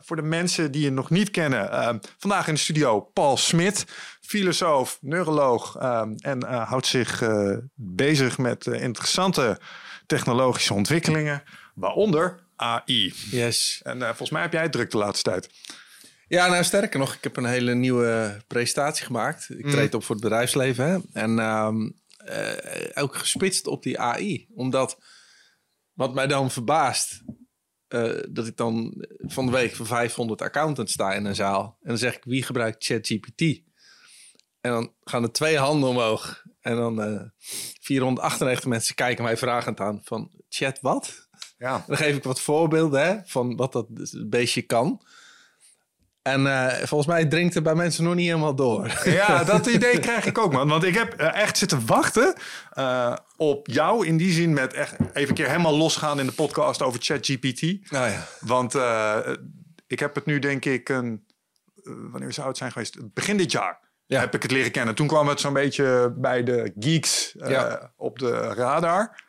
voor de mensen die je nog niet kennen, uh, vandaag in de studio Paul Smit, filosoof, neuroloog um, en uh, houdt zich uh, bezig met interessante technologische ontwikkelingen, waaronder AI. Yes. En volgens mij heb jij het druk de laatste tijd. Ja, nou sterker nog, ik heb een hele nieuwe presentatie gemaakt. Ik treed mm. op voor het bedrijfsleven hè? en um, ook gespitst op die AI, omdat wat mij dan verbaast uh, dat ik dan van de week voor 500 accountants sta in een zaal. En dan zeg ik, wie gebruikt ChatGPT? En dan gaan er twee handen omhoog. En dan uh, eh, 498 mensen kijken mij vragend aan van, chat wat? Ja. Dan geef ik wat voorbeelden hè, van wat dat beestje kan. En uh, volgens mij dringt het bij mensen nog niet helemaal door. Ja, dat idee krijg ik ook, man. Want ik heb uh, echt zitten wachten uh, op jou in die zin met echt even een keer helemaal losgaan in de podcast over ChatGPT. Oh, ja. Want ik heb het nu denk ik een, wanneer zou het zijn geweest? Begin dit jaar. Ja. Heb ik het leren kennen. Toen kwam het zo'n beetje bij de geeks ja. op de radar.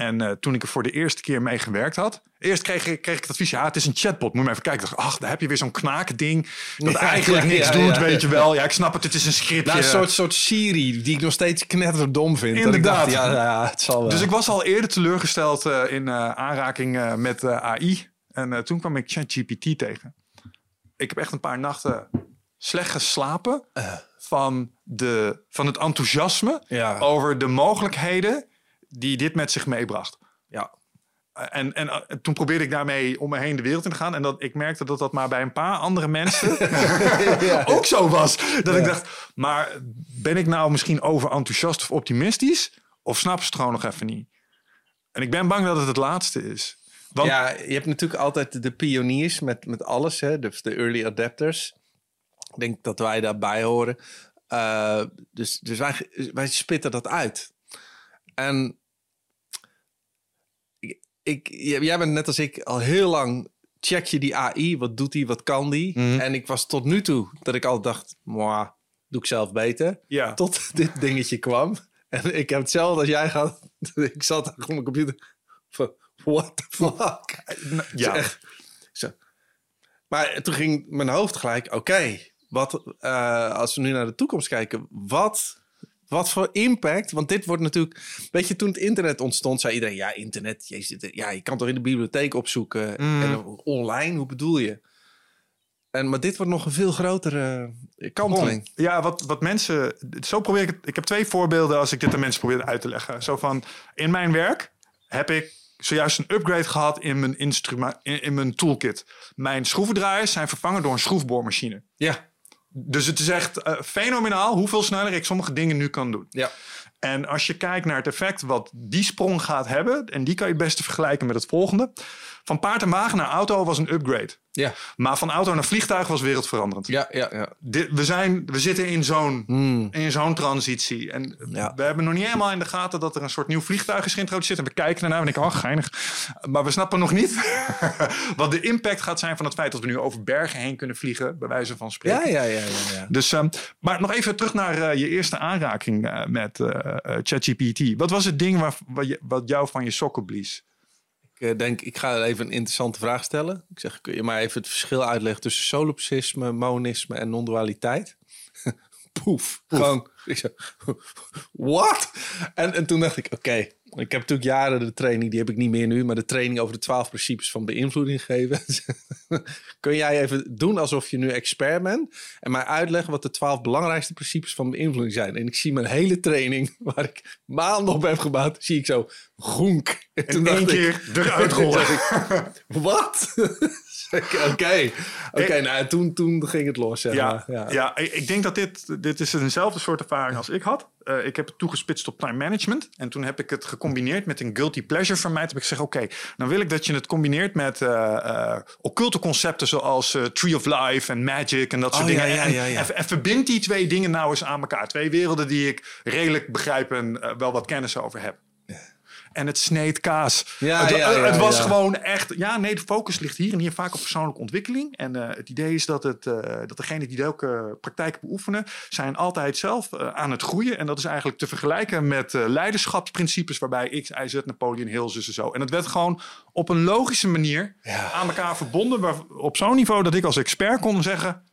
En uh, toen ik er voor de eerste keer mee gewerkt had. Eerst kreeg ik, kreeg ik het advies. Ja, het is een chatbot. Moet je even kijken. Dacht, ach, daar heb je weer zo'n knaakding. Dat eigenlijk niks ja, doet, weet je wel. Ja, ik snap het. Het is een scriptje. Nou, een soort, soort Siri. Die ik nog steeds knetterdom vind. Inderdaad. ja, ja, het zal wel. Dus ik was al eerder teleurgesteld uh, in uh, aanraking met AI. En toen kwam ik ChatGPT tegen. Ik heb echt een paar nachten slecht geslapen. Van, de, van het enthousiasme over de mogelijkheden die dit met zich meebracht. Ja. En, en, en, toen probeerde ik daarmee om me heen de wereld in te gaan. En dat ik merkte dat dat maar bij een paar andere mensen ja. ook zo was. Dat ik dacht, maar ben ik nou misschien over enthousiast of optimistisch? Of snap ze het gewoon nog even niet? En ik ben bang dat het het laatste is. Want... Ja, je hebt natuurlijk altijd de pioniers met, met alles. Hè? De, de early adapters. Ik denk dat wij daarbij horen. Uh, dus dus wij, wij spitten dat uit. En ik, jij bent net als ik al heel lang check je die AI, wat doet die, wat kan die? Mhm. En ik was tot nu toe dat ik al dacht, moi, doe ik zelf beter. Ja. Tot dit dingetje kwam. En ik heb hetzelfde als jij gehad. ik zat op mijn computer van, what the fuck? Ja. Echt, zo. Maar toen ging mijn hoofd gelijk, oké, wat uh, als we nu naar de toekomst kijken, wat wat voor impact? Want dit wordt natuurlijk. Weet je, toen het internet ontstond, zei iedereen: ja, internet. Je, ja, je kan toch in de bibliotheek opzoeken. Mm. En online, hoe bedoel je? En, maar dit wordt nog een veel grotere kanteling. Ja, wat, wat mensen. Zo probeer ik het. Ik heb twee voorbeelden als ik dit aan mensen probeer uit te leggen. Zo van: in mijn werk heb ik zojuist een upgrade gehad in mijn, instrument, in, in mijn toolkit. Mijn schroevendraaiers zijn vervangen door een schroefboormachine. Ja. Dus het is echt uh, fenomenaal hoeveel sneller ik sommige dingen nu kan doen. Ja. En als je kijkt naar het effect wat die sprong gaat hebben, en die kan je het beste vergelijken met het volgende. Van paard en wagen naar auto was een upgrade. Ja. Maar van auto naar vliegtuig was wereldveranderend. Ja, ja, ja. we, zijn, we zitten in zo'n hmm. in zo'n transitie. En we hebben nog niet helemaal in de gaten dat er een soort nieuw vliegtuig is geïntroduceerd. En we kijken ernaar en ik, oh, geinig. Maar we snappen nog niet wat de impact gaat zijn van het feit dat we nu over bergen heen kunnen vliegen, bij wijze van spreken. Ja, ja, ja. ja, ja. Dus, um, maar nog even terug naar uh, je eerste aanraking uh, met uh, ChatGPT. Wat was het ding waar, wat, je, wat jou van je sokken blies? Ik eh, denk, ik ga even een interessante vraag stellen. Ik zeg, kun je maar even het verschil uitleggen tussen solipsisme, monisme en non-dualiteit? Poef. Gewoon, ik zeg, what? En, en toen dacht ik, oké, ik heb natuurlijk jaren de training, die heb ik niet meer nu, maar de training over de twaalf principes van beïnvloeding gegeven. Kun jij even doen alsof je nu expert bent en mij uitleggen wat de twaalf belangrijkste principes van beïnvloeding zijn? En ik zie mijn hele training, waar ik maanden op heb gebouwd, zie ik zo groenk. En, toen één keer eruit rollen. Wat? Oké, oké. nou, toen, toen ging het los. Zeg ja, ja, ja. ik denk dat dit, dit is eenzelfde soort ervaring als ik had. Uh, ik heb het toegespitst op time management. En toen heb ik het gecombineerd met een guilty pleasure van mij. Toen heb ik gezegd, oké, dan wil ik dat je het combineert met uh, uh, occulte concepten zoals Tree of Life en Magic en dat soort oh, dingen. Ja, ja, ja, en, en, verbind die twee dingen nou eens aan elkaar. Twee werelden die ik redelijk begrijp en wel wat kennis over heb. En het sneed kaas. Ja, het, ja, het was gewoon echt... Ja, nee, de focus ligt hier en hier vaak op persoonlijke ontwikkeling. En uh, het idee is dat, het, uh, dat degenen die welke praktijk beoefenen... zijn altijd zelf uh, aan het groeien. En dat is eigenlijk te vergelijken met leiderschapsprincipes... waarbij X, Y, Z, Napoleon Hill, zus en zo. En het werd gewoon op een logische manier aan elkaar verbonden... op zo'n niveau dat ik als expert kon zeggen...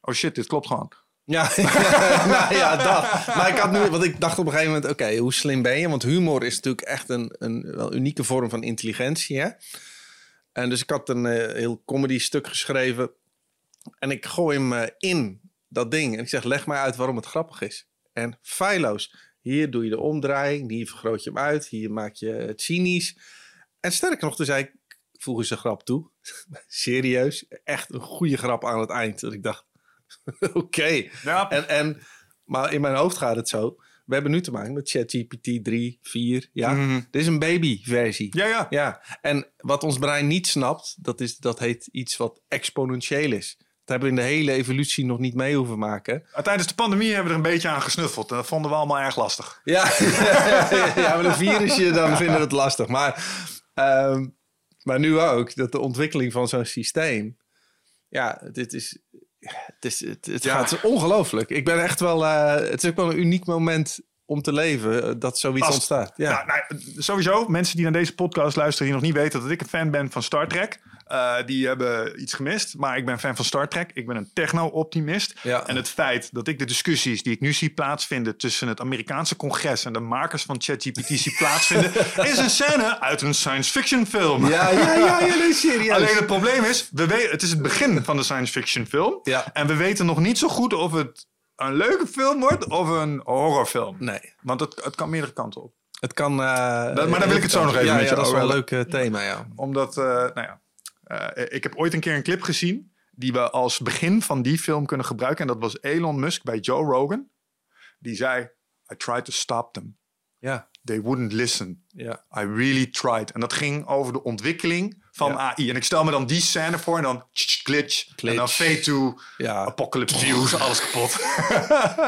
oh shit, dit klopt gewoon. Ja, nou ja, dat. Maar ik had nu, want ik dacht op een gegeven moment, oké, hoe slim ben je? Want humor is natuurlijk echt een, een wel unieke vorm van intelligentie, hè? En dus ik had een uh, heel comedy stuk geschreven. En ik gooi hem uh, in dat ding. En ik zeg, leg mij uit waarom het grappig is. En feilloos. Hier doe je de omdraaiing, hier vergroot je hem uit, hier maak je het cynisch. En sterker nog, toen zei ik, voeg eens een grap toe. Serieus, echt een goede grap aan het eind. Dat ik dacht, Oké. Ja. En, en, maar in mijn hoofd gaat het zo. We hebben nu te maken met ChatGPT 3, 4. Ja, mm. dit is een baby-versie. Ja, ja. ja. En wat ons brein niet snapt, dat, is, dat heet iets wat exponentieel is. Dat hebben we in de hele evolutie nog niet mee hoeven maken. Tijdens de pandemie hebben we er een beetje aan gesnuffeld. En dat vonden we allemaal erg lastig. Ja, ja met een virusje dan vinden we het lastig. Maar, um, maar nu ook, dat de ontwikkeling van zo'n systeem... Ja, dit is het, is, het, het gaat ongelooflijk. Ik ben echt wel. Uh, het is ook wel een uniek moment om te leven eh, dat zoiets ontstaat. Ja. nou, sowieso, mensen die naar deze podcast luisteren, die nog niet weten dat ik een fan ben van Star Trek. Uh, die hebben iets gemist. Maar ik ben fan van Star Trek. Ik ben een techno-optimist. Ja. En het feit dat ik de discussies die ik nu zie plaatsvinden tussen het Amerikaanse congres en de makers van ChatGPT zie plaatsvinden, is een scène uit een science fiction film. Ja, ja, ja, ja serieus. Alleen het probleem is, we weten, het is het begin van de science fiction film. Ja. En we weten nog niet zo goed of het een leuke film wordt of een horrorfilm. Nee. Want het, het kan meerdere kanten op. Het kan. Uh, maar dan wil ik het zo nog even ja, met je ja, dat is wel een leuk uh, thema, ja. Omdat, uh, nou ja, ik heb ooit een keer een clip gezien die we als begin van die film kunnen gebruiken. En dat was Elon Musk bij Joe Rogan. Die zei: I tried to stop them. Ja. They wouldn't listen. Ja. I really tried. En dat ging over de ontwikkeling van AI. En ik stel me dan die scène voor en dan glitch. En dan fade to ja. apocalypse views, alles kapot.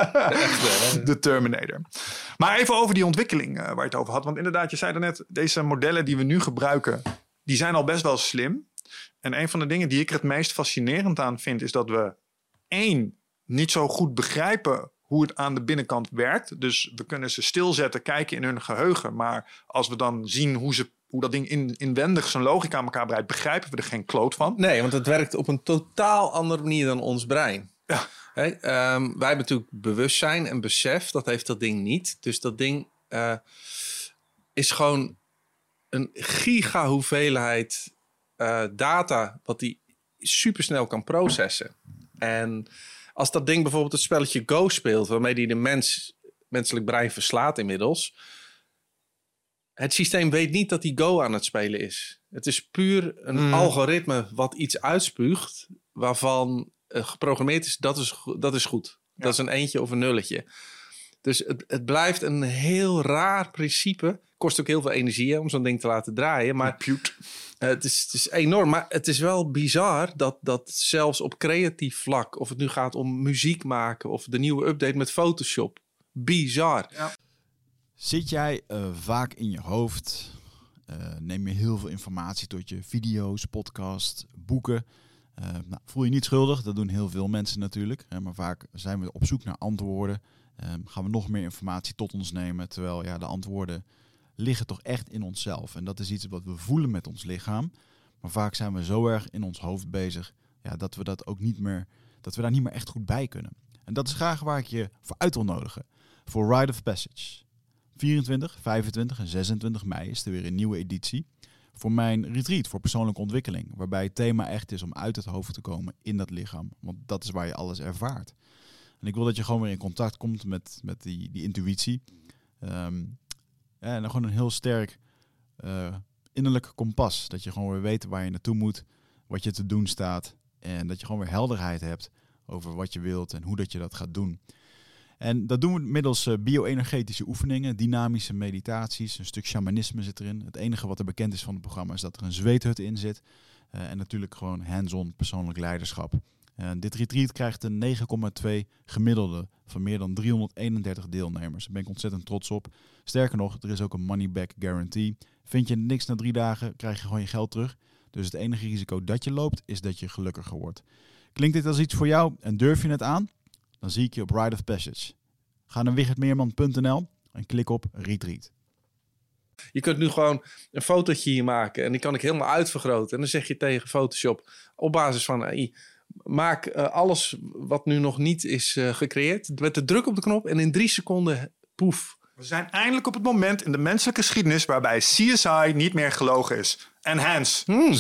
de Terminator. Maar even over die ontwikkeling uh, waar je het over had. Want inderdaad, je zei daarnet, deze modellen die we nu gebruiken, die zijn al best wel slim. En een van de dingen die ik er het meest fascinerend aan vind, is dat we één, niet zo goed begrijpen hoe het aan de binnenkant werkt. Dus we kunnen ze stilzetten, kijken in hun geheugen. Maar als we dan zien hoe, ze, hoe dat ding in, inwendig zijn logica aan elkaar breidt, begrijpen we er geen kloot van. Nee, want het werkt op een totaal andere manier dan ons brein. Ja. Hey, ehm, wij hebben natuurlijk bewustzijn en besef. Dat heeft dat ding niet. Dus dat ding uh, is gewoon een giga hoeveelheid uh, data wat die supersnel kan processen. En als dat ding bijvoorbeeld het spelletje Go speelt, waarmee die de mens, menselijk brein verslaat inmiddels. Het systeem weet niet dat die Go aan het spelen is. Het is puur een hmm. algoritme wat iets uitspuugt, waarvan uh, geprogrammeerd is, dat is, dat is goed. Dat is een eentje of een nulletje. Dus het, het blijft een heel raar principe. Kost ook heel veel energie om zo'n ding te laten draaien. Maar uh, het, is, het is enorm. Maar het is wel bizar dat, dat zelfs op creatief vlak, of het nu gaat om muziek maken of de nieuwe update met Photoshop, bizar. Ja. Zit jij uh, vaak in je hoofd? Uh, neem je heel veel informatie tot je video's, podcast, boeken? nou, voel je niet schuldig, dat doen heel veel mensen natuurlijk. maar vaak zijn we op zoek naar antwoorden. Um, gaan we nog meer informatie tot ons nemen, terwijl ja, de antwoorden liggen toch echt in onszelf. En dat is iets wat we voelen met ons lichaam. Maar vaak zijn we zo erg in ons hoofd bezig ja, dat we dat ook niet meer, dat we daar niet meer echt goed bij kunnen. En dat is graag waar ik je voor uit wil nodigen. Voor Ride of Passage. 24, 25 en 26 mei is er weer een nieuwe editie. Voor mijn retreat voor persoonlijke ontwikkeling. Waarbij het thema echt is om uit het hoofd te komen in dat lichaam. Want dat is waar je alles ervaart. En ik wil dat je gewoon weer in contact komt met, met die, die intuïtie. Um, en dan gewoon een heel sterk uh, innerlijk kompas. Dat je gewoon weer weet waar je naartoe moet, wat je te doen staat. En dat je gewoon weer helderheid hebt over wat je wilt en hoe dat je dat gaat doen. En dat doen we middels uh, bio-energetische oefeningen, dynamische meditaties, een stuk shamanisme zit erin. Het enige wat er bekend is van het programma is dat er een zweethut in zit. Uh, en natuurlijk gewoon hands-on persoonlijk leiderschap. Dit retreat krijgt een 9,2 gemiddelde van meer dan 331 deelnemers. Daar ben ik ontzettend trots op. Sterker nog, er is ook een money back guarantee. Vind je niks na drie dagen, krijg je gewoon je geld terug. Dus het enige risico dat je loopt, is dat je gelukkiger wordt. Klinkt dit als iets voor jou en durf je het aan? Dan zie ik je op Ride of Passage. Ga naar wichertmeerman.nl en klik op Retreat. Je kunt nu gewoon een fotootje hier maken en die kan ik helemaal uitvergroten. En dan zeg je tegen Photoshop op basis van AI, maak uh, alles wat nu nog niet is uh, gecreëerd met de druk op de knop en in drie seconden poef. We zijn eindelijk op het moment in de menselijke geschiedenis waarbij CSI niet meer gelogen is. Enhance. Hmm.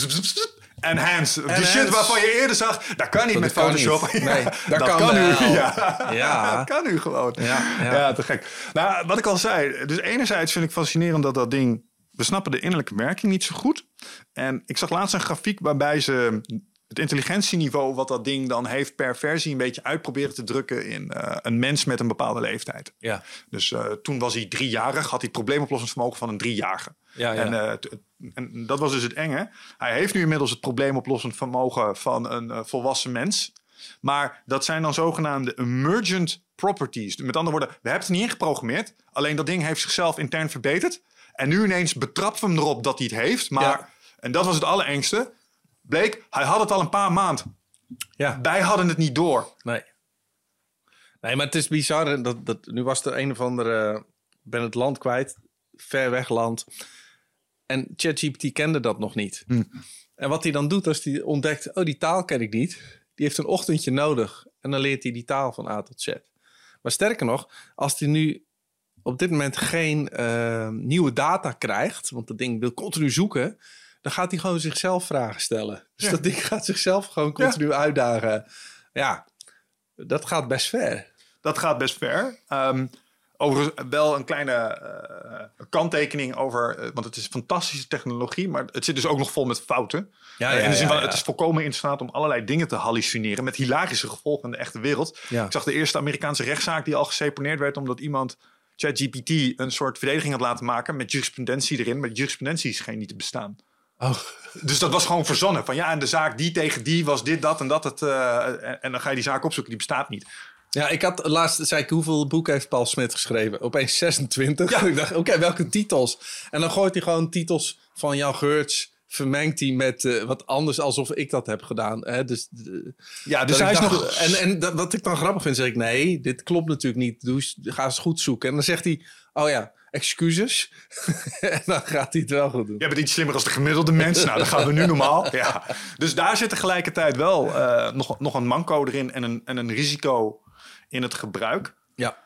Enhance. Die shit waarvan je eerder zag, dat kan niet dat met Photoshop. Niet. Nee, dat, kan, kan nu. Ja. ja. dat kan nu gewoon. Ja, ja. ja, te gek. Nou, wat ik al zei. Dus enerzijds vind ik fascinerend dat dat ding... We snappen de innerlijke werking niet zo goed. En ik zag laatst een grafiek waarbij ze het intelligentieniveau wat dat ding dan heeft per versie een beetje uitproberen te drukken in uh, een mens met een bepaalde leeftijd. Ja. Dus uh, toen was hij driejarig, had hij het probleemoplossingsvermogen van een driejarige. Ja, ja. En, uh, en, dat was dus het enge. Hij heeft nu inmiddels het probleemoplossend vermogen van een volwassen mens. Maar dat zijn dan zogenaamde emergent properties. Met andere woorden, we hebben het niet ingeprogrammeerd. Alleen dat ding heeft zichzelf intern verbeterd. En nu ineens betrapt we hem erop dat hij het heeft. Maar, ja. en dat was het allerengste Bleek, hij had het al een paar maanden. Ja. Wij hadden het niet door. Nee. Nee, maar het is bizar. Dat, dat, nu was er een of andere... ben het land kwijt. Ver weg land. En ChatGPT kende dat nog niet. Hm. En wat hij dan doet als hij ontdekt... oh, die taal ken ik niet. Die heeft een ochtendje nodig. En dan leert hij die taal van A tot Z. Maar sterker nog, als hij nu op dit moment geen uh, nieuwe data krijgt... want dat ding wil continu zoeken dan gaat hij gewoon zichzelf vragen stellen. Dus dat ding gaat zichzelf gewoon continu uitdagen. Ja, dat gaat best ver. Dat gaat best ver. Um, overigens wel een kleine uh, kanttekening over, uh, want het is fantastische technologie, maar het zit dus ook nog vol met fouten. Ja, ja, in de zin van, het is volkomen in staat om allerlei dingen te hallucineren met hilarische gevolgen in de echte wereld. Ik zag de eerste Amerikaanse rechtszaak die al geseponeerd werd omdat iemand ChatGPT een soort verdediging had laten maken met jurisprudentie erin, maar jurisprudentie scheen niet te bestaan. Oh. Dus dat was gewoon verzonnen. Van ja, en de zaak die tegen die was dit, dat en dat. Het, uh, en dan ga je die zaak opzoeken, die bestaat niet. Ja, ik had laatst, zei ik, hoeveel boeken heeft Paul Smit geschreven? Opeens 26. Ja. ik dacht, oké, welke titels? En dan gooit hij gewoon titels van Jan Geurts vermengt hij met uh, wat anders alsof ik dat heb gedaan. Hè? Dus, uh, ja, dus hij is dacht, nog... En, en dat, wat ik dan grappig vind, zeg ik... nee, dit klopt natuurlijk niet. Doe, ga eens goed zoeken. En dan zegt hij... oh ja, excuses. en dan gaat hij het wel goed doen. Je bent iets slimmer als de gemiddelde mens. nou, dat gaan we nu normaal. Ja. Dus daar zit tegelijkertijd wel uh, nog, nog een manco erin en een, en een risico in het gebruik. Ja.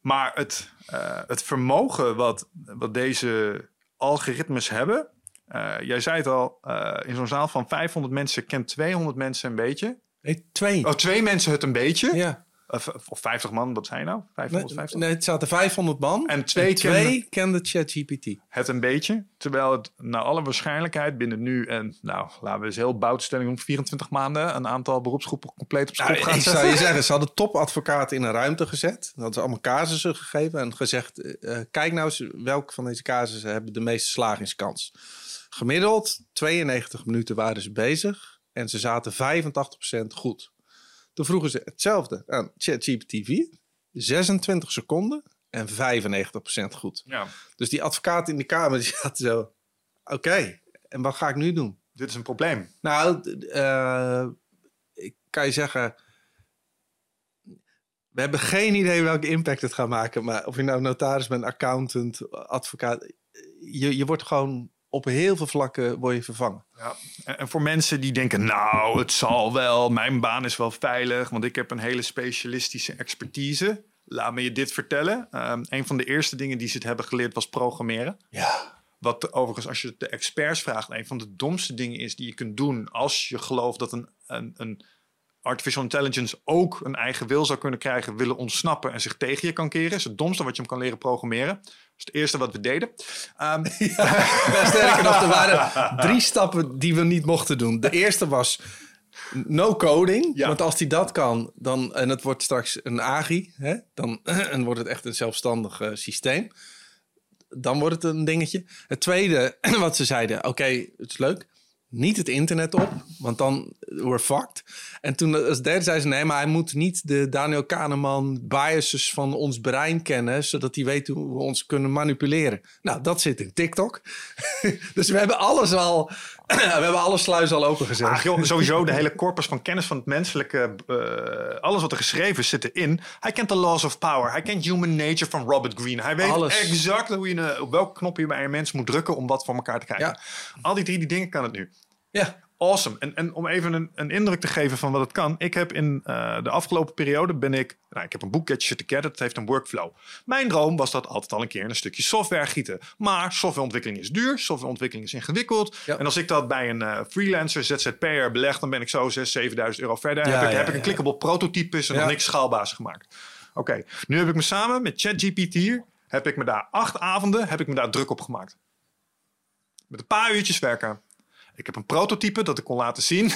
Maar het, uh, het vermogen wat, wat deze algoritmes hebben. Uh, jij zei het al, in zo'n zaal van 500 mensen kent 200 mensen een beetje. Nee, twee. Oh, twee mensen het een beetje. Ja. Of, of 50 man, wat zijn nou? 550? Nee, het zaten 500 man. En twee, twee kenden ChatGPT. Het een beetje. Terwijl het naar alle waarschijnlijkheid binnen nu en, nou, laten we eens heel boutstelling om 24 maanden een aantal beroepsgroepen compleet op schop nou, gaan ik zou je zeggen, ze hadden topadvocaten in een ruimte gezet. Dat ze allemaal casussen gegeven en gezegd: uh, kijk nou eens welke van deze casussen hebben de meeste slagingskans. Gemiddeld 92 minuten waren ze bezig en ze zaten 85% goed. Toen vroegen ze hetzelfde aan ChatGPT 4. 26 seconden en 95% goed. Ja. Dus die advocaat in de kamer die had zo... Oké, en wat ga ik nu doen? Dit is een probleem. Nou, uh, ik kan je zeggen... We hebben geen idee welke impact het gaat maken. Maar of je nou notaris bent, accountant, advocaat... Je, je wordt gewoon op heel veel vlakken word je vervangen. Ja. En voor mensen die denken, nou, het zal wel, mijn baan is wel veilig, want ik heb een hele specialistische expertise. Laat me je dit vertellen. Um, een van de eerste dingen die ze het hebben geleerd was programmeren. Ja. Wat overigens, als je de experts vraagt, een van de domste dingen is die je kunt doen als je gelooft dat een, een, een artificial intelligence ook een eigen wil zou kunnen krijgen, willen ontsnappen en zich tegen je kan keren. is het domste wat je hem kan leren programmeren. Dat is het eerste wat we deden. Um, ja, sterker nog, er waren drie stappen die we niet mochten doen. De eerste was no coding. Ja. Want als hij dat kan, dan, en het wordt straks een AGI, hè, dan en wordt het echt een zelfstandig uh, systeem. Dan wordt het een dingetje. Het tweede, wat ze zeiden, oké, okay, het is leuk niet het internet op. Want dan we're fucked. En toen als derde zei ze, nee, maar hij moet niet de Daniel Kahneman biases van ons brein kennen, zodat hij weet hoe we ons kunnen manipuleren. Nou, dat zit in TikTok. dus we hebben alles al, we hebben alle sluizen al opengezet. Ach, joh, sowieso de hele corpus van kennis van het menselijke, uh, alles wat er geschreven is, zit erin. Hij kent de laws of power. Hij kent human nature van Robert Greene. Hij weet alles. exact hoe je, op welke knop je bij een mens moet drukken om wat voor elkaar te krijgen. Ja. Al die drie die dingen kan het nu. Ja awesome. En, en om even een, een, indruk te geven van wat het kan. Ik heb in uh, de afgelopen periode ben ik... Nou, ik heb een boek, Get Shit Together. Dat heeft een workflow. Mijn droom was dat altijd al een keer in een stukje software gieten. Maar softwareontwikkeling is duur. Softwareontwikkeling is ingewikkeld. En als ik dat bij een uh, freelancer, ZZP'er beleg... dan ben ik zo 6.000, 7.000 euro verder. Ja, heb, ik, heb ik een clickable prototype en nog niks schaalbaas gemaakt. Oké, nu heb ik me samen met ChatGPT hier... heb ik me daar acht avonden heb ik me daar druk op gemaakt. Met een paar uurtjes werken. Ik heb een prototype dat ik kon laten zien.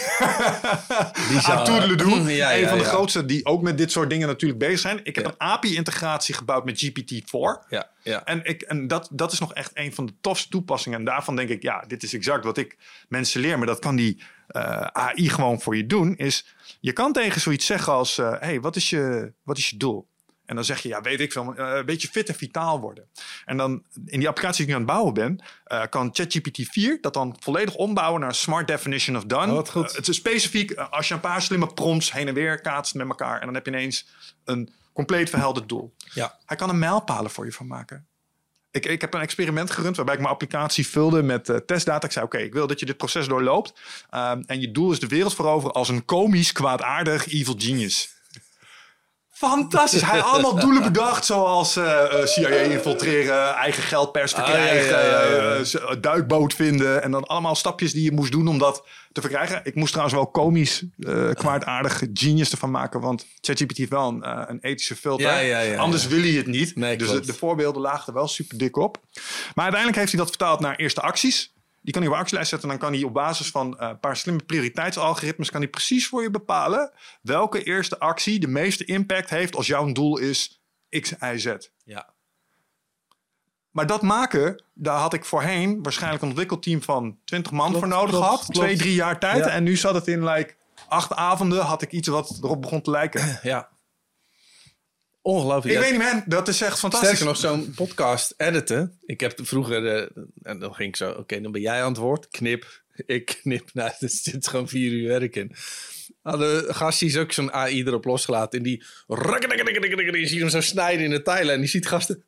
Die zou... doen. Ja, een van de grootste die ook met dit soort dingen natuurlijk bezig zijn. Ik heb een API-integratie gebouwd met GPT-4. Ja, ja. En, ik, en dat, dat is nog echt een van de tofste toepassingen. En daarvan denk ik, ja, dit is exact wat ik mensen leer. Maar dat kan die uh, eh, AI gewoon voor je doen. Is, je kan tegen zoiets zeggen als, hé, uh, hey, wat, is je, wat is je doel? En dan zeg je, ja, weet ik veel, uh, een beetje fit en vitaal worden. En dan in die applicatie die ik nu aan het bouwen ben, uh, kan ChatGPT 4 dat dan volledig ombouwen naar een smart definition of done. Oh, goed. Uh, het is specifiek als je een paar slimme prompts heen en weer kaatst met elkaar. En dan heb je ineens een compleet verhelderd doel. Ja. Hij kan een mijlpalen voor je van maken. Ik, ik heb een experiment gerund waarbij ik mijn applicatie vulde met uh, testdata. Ik zei: Oké, ik wil dat je dit proces doorloopt. Um, en je doel is de wereld veroveren als een komisch, kwaadaardig evil genius. Fantastisch. Hij had allemaal doelen bedacht, zoals uh, eh, eh, CIA infiltreren, eigen geldpers ah, verkrijgen, duikboot vinden. En dan allemaal stapjes die je moest doen om dat te verkrijgen. Ik moest trouwens wel komisch, uh, kwaadaardig genius ervan maken, want ChatGPT heeft wel een, een ethische filter. Anders wil hij het niet. Nee, dus de, de, voorbeelden lagen er wel super dik op. Maar uiteindelijk heeft hij dat vertaald naar eerste acties. Die kan hij op actielijst zetten. En dan kan hij op basis van eh, een paar slimme prioriteitsalgoritmes... kan hij precies voor je bepalen... welke eerste actie de meeste impact heeft... als jouw doel is X, Y, Z. Ja. Maar dat maken, daar had ik voorheen... waarschijnlijk een ontwikkelteam van 20 man voor nodig gehad. Twee, drie jaar tijd. En nu zat het in like, acht avonden... had ik iets wat erop begon te lijken. Ja. Ongelooflijk. Ik weet niet, man. Dat is echt fantastisch. Sterker nog, zo'n podcast editen. Ik heb vroeger... Uh, en dan ging ik zo... Oké, dan ben jij aan het woord. Knip. Ik knip. Nou, er zit gewoon vier uur werk in. Hadden gastjes ook zo'n AI erop losgelaten. En die... Je ziet hem zo snijden in de tijlen. En die ziet gasten...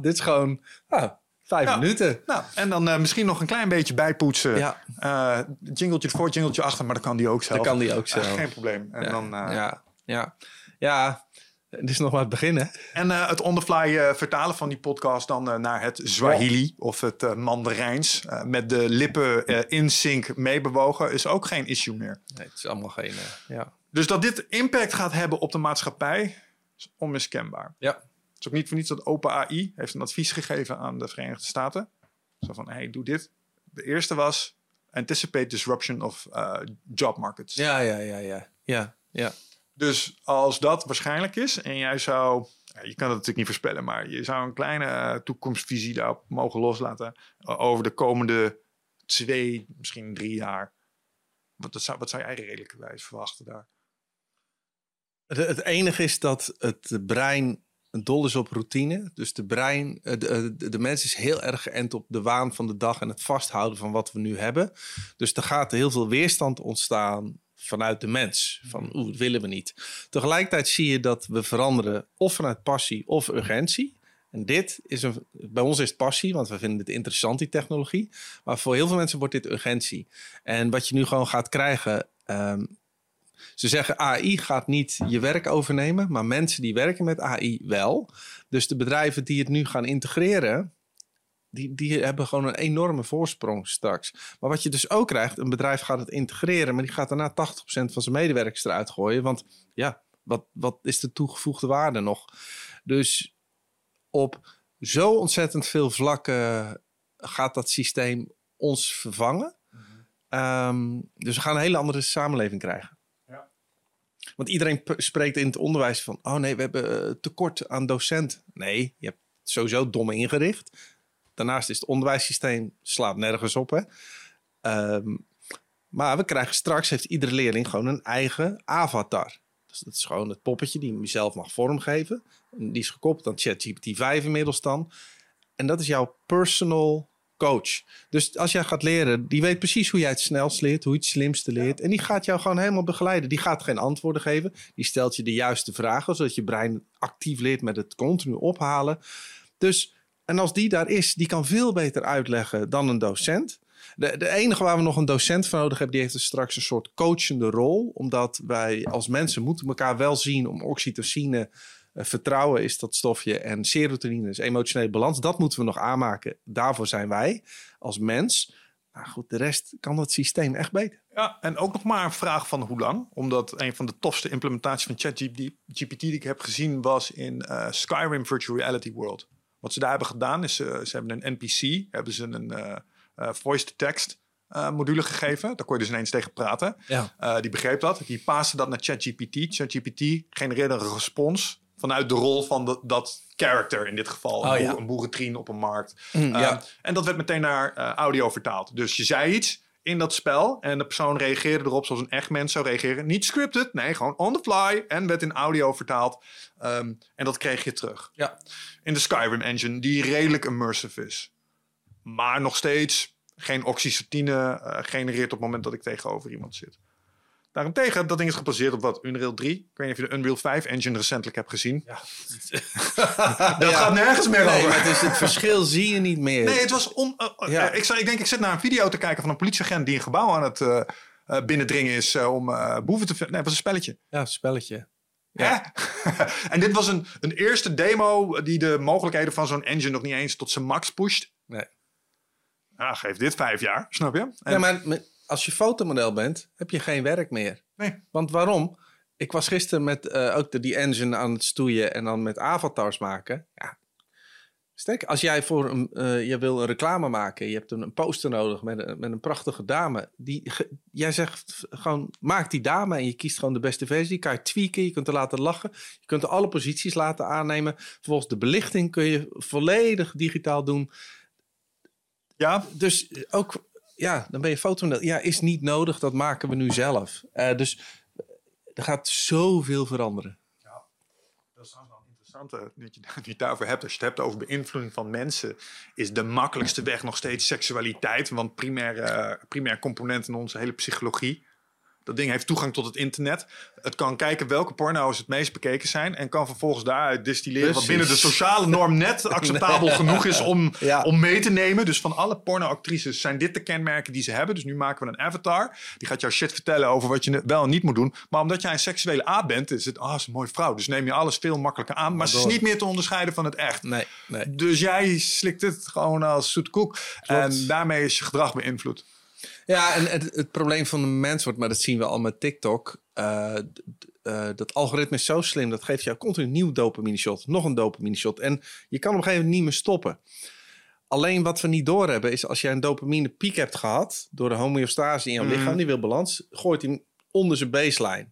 dit is gewoon... Ah, Vijf minuten. Nou, en dan uh, misschien nog een klein beetje bijpoetsen. Ja. Uh, jingletje voor, jingletje achter, maar dan kan die ook zelf. Dan kan die ook zelf. Uh, geen probleem. En ja. dan, ja, ja. ja, het is nog maar het begin, hè? En uh, het onderfly uh, vertalen van die podcast dan uh, naar het Swahili of het Mandarijns. met de lippen in sync meebewogen is ook geen issue meer. Nee, het is allemaal geen... ja. Dus dat dit impact gaat hebben op de maatschappij is onmiskenbaar. Ja. Het is ook niet voor niets dat OpenAI heeft een advies gegeven aan de Verenigde Staten. Zo van, hey, doe dit. De eerste was anticipate disruption of job markets. Ja, ja, ja, ja. Ja, ja. Dus als dat waarschijnlijk is en jij zou, je kan het natuurlijk niet voorspellen, maar je zou een kleine uh, toekomstvisie daarop mogen loslaten uh, over de komende twee, misschien drie jaar. Wat, zou, wat zou jij redelijkerwijs verwachten daar? Het, enige is dat het brein dol is op routine. Dus de brein, de, de, de, mens is heel erg geënt op de waan van de dag en het vasthouden van wat we nu hebben. Dus er gaat heel veel weerstand ontstaan vanuit de mens. Van mhm. oeh, dat willen we niet. Tegelijkertijd zie je dat we veranderen of vanuit passie of urgentie. En dit is een, bij ons is het passie, want we vinden het interessant, die technologie. Maar voor heel veel mensen wordt dit urgentie. En wat je nu gewoon gaat krijgen. Um, ze zeggen AI gaat niet je werk overnemen, maar mensen die werken met AI wel. Dus de bedrijven die het nu gaan integreren, die, die hebben gewoon een enorme voorsprong straks. Maar wat je dus ook krijgt, een bedrijf gaat het integreren, maar die gaat daarna 80% van zijn medewerkers eruit gooien. Want ja, wat, wat is de toegevoegde waarde nog? Dus op zo ontzettend veel vlakken gaat dat systeem ons vervangen. um, dus we gaan een hele andere samenleving krijgen. Ja. Want iedereen spreekt in het onderwijs van: oh nee, we hebben eh, tekort aan docenten. Nee, je hebt sowieso dom ingericht. Daarnaast is het onderwijssysteem slaat nergens op. Hè? Um, Maar we krijgen straks, heeft iedere leerling gewoon een eigen avatar. Dus dat is gewoon het poppetje die je zelf mag vormgeven. En die is gekoppeld aan ChatGPT 5 inmiddels dan. En dat is jouw personal coach. Dus als jij gaat leren, die weet precies hoe jij het snelst leert, hoe je het slimste leert. En die gaat jou gewoon helemaal begeleiden. Die gaat geen antwoorden geven. Die stelt je de juiste vragen, zodat je brein actief leert met het continu ophalen. Dus, en als die daar is, die kan veel beter uitleggen dan een docent. De, de enige waar we nog een docent voor nodig hebben, die heeft dus straks een soort coachende rol. Omdat wij als mensen moeten elkaar wel zien om oxytocine eh, vertrouwen is dat stofje en serotonine is emotionele balans. Dat moeten we nog aanmaken. Daarvoor zijn wij als mens. Maar goed, de rest kan dat systeem echt beter. Ja, en ook nog maar een vraag van hoe lang. Omdat een van de tofste implementaties van ChatGPT die ik heb gezien was in uh, Skyrim Virtual Reality World. Wat ze daar hebben gedaan is, uh, ze hebben een NPC, hebben ze een uh, voice-to-text module gegeven. Daar kon je dus ineens tegen praten. Ja. die begreep dat. Die paaste dat naar ChatGPT. ChatGPT genereerde een respons vanuit de rol van de, dat character in dit geval. Oh, een, boerentrien op een markt. Mm, ja. En dat werd meteen naar uh, audio vertaald. Dus je zei iets in dat spel en de persoon reageerde erop zoals een echt mens zou reageren. Niet scripted, nee, gewoon on the fly en werd in audio vertaald. Ehm, en dat kreeg je terug. Ja. In de Skyrim engine, die redelijk immersive is. Maar nog steeds geen oxytocine uh, genereert op het moment dat ik tegenover iemand zit. Daarentegen, dat ding is gebaseerd op wat? Unreal 3? Ik weet niet of je de Unreal 5 engine recentelijk hebt gezien. Ja. dat gaat nergens meer nee, over. Het, is, het verschil zie je niet meer. Nee, het was on... Uh, ja. ik, ik denk, ik zit naar een video te kijken van een politieagent die een gebouw aan het uh, binnendringen is om boeven te... Nee, het was een spelletje. Ja, een spelletje. Ja. en dit was een, een eerste demo die de mogelijkheden van zo'n engine nog niet eens tot zijn max pusht. Nee. Ja, geef dit vijf jaar, snap je? En, ja, maar als je fotomodel bent, heb je geen werk meer. Nee. Want waarom? Ik was gisteren met uh, ook de, die engine aan het stoeien en dan met avatars maken. Ja. Stek, als jij voor een, uh, je wil een reclame maken, je hebt een, een poster nodig met een, met een prachtige dame. Die, jij zegt gewoon, maak die dame en je kiest gewoon de beste versie. Die kan je tweaken, je kunt er laten lachen. Je kunt er alle posities laten aannemen. Vervolgens de belichting kun je volledig digitaal doen. Ja. Dus ook ja, dan ben je fotomodel. Ja, is niet nodig, dat maken we nu zelf. Uh, dus er gaat zoveel veranderen. Ja, dat is wel interessant dat je, dat je daarvoor hebt. Als je het hebt over beïnvloeding van mensen, is de makkelijkste weg nog steeds seksualiteit. Want primair, primair component in onze hele psychologie. Dat ding heeft toegang tot het internet. Het kan kijken welke porno's het meest bekeken zijn. En kan vervolgens daaruit distilleren wat binnen de sociale norm net acceptabel genoeg is om, om mee te nemen. Dus van alle pornoactrices zijn dit de kenmerken die ze hebben. Dus nu maken we een avatar. Die gaat jou shit vertellen over wat je wel en niet moet doen. Maar omdat jij een seksuele aap bent, is het, ah, oh, is een mooie vrouw. Dus neem je alles veel makkelijker aan. Maar ze is niet meer te onderscheiden van het echt. Nee, nee. Dus jij slikt het gewoon als zoet koek. En daarmee is je gedrag beïnvloed. Ja, en het, het, probleem van de mens wordt, maar dat zien we al met TikTok. Uh, uh, dat algoritme is zo slim, dat geeft jou continu een nieuw dopamine shot. Nog een dopamine shot. En je kan op een gegeven moment niet meer stoppen. Alleen wat we niet doorhebben is als jij een dopamine piek hebt gehad door de homeostase in jouw lichaam, die wil balans, gooit hij onder zijn baseline.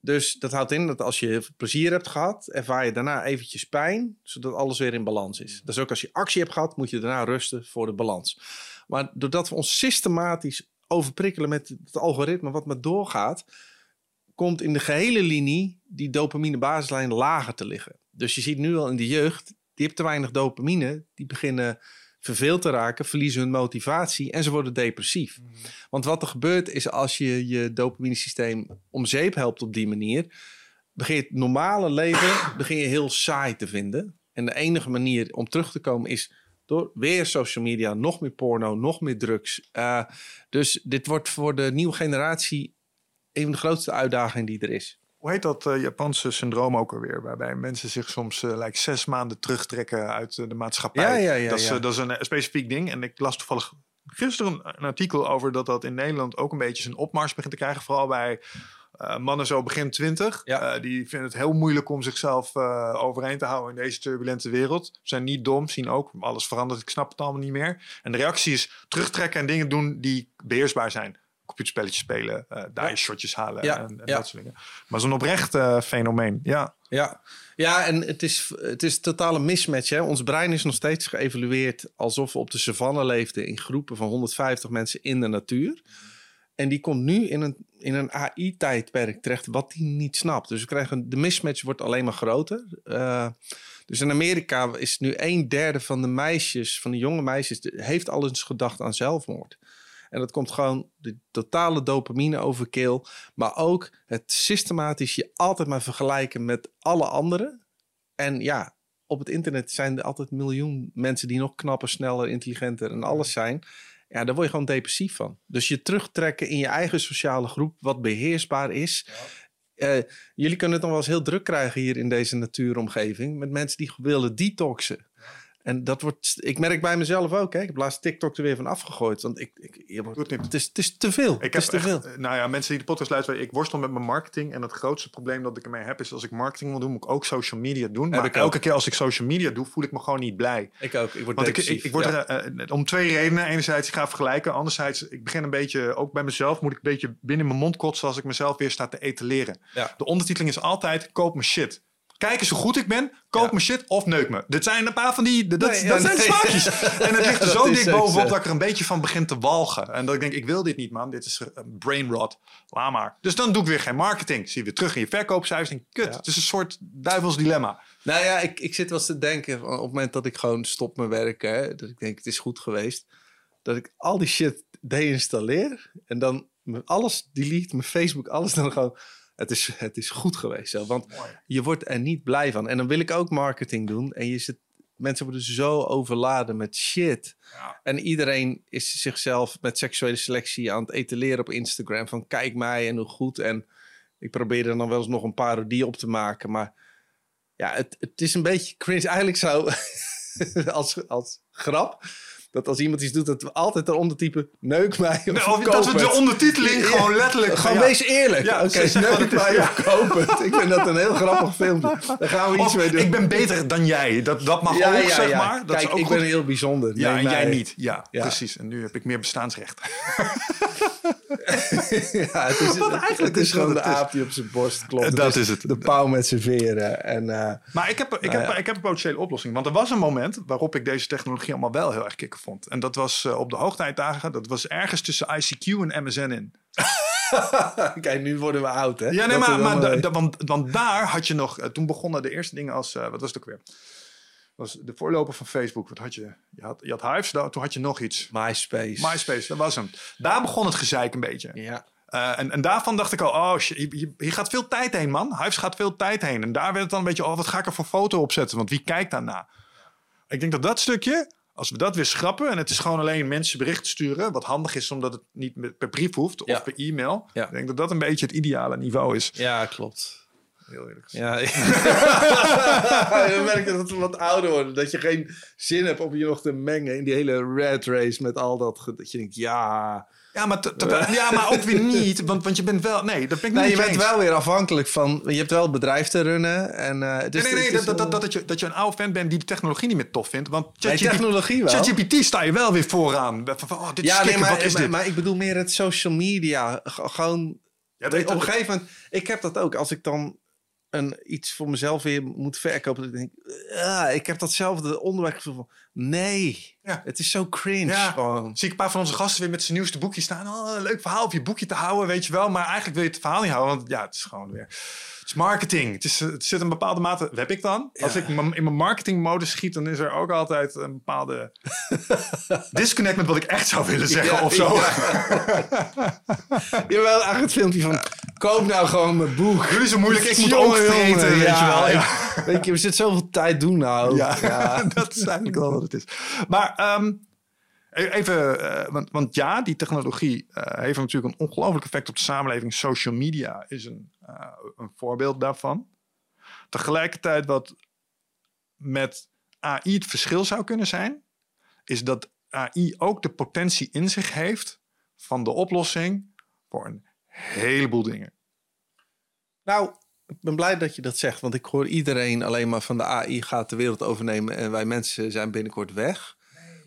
Dus dat houdt in dat als je plezier hebt gehad, ervaar je daarna eventjes pijn, zodat alles weer in balans is. Dus ook als je actie hebt gehad, moet je daarna rusten voor de balans. Maar doordat we ons systematisch overprikkelen met het algoritme wat maar doorgaat, komt in de gehele linie die dopamine basislijn lager te liggen. Dus je ziet nu al in de jeugd, die heeft te weinig dopamine, die beginnen verveeld te raken, verliezen hun motivatie en ze worden depressief. Mhm. Want wat er gebeurt is als je je dopamine systeem om zeep helpt op die manier, begin je het normale leven begin je heel saai te vinden. En de enige manier om terug te komen is door weer social media, nog meer porno, nog meer drugs. Uh, dus dit wordt voor de nieuwe generatie een van de grootste uitdagingen die er is. Hoe heet dat uh, Japanse syndroom ook alweer? Waarbij mensen zich soms uh, like, zes maanden terugtrekken uit de maatschappij. Ja, ja, ja, dat, is, dat is een specifiek ding. En ik las toevallig gisteren een, artikel over dat dat in Nederland ook een beetje zijn opmars begint te krijgen. Vooral bij uh, mannen zo begin twintig. Uh, die vinden het heel moeilijk om zichzelf uh, overeind te houden in deze turbulente wereld. Ze zijn niet dom, zien ook alles verandert. Ik snap het allemaal niet meer. En de reactie is terugtrekken en dingen doen die beheersbaar zijn. Computerspelletjes spelen, daar je shotjes halen en, en dat soort dingen. Maar zo'n oprecht fenomeen, ja. Ja, ja en het is, het is een totale mismatch. Hè? Ons brein is nog steeds geëvalueerd alsof we op de savanne leefden in groepen van 150 mensen in de natuur. En die komt nu in een, in een AI-tijdperk terecht, wat hij niet snapt. Dus we krijgen, de mismatch wordt alleen maar groter. Uh, dus in Amerika is nu een derde van de meisjes, van de jonge meisjes, heeft al eens gedacht aan zelfmoord. En dat komt gewoon de totale dopamine overkill. Maar ook het systematisch je altijd maar vergelijken met alle anderen. En ja, op het internet zijn er altijd miljoen mensen die nog knapper, sneller, intelligenter en alles zijn. Ja, daar word je gewoon depressief van. Dus je terugtrekken in je eigen sociale groep, wat beheersbaar is. Ja. Uh, jullie kunnen het nog wel eens heel druk krijgen hier in deze natuuromgeving. Met mensen die willen detoxen. En dat wordt, ik merk bij mezelf ook. Hè. Ik heb laatst TikTok er weer van afgegooid. Want ik, ik het, is, het is te veel. Ik het heb is te veel. Nou ja, mensen die de podcast luisteren, ik worstel met mijn marketing. En het grootste probleem dat ik ermee heb is als ik marketing wil doen, moet ik ook social media doen. maar elke keer als ik social media doe, voel ik me gewoon niet blij. Ik ook. Ik word want ik, ik, word er, uh, om twee redenen. Enerzijds, ik ga vergelijken. Anderzijds, ik begin een beetje, ook bij mezelf, moet ik een beetje binnen mijn mond kotsen als ik mezelf weer sta te etaleren. Ja. De ondertiteling is altijd, koop me shit. Kijk eens hoe goed ik ben. Koop ja. me shit of neuk me. Dit zijn een paar van die... Dat, dat zijn nee. smaakjes. en het ligt er zo dik bovenop dat ik er een beetje van begin te walgen. En dat ik denk, ik wil dit niet man. Dit is brain rot. Laat maar. Dus dan doe ik weer geen marketing. Zie je weer terug in je verkoopcijfers. En kut. Het is een soort duivels dilemma. Nou ja, ik, ik zit wel eens te denken. Op het moment dat ik gewoon stop met werken. Hè, dat ik denk, het is goed geweest. Dat ik al die shit deinstalleer. En dan alles delete. Mijn Facebook, alles dan gewoon het is, het is goed geweest. Zo, want je wordt er niet blij van. En dan wil ik ook marketing doen. En je zit, mensen worden zo overladen met shit. Ja. En iedereen is zichzelf met seksuele selectie aan het etaleren op Instagram. Van kijk mij en hoe goed. En ik probeer er dan wel eens nog een parodie op te maken. Maar ja, het, het is een beetje cringe. Eigenlijk zou als, als grap dat als iemand iets doet, dat we altijd eronder typen neuk mij of, of Dat we de ondertiteling gewoon letterlijk... Gewoon wees eerlijk. Ja, Oké, okay, neuk mij of koop het. Ik vind dat een heel grappig filmpje. Daar gaan we iets mee doen. Ik ben beter dan jij. Dat, dat mag ook, zeg maar. Dat Kijk, is ook ik goed. ben heel bijzonder. Ja, en jij niet. Ja, precies. En nu heb ik meer bestaansrecht. ja, het is, eigenlijk het is gewoon de aap die op zijn borst klopt. Dat is het. De pauw met zijn veren. En, uh, maar ik heb, ik, heb, ik heb een potentiële oplossing. Want er was een moment waarop ik deze technologie allemaal wel heel erg kicken vond. En dat was uh, op de hoogtijdagen. Dat was ergens tussen ICQ en MSN in. Kijk, nu worden we oud, hè? Ja, nee, maar, maar da, da, want, want daar had je nog... Uh, toen begonnen de eerste dingen als... wat was het ook weer? Was de voorloper van Facebook. Wat had je? Je had, je had Hives, toen had je nog iets. MySpace. MySpace, dat was hem. Daar begon het gezeik een beetje. Ja. Uh, en, en daarvan dacht ik al, oh, hier gaat veel tijd heen, man. Hives gaat veel tijd heen. En daar werd het dan een beetje, oh, wat ga ik er voor foto op zetten? Want wie kijkt daarna? Ik denk dat dat stukje, als we dat weer schrappen... en het is gewoon alleen mensen berichten sturen... wat handig is omdat het niet per brief hoeft of per e-mail... Ja. Ik denk dat dat een beetje het ideale niveau is. Ja, klopt. Heel eerlijk Ja, dan merk je dat we wat ouder worden. Dat je geen zin hebt om je nog te mengen in die hele red race met al dat. Dat je denkt, ja. Ja, maar, ja, maar ook weer niet. Want, want je bent wel. Nee, dat ben ik nee, niet. Je bent wel weer afhankelijk van. Je hebt wel het bedrijf te runnen. En, uh, dus, nee, nee, nee. dat, dat, dat, dat, je, dat je een oude fan bent die de technologie niet meer tof vindt. Want nee, technologie wel. ChatGPT sta je wel weer vooraan. Van, oh, dit ja, is nee, maar, wat is maar, dit? maar ik bedoel meer het social media. Gewoon. Ja, dat, op een gegeven moment. Ik heb dat ook. Als ik dan een, iets voor mezelf weer moet verkopen. Ik denk, ah, ik heb datzelfde onderwerp van, nee, ja. het is zo cringe. Ja. Gewoon. Zie ik een paar van onze gasten weer met zijn nieuwste boekje staan. Oh, een leuk verhaal op je boekje te houden, weet je wel. Maar eigenlijk wil je het verhaal niet houden, want ja, het is gewoon weer... Het is marketing. Het, is, het zit een bepaalde mate... Heb ik dan? Als ik in mijn marketingmodus schiet, dan is er ook altijd een bepaalde disconnect met wat ik echt zou willen zeggen of zo. Jawel, eigenlijk het filmpje van koop nou gewoon mijn boek. Jullie zo moeilijk, ik moet ook vreten, weet je wel. Weet je, we zitten zoveel tijd doen nou. Ja, dat is eigenlijk wel is. Maar um, even, uh, want, want, ja, die technologie uh, heeft natuurlijk een ongelooflijk effect op de samenleving. Social media is een, uh, een voorbeeld daarvan. Tegelijkertijd wat met AI het verschil zou kunnen zijn, is dat AI ook de potentie in zich heeft van de oplossing voor een heleboel dingen. Nou, ik ben blij dat je dat zegt, want ik hoor iedereen alleen maar van de AI gaat de wereld overnemen en wij mensen zijn binnenkort weg.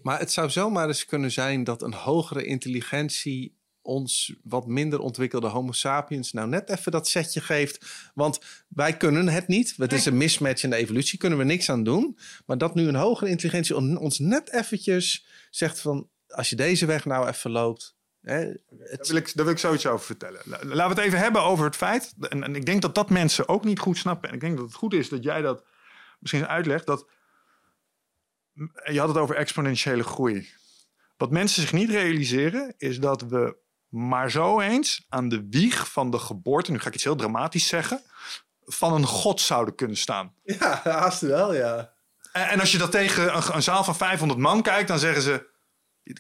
Maar het zou zomaar eens kunnen zijn dat een hogere intelligentie ons wat minder ontwikkelde Homo sapiens nou net even dat setje geeft. Want wij kunnen het niet. Het is een mismatch in de evolutie, kunnen we niks aan doen. Maar dat nu een hogere intelligentie ons net eventjes zegt van... als je deze weg nou even loopt, Hè, daar, wil ik, daar wil ik zoiets over vertellen. Laten we het even hebben over het feit. En, en, ik denk dat dat mensen ook niet goed snappen. En ik denk dat het goed is dat jij dat misschien uitlegt. Dat, je had het over exponentiële groei. Wat mensen zich niet realiseren is dat we maar zo eens aan de wieg van de geboorte, nu ga ik iets heel dramatisch zeggen, van een god zouden kunnen staan. Ja, haast wel, ja. En, en als je dat tegen een, een, zaal van 500 man kijkt, dan zeggen ze: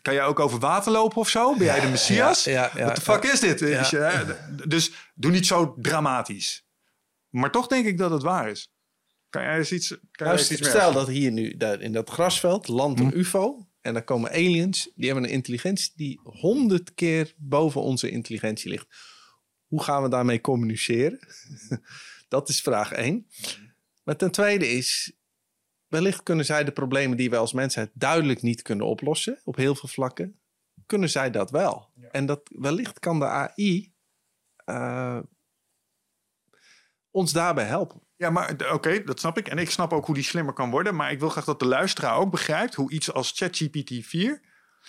Kan jij ook over water lopen of zo? Ben jij de messias? Ja, ja, What the fuck is dit? dus doe niet zo dramatisch. Maar toch denk ik dat het waar is. Kan jij eens iets, kan nou, jij iets Stel dat hier nu in dat grasveld landt een hm. UFO. En dan komen aliens, die hebben een intelligentie die honderd keer boven onze intelligentie ligt. Hoe gaan we daarmee communiceren? dat is vraag één. Maar ten tweede is, wellicht kunnen zij de problemen die wij als mensheid duidelijk niet kunnen oplossen, op heel veel vlakken, kunnen zij dat wel. En dat wellicht kan de AI uh, eh, ons daarbij helpen. Ja, maar oké, dat snap ik. En ik snap ook hoe die slimmer kan worden. Maar ik wil graag dat de luisteraar ook begrijpt hoe iets als ChatGPT 4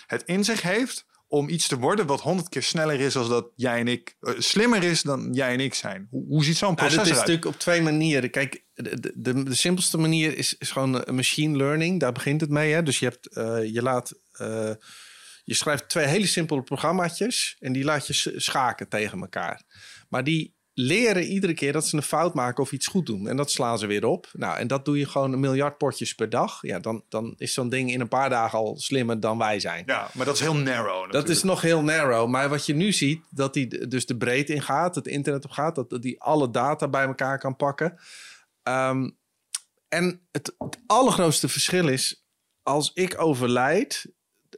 het in zich heeft om iets te worden wat honderd keer sneller is als dat jij en ik, uh, slimmer is dan jij en ik zijn. Hoe, hoe ziet zo'n proces nou, dat is natuurlijk op twee manieren. Kijk, de, de, de simpelste manier is, is gewoon machine learning. Daar begint het mee. Hè? Dus je, hebt, uh, je laat... Uh, je schrijft twee hele simpele programmaatjes en die laat je schaken tegen elkaar. Maar die leren iedere keer dat ze een fout maken of iets goed doen. En dat slaan ze weer op. Nou, en dat doe je gewoon een miljard potjes per dag. Ja, dan, dan is zo'n ding in een paar dagen al slimmer dan wij zijn. Ja, maar dat is heel narrow. Natuurlijk. Dat is nog heel narrow. Maar wat je nu ziet, dat die dus de breedte ingaat, het internet op gaat, dat die alle data bij elkaar kan pakken. Ehm, en het, het, allergrootste verschil is, als ik overlijd,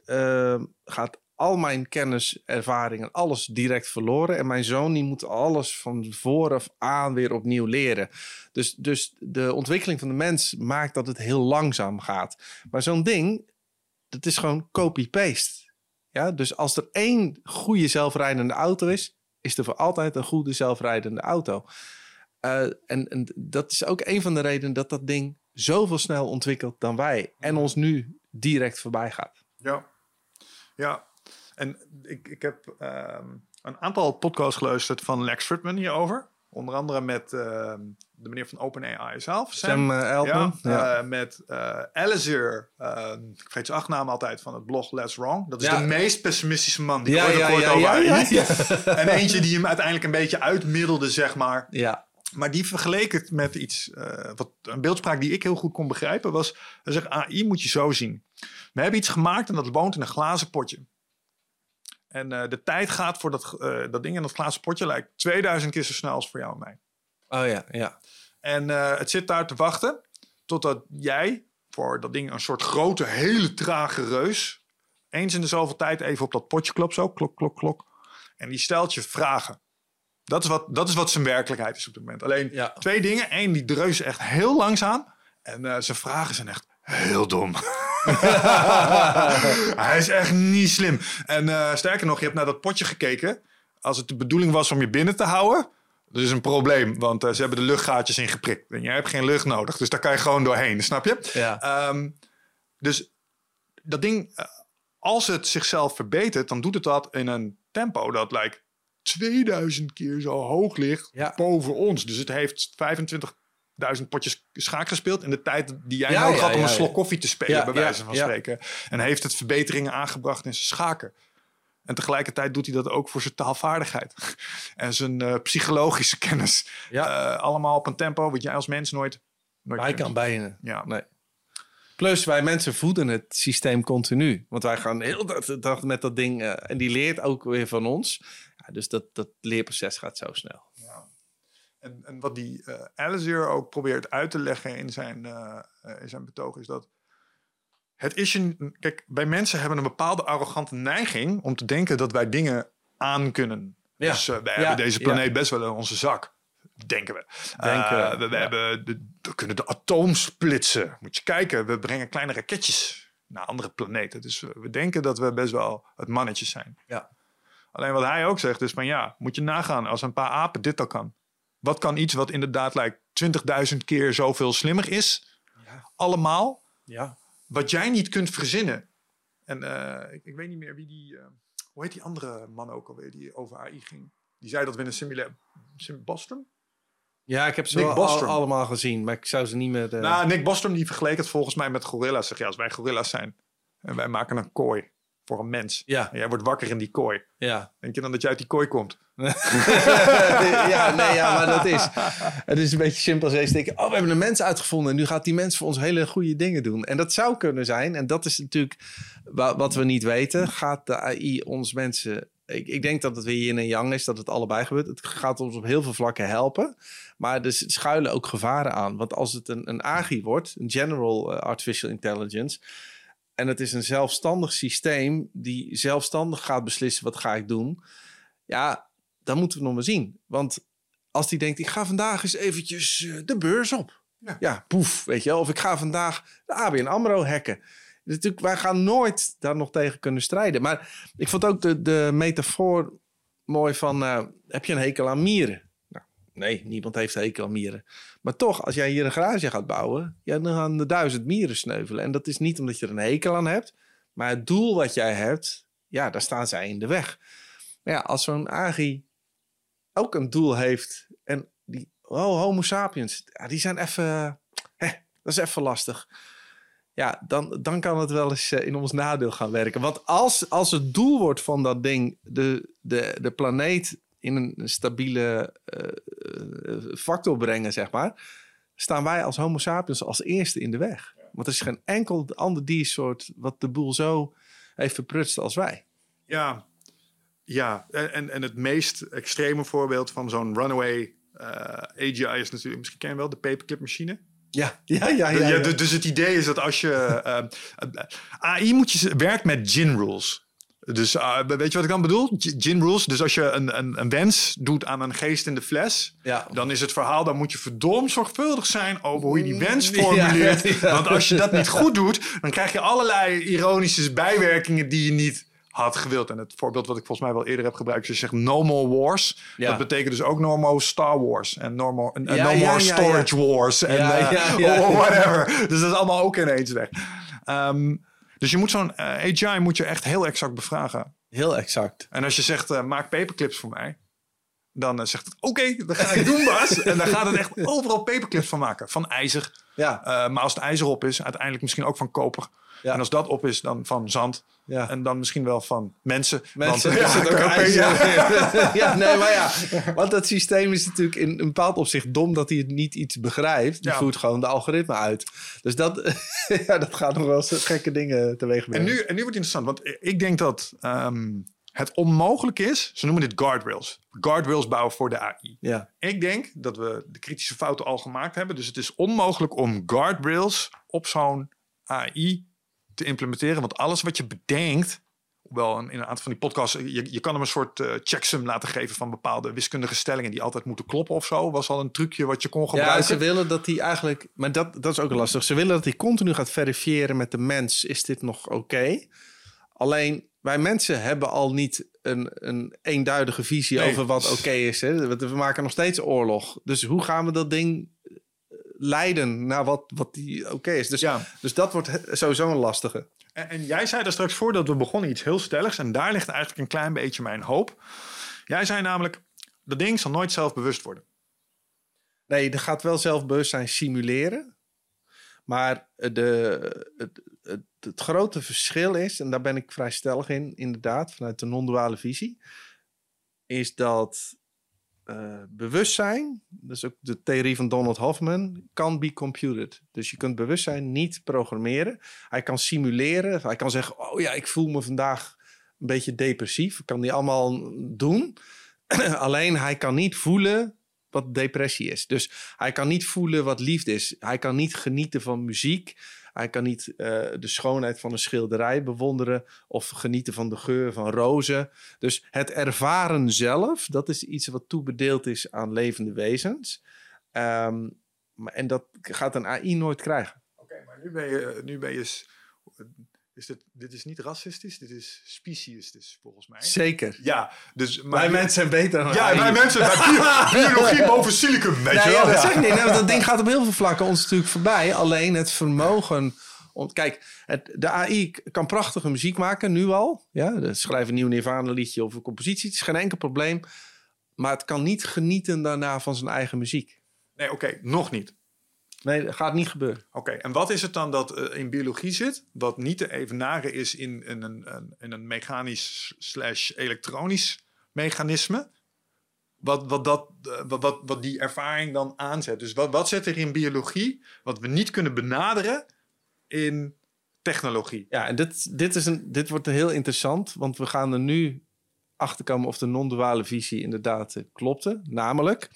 uh, gaat al mijn kennis, ervaringen, alles direct verloren. En mijn zoon die moet alles van vooraf aan weer opnieuw leren. Dus, dus de ontwikkeling van de mens maakt dat het heel langzaam gaat. Maar zo'n ding, dat is gewoon copy-paste. Ja, dus als er één goede zelfrijdende auto is, is er voor altijd een goede zelfrijdende auto. Uh, en, en dat is ook een van de redenen dat dat ding zoveel snel ontwikkelt dan wij. En ons nu direct voorbij gaat. Ja, ja en ik, ik heb ehm, een aantal podcasts geluisterd van Lex Fridman hierover. Onder andere met ehm, de meneer van OpenAI zelf. Sam, Sam uh, Ja, uh, met uh, Alistair, ik vergeet zijn achternaam altijd van het blog Less Wrong. Dat is de meest pessimistische man die ja, ooit ja, ja, over En eentje die hem uiteindelijk een beetje uitmiddelde, zeg maar. Ja. Maar die vergeleek het met iets, wat een beeldspraak die ik heel goed kon begrijpen, was, hij zegt, AI moet je zo zien. We hebben iets gemaakt en dat woont in een glazen potje. En uh, de tijd gaat voor dat, uh, dat ding in dat glazen potje lijkt 2000 keer zo snel als voor jou en mij. Oh ja, ja. En uh, het zit daar te wachten totdat jij voor dat ding een soort grote, hele trage reus eens in de zoveel tijd even op dat potje klopt zo, klok, klok, klok. En die stelt je vragen. Dat is wat, dat is wat zijn werkelijkheid is op dit moment. Alleen ja. twee dingen. Eén, die reus echt heel langzaam. En zijn vragen zijn echt heel dom. Hij is echt niet slim. En uh, sterker nog, je hebt naar dat potje gekeken. Als het de bedoeling was om je binnen te houden, dat is een probleem. Want uh, ze hebben de luchtgaatjes ingeprikt. En jij hebt geen lucht nodig. Dus daar kan je gewoon doorheen, snap je? Ja. Um, dus dat ding, uh, als het zichzelf verbetert, dan doet het dat in een tempo dat lijkt 2000 keer zo hoog ligt ja. boven ons. Dus het heeft 25 duizend potjes schaak gespeeld in de tijd die jij nodig had om een slok koffie te spelen, bij wijze van spreken. En heeft het verbeteringen aangebracht in zijn schaken. En tegelijkertijd doet hij dat ook voor zijn taalvaardigheid en zijn uh, psychologische kennis. Uh, allemaal op een tempo wat jij als mens nooit. nooit hij kan bijna. Ja. Nee. Plus, wij mensen voeden het systeem continu. Want wij gaan heel de dag met dat ding. Uh, en die leert ook weer van ons. Ja, dus dat, dat leerproces gaat zo snel. En, en wat die uh, Alistair ook probeert uit te leggen in zijn, uh, in zijn betoog is dat het is een. Kijk, wij mensen hebben een bepaalde arrogante neiging om te denken dat wij dingen aan kunnen. Ja. Dus uh, wij hebben deze planeet best wel in onze zak. Denken we. Denken, we, we, hebben de, we kunnen de atoom splitsen. Moet je kijken, we brengen kleine raketjes naar andere planeten. Dus we denken dat we best wel het mannetje zijn. Ja. Alleen wat hij ook zegt is van ja, moet je nagaan als een paar apen dit al kan. Wat kan iets wat inderdaad lijkt 20.000 keer zoveel slimmer is? Ja. Allemaal. Ja. Wat jij niet kunt verzinnen. En uh, ik, ik, weet niet meer wie die. Uh, Hoe heet die andere man ook alweer die over AI ging? Die zei dat we in een simulator... Boston? Ja, ik heb ze al, allemaal gezien, maar ik zou ze niet meer... Uh... Nou, Nick Bostrom die vergeleek het volgens mij met gorilla's. Zeg, ja, als wij gorilla's zijn en wij maken een kooi voor een mens. Ja. En jij wordt wakker in die kooi. Ja. Denk je dan dat je uit die kooi komt? ja, nee, ja, maar dat is... Het is een beetje simpel als denken... Oh, we hebben een mens uitgevonden en nu gaat die mens voor ons hele goede dingen doen. En dat zou kunnen zijn. En dat is natuurlijk wat we niet weten. Gaat de AI ons mensen ik, ik, denk dat het weer yin en yang is, dat het allebei gebeurt. Het gaat ons op heel veel vlakken helpen. Maar er schuilen ook gevaren aan. Want als het een, een AGI wordt, een General eh, Artificial Intelligence... en het is een zelfstandig systeem die zelfstandig gaat beslissen wat ga ik doen... ja, dan moeten we nog maar zien. Want als die denkt, ik ga vandaag eens eventjes eh, de beurs op. Ja. ja, poef, weet je wel. Of ik ga vandaag de ABN AMRO hacken natuurlijk, wij gaan nooit daar nog tegen kunnen strijden. Maar ik vond ook de, de metafoor mooi van... Uh, heb je een hekel aan mieren? Nee, niemand heeft hekel aan mieren. Maar toch, als jij hier een garage gaat bouwen... Ja, dan gaan er duizend mieren sneuvelen. En dat is niet omdat je er een hekel aan hebt... maar het doel wat jij hebt... ja, daar staan zij in de weg. Ja, als zo'n agi ook een doel heeft... en die oh, homo sapiens, die zijn even... Dat is even lastig ja, dan, dan kan het wel eens eh, in ons nadeel gaan werken. Want als, als het doel wordt van dat ding de, de, de planeet in een stabiele uh, factor brengen, zeg maar, staan wij als Homo sapiens als eerste in de weg. Want er is geen enkel ander diersoort wat de boel zo heeft verprutst als wij. Ja, ja. En, en het meest extreme voorbeeld van zo'n runaway uh, AGI is natuurlijk, misschien ken je wel de paperclip machine. Ja, ja, ja. ja, ja. Dus het idee is dat als je... Uh, eh, AI moet je, werkt met gin rules. Dus uh, weet je wat ik dan bedoel? Gin rules. Dus als je een, een, een, wens doet aan een geest in de fles, ja. dan is het verhaal, dan moet je verdomd zorgvuldig zijn over hoe je die wens formuleert. Want als je dat niet goed doet, dan krijg je allerlei ironische bijwerkingen die je niet had gewild. En het voorbeeld wat ik volgens mij wel eerder heb gebruikt, je zegt no more wars. Dat betekent dus ook no more Star Wars en no more, no more storage wars en uh, whatever. Dus dat is allemaal ook ineens weg. Um, dus je moet zo'n uh, eh, AGI moet je echt heel exact bevragen. Heel exact. En als je zegt, uh, maak paperclips voor mij, dan uh, zegt het, oké, okay, dat ga ik doen, Bas. en dan gaat het echt overal paperclips van maken. Van ijzer. Ja. maar als het ijzer op is, uiteindelijk misschien ook van koper. Ja. En als dat op is, dan van zand. Ja. En dan misschien wel van mensen. Mensen, want, ja, ook ja. ja, nee, maar ja. Want dat systeem is natuurlijk in een bepaald opzicht dom dat hij het niet iets begrijpt. Die voert gewoon de algoritme uit. Dus dat, ja, dat gaat nog wel eens gekke dingen teweeg brengen. En nu, en nu wordt het interessant, want ik denk dat um, het onmogelijk is. Ze noemen dit guardrails. Guardrails bouwen voor de AI. Ja. Ik denk dat we de kritische fouten al gemaakt hebben. Dus het is onmogelijk om guardrails op zo'n AI te implementeren. Want alles wat je bedenkt, hoewel in een aantal van die podcasts, je, je kan hem een soort uh, checksum laten geven van bepaalde wiskundige stellingen die altijd moeten kloppen of zo. Was al een trucje wat je kon gebruiken. Ja, ze willen dat hij eigenlijk, maar dat, dat is ook lastig. Ze willen dat hij continu gaat verifiëren met de mens, is dit nog oké? Alleen wij mensen hebben al niet een, een eenduidige visie over wat oké is. Hè? We maken nog steeds oorlog. Dus hoe gaan we dat ding leiden naar wat, wat die oké is. Dus, ja. dus dat wordt sowieso een lastige. En, en, jij zei er straks voordat we begonnen iets heel stelligs. En daar ligt eigenlijk een klein beetje mijn hoop. Jij zei namelijk, dat ding zal nooit zelfbewust worden. Nee, er gaat wel zelfbewustzijn simuleren. Maar de, het, het, het, grote verschil is, en daar ben ik vrij stellig in, inderdaad, vanuit de non-duale visie, is dat uh, bewustzijn, dat is ook de theorie van Donald Hoffman, kan be computed. Dus je kunt bewustzijn niet programmeren. Hij kan simuleren. Hij kan zeggen, oh ja, ik voel me vandaag een beetje depressief. Kan die allemaal doen. Alleen hij kan niet voelen wat depressie is. Dus hij kan niet voelen wat liefde is. Hij kan niet genieten van muziek. Hij kan niet uh, de schoonheid van een schilderij bewonderen of genieten van de geur van rozen. Dus het ervaren zelf, dat is iets wat toebedeeld is aan levende wezens. Um, en dat gaat een AI nooit krijgen. Oké, maar nu ben je, nu ben je is dit, dit is niet racistisch, dit is speciesistisch volgens mij. Zeker. Ja, dus maar wij mensen zijn beter dan Ja, wij mensen bij biologie boven silicum, weet je wel. Ja, dat zeg ik niet. Nou, dat ding gaat op heel veel vlakken ons natuurlijk voorbij. Alleen het vermogen kijk, het, de AI kan prachtige muziek maken, nu al. Ja, schrijf een nieuw Nirvana liedje of een compositie. Het is geen enkel probleem. Maar het kan niet genieten daarna van zijn eigen muziek. Nee, oké, nog niet. Nee, dat gaat niet gebeuren. Oké, en wat is het dan dat uh, in biologie zit, wat niet te evenaren is in, in, een, in een mechanisch slash elektronisch mechanisme? Wat, wat, dat, uh, wat, wat, die ervaring dan aanzet. Dus wat, wat zit er in biologie wat we niet kunnen benaderen in technologie? Ja, en dit, dit, is een, dit wordt heel interessant, want we gaan er nu achterkomen of de non-duale visie inderdaad uh, klopte. Namelijk,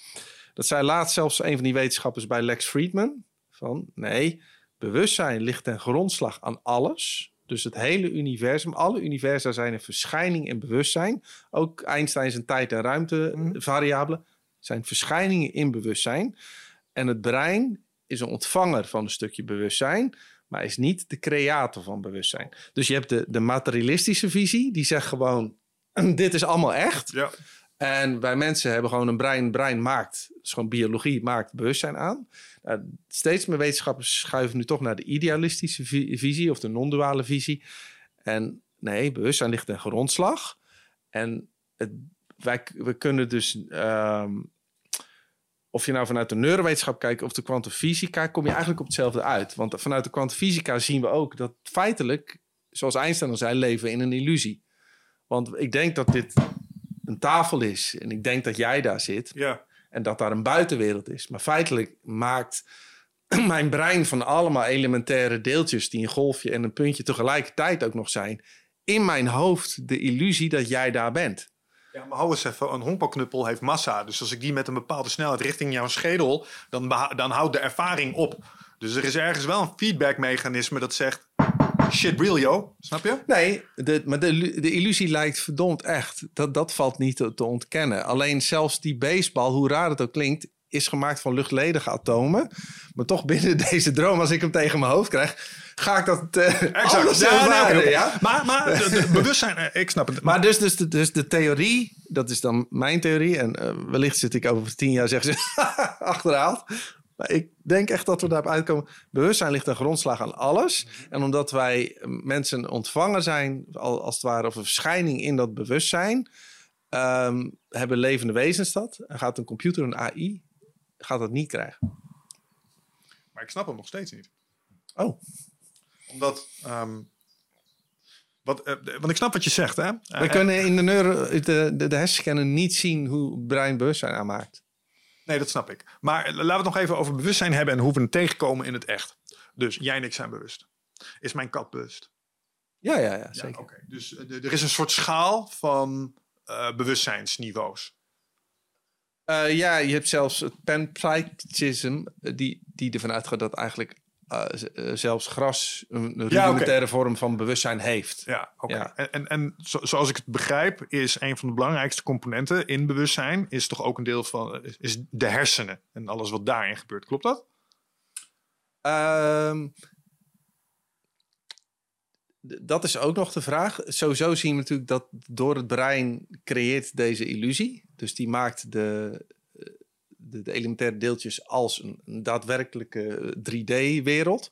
dat zei laatst zelfs een van die wetenschappers bij Lex Friedman. Van nee, bewustzijn ligt ten grondslag aan alles. Dus het hele universum, alle universa zijn een verschijning in bewustzijn. Ook Einstein zijn tijd- en ruimtevariabelen mhm. zijn verschijningen in bewustzijn. En het brein is een ontvanger van een stukje bewustzijn, maar is niet de creator van bewustzijn. Dus je hebt de, de materialistische visie, die zegt gewoon: dit is allemaal echt. Ja. En wij mensen hebben gewoon een brein. Brein maakt, dus gewoon biologie maakt bewustzijn aan. Nou, steeds meer wetenschappers schuiven nu toch naar de idealistische visie of de non-duale visie. En nee, bewustzijn ligt ten grondslag. En het, wij, we kunnen dus, ehm, of je nou vanuit de neurowetenschap kijkt of de kwantumfysica, kom je eigenlijk op hetzelfde uit. Want vanuit de kwantumfysica zien we ook dat feitelijk, zoals Einstein al zei, leven in een illusie. Want ik denk dat dit een tafel is en ik denk dat jij daar zit. Ja. En dat daar een buitenwereld is. Maar feitelijk maakt mijn brein van allemaal elementaire deeltjes die een golfje en een puntje tegelijkertijd ook nog zijn, in mijn hoofd de illusie dat jij daar bent. Ja, maar hou eens even, een honkbalknuppel heeft massa. Dus als ik die met een bepaalde snelheid richting jouw schedel, dan, dan houdt de ervaring op. Dus er is ergens wel een feedbackmechanisme dat zegt: shit real, yo. Snap je? Nee, de, maar de, de illusie lijkt verdomd echt. Dat, dat valt niet te, te ontkennen. Alleen zelfs die baseball, hoe raar het ook klinkt, is gemaakt van luchtledige atomen. Maar toch binnen deze droom, als ik hem tegen mijn hoofd krijg, ga ik dat uh, exact. Ja, ja? Maar, maar de, bewustzijn, eh, ik snap het. Maar dus, dus, de, dus de theorie, dat is dan mijn theorie. En uh, wellicht zit ik over tien jaar, zeggen ze, achterhaald ik denk echt dat we daarop uitkomen. Bewustzijn ligt een grondslag aan alles. Mhm. En omdat wij mensen ontvangen zijn, als het ware, of een verschijning in dat bewustzijn, ehm, hebben levende wezens dat. En gaat een computer, een AI, gaat dat niet krijgen. Maar ik snap hem nog steeds niet. Oh. Omdat. Um, wat, uh, want ik snap wat je zegt, hè? We uh, kunnen in de, neuro, de, de, de hersenscannen niet zien hoe brein bewustzijn aanmaakt. Nee, dat snap ik. Maar laten we het nog even over bewustzijn hebben en hoe we het tegenkomen in het echt. Dus jij en ik zijn bewust. Is mijn kat bewust? Ja, ja, ja zeker. Ja, okay. Dus uh, er is een soort schaal van uh, bewustzijnsniveaus. Uh, ja, je hebt zelfs het panpsychism, die, die ervan uitgaat dat eigenlijk uh, zelfs gras een rudimentaire vorm van bewustzijn heeft. Ja, oké. Ja. En, en, en zoals ik het begrijp, is een van de belangrijkste componenten in bewustzijn, is toch ook een deel van is de hersenen en alles wat daarin gebeurt. Klopt dat? Um, dat is ook nog de vraag. Sowieso zien we natuurlijk dat door het brein creëert deze illusie. Dus die maakt de, de, elementaire deeltjes als een, daadwerkelijke 3D-wereld.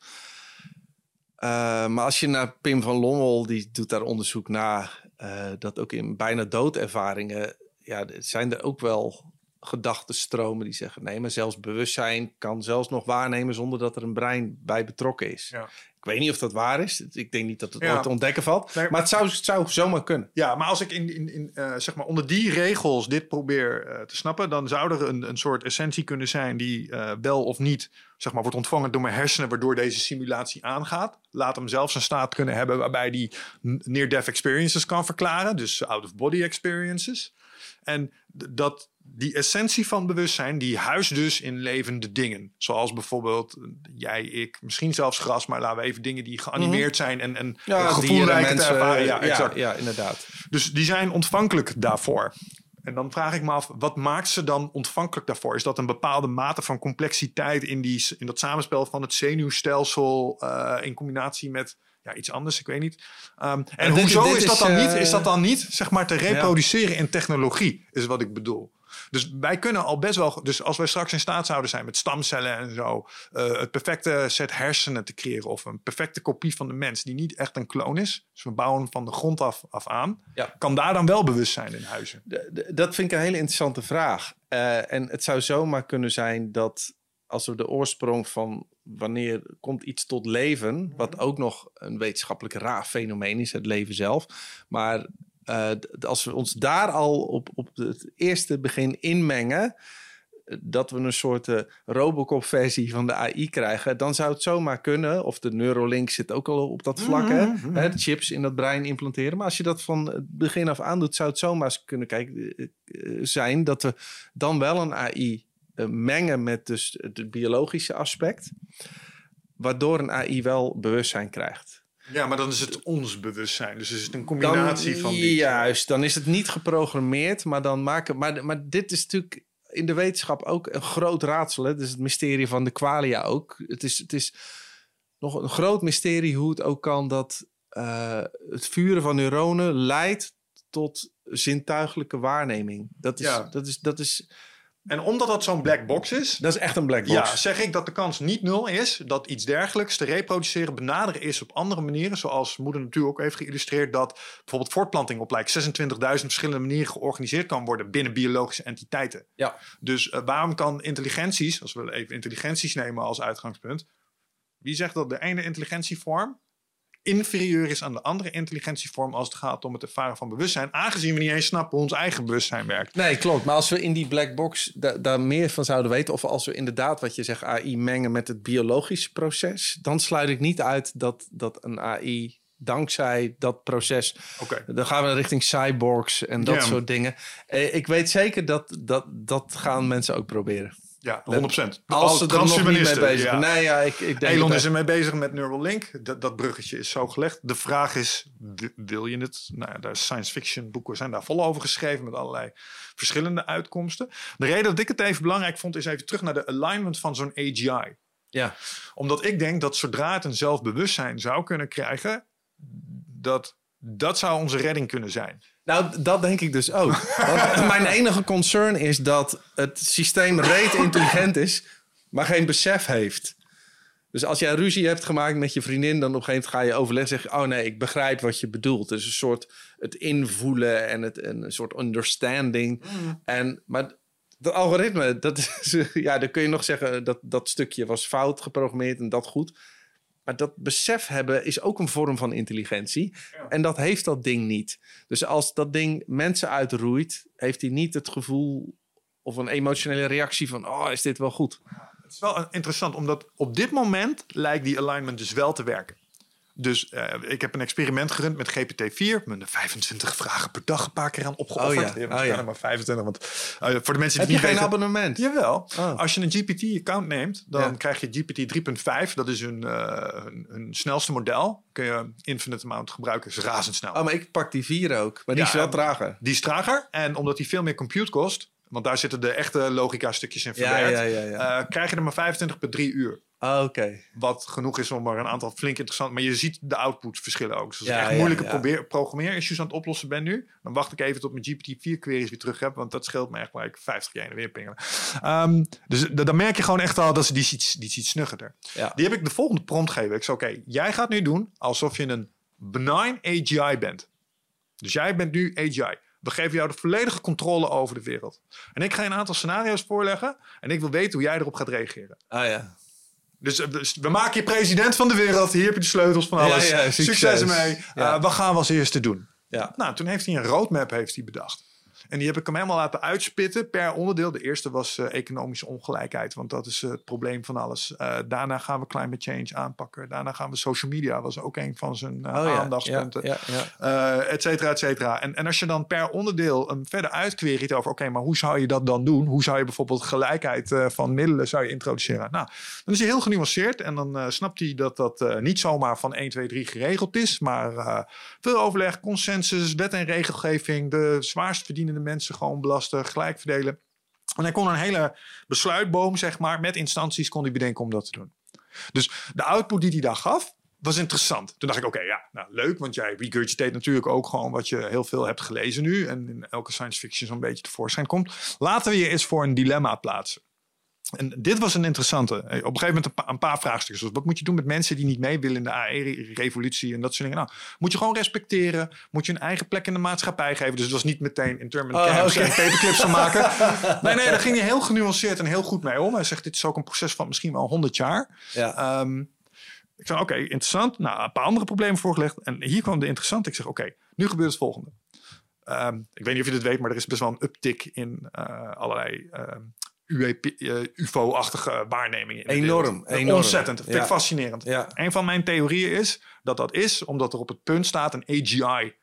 Eh, maar als je naar Pim van Lommel, die doet daar onderzoek naar, uh, dat ook in bijna doodervaringen, ja, zijn er ook wel gedachtenstromen die zeggen: nee, maar zelfs bewustzijn kan zelfs nog waarnemen zonder dat er een brein bij betrokken is. Ja. Ik weet niet of dat waar is. Ik denk niet dat het ooit te ontdekken valt. maar het zou, het zou zomaar kunnen. Ja, maar als ik in, in, in uh, zeg maar onder die regels dit probeer uh, te snappen, dan zou er een, een soort essentie kunnen zijn die uh, wel of niet zeg maar, wordt ontvangen door mijn hersenen, waardoor deze simulatie aangaat. Laat hem zelfs een staat kunnen hebben waarbij die near-death experiences kan verklaren, dus out-of-body experiences. En dat die essentie van bewustzijn, die huist dus in levende dingen. Zoals bijvoorbeeld jij, ik, misschien zelfs gras, maar laten we even dingen die geanimeerd mhm. zijn en, en ja, gevoelrijk te ervaren. Ja, exact. Ja, inderdaad. Dus die zijn ontvankelijk daarvoor. En dan vraag ik me af, wat maakt ze dan ontvankelijk daarvoor? Is dat een bepaalde mate van complexiteit in, die, in dat samenspel van het zenuwstelsel uh, in combinatie met ja, iets anders, ik weet niet. Um, en, hoezo is, dat dan niet, is dat dan niet zeg maar te reproduceren in technologie, is wat ik bedoel. Dus wij kunnen al best wel. Dus als wij straks in staat zouden zijn met stamcellen en zo. Uh, het perfecte set hersenen te creëren. Of een perfecte kopie van de mens. die niet echt een kloon is. Dus we bouwen van de grond af, af aan. Ja. Kan daar dan wel bewustzijn in huizen? dat vind ik een hele interessante vraag. Uh, en het zou zomaar kunnen zijn dat. als we de oorsprong van wanneer komt iets tot leven. wat ook nog een wetenschappelijk raar fenomeen is, het leven zelf. Maar uh, als we ons daar al op, op het eerste begin inmengen, dat we een soort uh, Robocop-versie van de AI krijgen, dan zou het zomaar kunnen. Of de Neuralink zit ook al op dat vlak, hè? Mhm, mhm. chips in dat brein implanteren. Maar als je dat van het begin af aan doet, zou het zomaar kunnen kijken, zijn dat we dan wel een AI mengen met dus het biologische aspect, waardoor een AI wel bewustzijn krijgt. Ja, maar dan is het ons bewustzijn. Dus is het een combinatie van die. Juist, dan is het niet geprogrammeerd, maar dan maken. Maar, maar dit is natuurlijk in de wetenschap ook een groot raadsel. Hè? Dus het mysterie van de qualia ook. Het is, het is nog een groot mysterie hoe het ook kan dat uh, het vuren van neuronen leidt tot zintuigelijke waarneming. Dat is, ja. dat is, dat is en omdat dat zo'n black box is. Dat is echt een black box. Ja, zeg ik dat de kans niet nul is dat iets dergelijks te reproduceren benaderen is op andere manieren. Zoals moeder natuurlijk ook heeft geïllustreerd dat bijvoorbeeld voortplanting op lijkt 26.000 verschillende manieren georganiseerd kan worden binnen biologische entiteiten. Ja. Dus uh, waarom kan intelligenties, als we even intelligenties nemen als uitgangspunt. Wie zegt dat de ene intelligentievorm inferieur is aan de andere intelligentievorm als het gaat om het ervaren van bewustzijn, aangezien we niet eens snappen hoe ons eigen bewustzijn werkt. Nee, klopt. Maar als we in die black box daar meer van zouden weten, of als we inderdaad wat je zegt AI mengen met het biologische proces, dan sluit ik niet uit dat, dat een AI dankzij dat proces. Okay. Dan gaan we richting cyborgs en dat soort dingen. Eh, ik weet zeker dat, dat dat gaan mensen ook proberen. Ja, 100%. Als ze er nog niet mee bezig ja. Nee, ja, ik, ik denk Elon is er mee bezig met Neuralink. Dat, dat bruggetje is zo gelegd. De vraag is, wil je het? Nou daar science fiction boeken zijn daar vol over geschreven met allerlei verschillende uitkomsten. De reden dat ik het even belangrijk vond, is even terug naar de alignment van zo'n AGI. Ja. Omdat ik denk dat zodra het een zelfbewustzijn zou kunnen krijgen, dat dat zou onze redding kunnen zijn. Nou, dat denk ik dus ook. Want mijn enige concern is dat het systeem reet intelligent is, maar geen besef heeft. Dus als jij ruzie hebt gemaakt met je vriendin, dan op een gegeven moment ga je overleggen. Zeg oh nee, ik begrijp wat je bedoelt. Dus een soort het invoelen en het, een soort understanding. Mm. En, maar dat algoritme, dat is, ja, dan kun je nog zeggen dat dat stukje was fout geprogrammeerd en dat goed. Maar dat besef hebben is ook een vorm van intelligentie. En dat heeft dat ding niet. Dus als dat ding mensen uitroeit, heeft hij niet het gevoel of een emotionele reactie van: oh, is dit wel goed? Het is wel interessant, omdat op dit moment lijkt die alignment dus wel te werken. Dus uh, ik heb een experiment gerund met GPT-4. Met 25 vragen per dag een paar keer aan opgeofferd. Oh ja, oh ja. maar 25. Want uh, voor de mensen die heb je geen abonnement? Jawel. Oh. Als je een GPT-account neemt, dan krijg je GPT 3.5. Dat is hun, uh, hun, snelste model. Kun je infinite amount gebruiken. Is razendsnel. Oh, maar ik pak die 4 ook. Maar die is wel trager. Die is trager. En omdat die veel meer compute kost... Want daar zitten de echte logica stukjes in verwerkt. Ja, krijg je er maar 25 per 3 uur. Ah, oké. Wat genoeg is om er een aantal flink interessant... Maar je ziet de output verschillen ook. Dus als ik echt moeilijke ja, programmeer-issues aan het oplossen ben nu... dan wacht ik even tot mijn GPT-4-queries weer terug heb. Want dat scheelt me echt maar 50 jaar weer pingelen. Um, dus dan merk je gewoon echt al dat ze die ziet, die ziet snuggerder. Die heb ik de volgende prompt gegeven. Ik zei, oké, jij gaat nu doen alsof je een benign AGI bent. Dus jij bent nu AGI. We geven jou de volledige controle over de wereld. En ik ga je een aantal scenario's voorleggen. En ik wil weten hoe jij erop gaat reageren. Ah ja. Dus, eh, dus, we maken je president van de wereld. Hier heb je de sleutels van alles. Ja, succes. ermee. Uh, wat gaan we als eerste doen? Ja. Nou, toen heeft hij een roadmap heeft hij bedacht. En die heb ik hem helemaal laten uitspitten per onderdeel. De eerste was uh, economische ongelijkheid, want dat is het probleem van alles. Uh, daarna gaan we climate change aanpakken. Daarna gaan we social media, was ook een van zijn oh, aandachtspunten. Ja, ja, et cetera, et cetera. En, en als je dan per onderdeel hem verder uitqueryt over, oké, maar hoe zou je dat dan doen? Hoe zou je bijvoorbeeld gelijkheid van middelen zou je introduceren? Nou, dan is hij heel genuanceerd en dan snapt hij dat dat niet zomaar van 1, 2, 3 geregeld is, maar veel overleg, consensus, wet en regelgeving, de zwaarst verdienende mensen gewoon belasten, gelijk verdelen. En hij kon een hele besluitboom, zeg maar, met instanties kon hij bedenken om dat te doen. Dus de output die hij daar gaf, was interessant. Toen dacht ik, oké, ja, nou, leuk. Want jij regurgitate natuurlijk ook gewoon wat je heel veel hebt gelezen nu. En in elke science fiction zo'n beetje tevoorschijn komt. Laten we je eens voor een dilemma plaatsen. En dit was een interessante. Op een gegeven moment een, paar vraagstukken. Zoals wat moet je doen met mensen die niet mee willen in de AI-revolutie en dat soort dingen. Nou, moet je gewoon respecteren. Moet je een eigen plek in de maatschappij geven. Dus het was niet meteen intermittent oh, camps okay. en paperclips te maken. nee, nee, daar ging hij heel genuanceerd en heel goed mee om. Hij zegt, dit is ook een proces van misschien wel 100 jaar. Ja. Um, ik zei, oké, interessant. Nou, een paar andere problemen voorgelegd. En hier kwam de interessante. Ik zeg, oké, nu gebeurt het volgende. Um, ik weet niet of je dit weet, maar er is best wel een uptick in uh, allerlei uh, UFO-achtige waarnemingen. In enorm, enorm. Ontzettend. Vind ik fascinerend. Ja. Een van mijn theorieën is dat dat is omdat er op het punt staat een AGI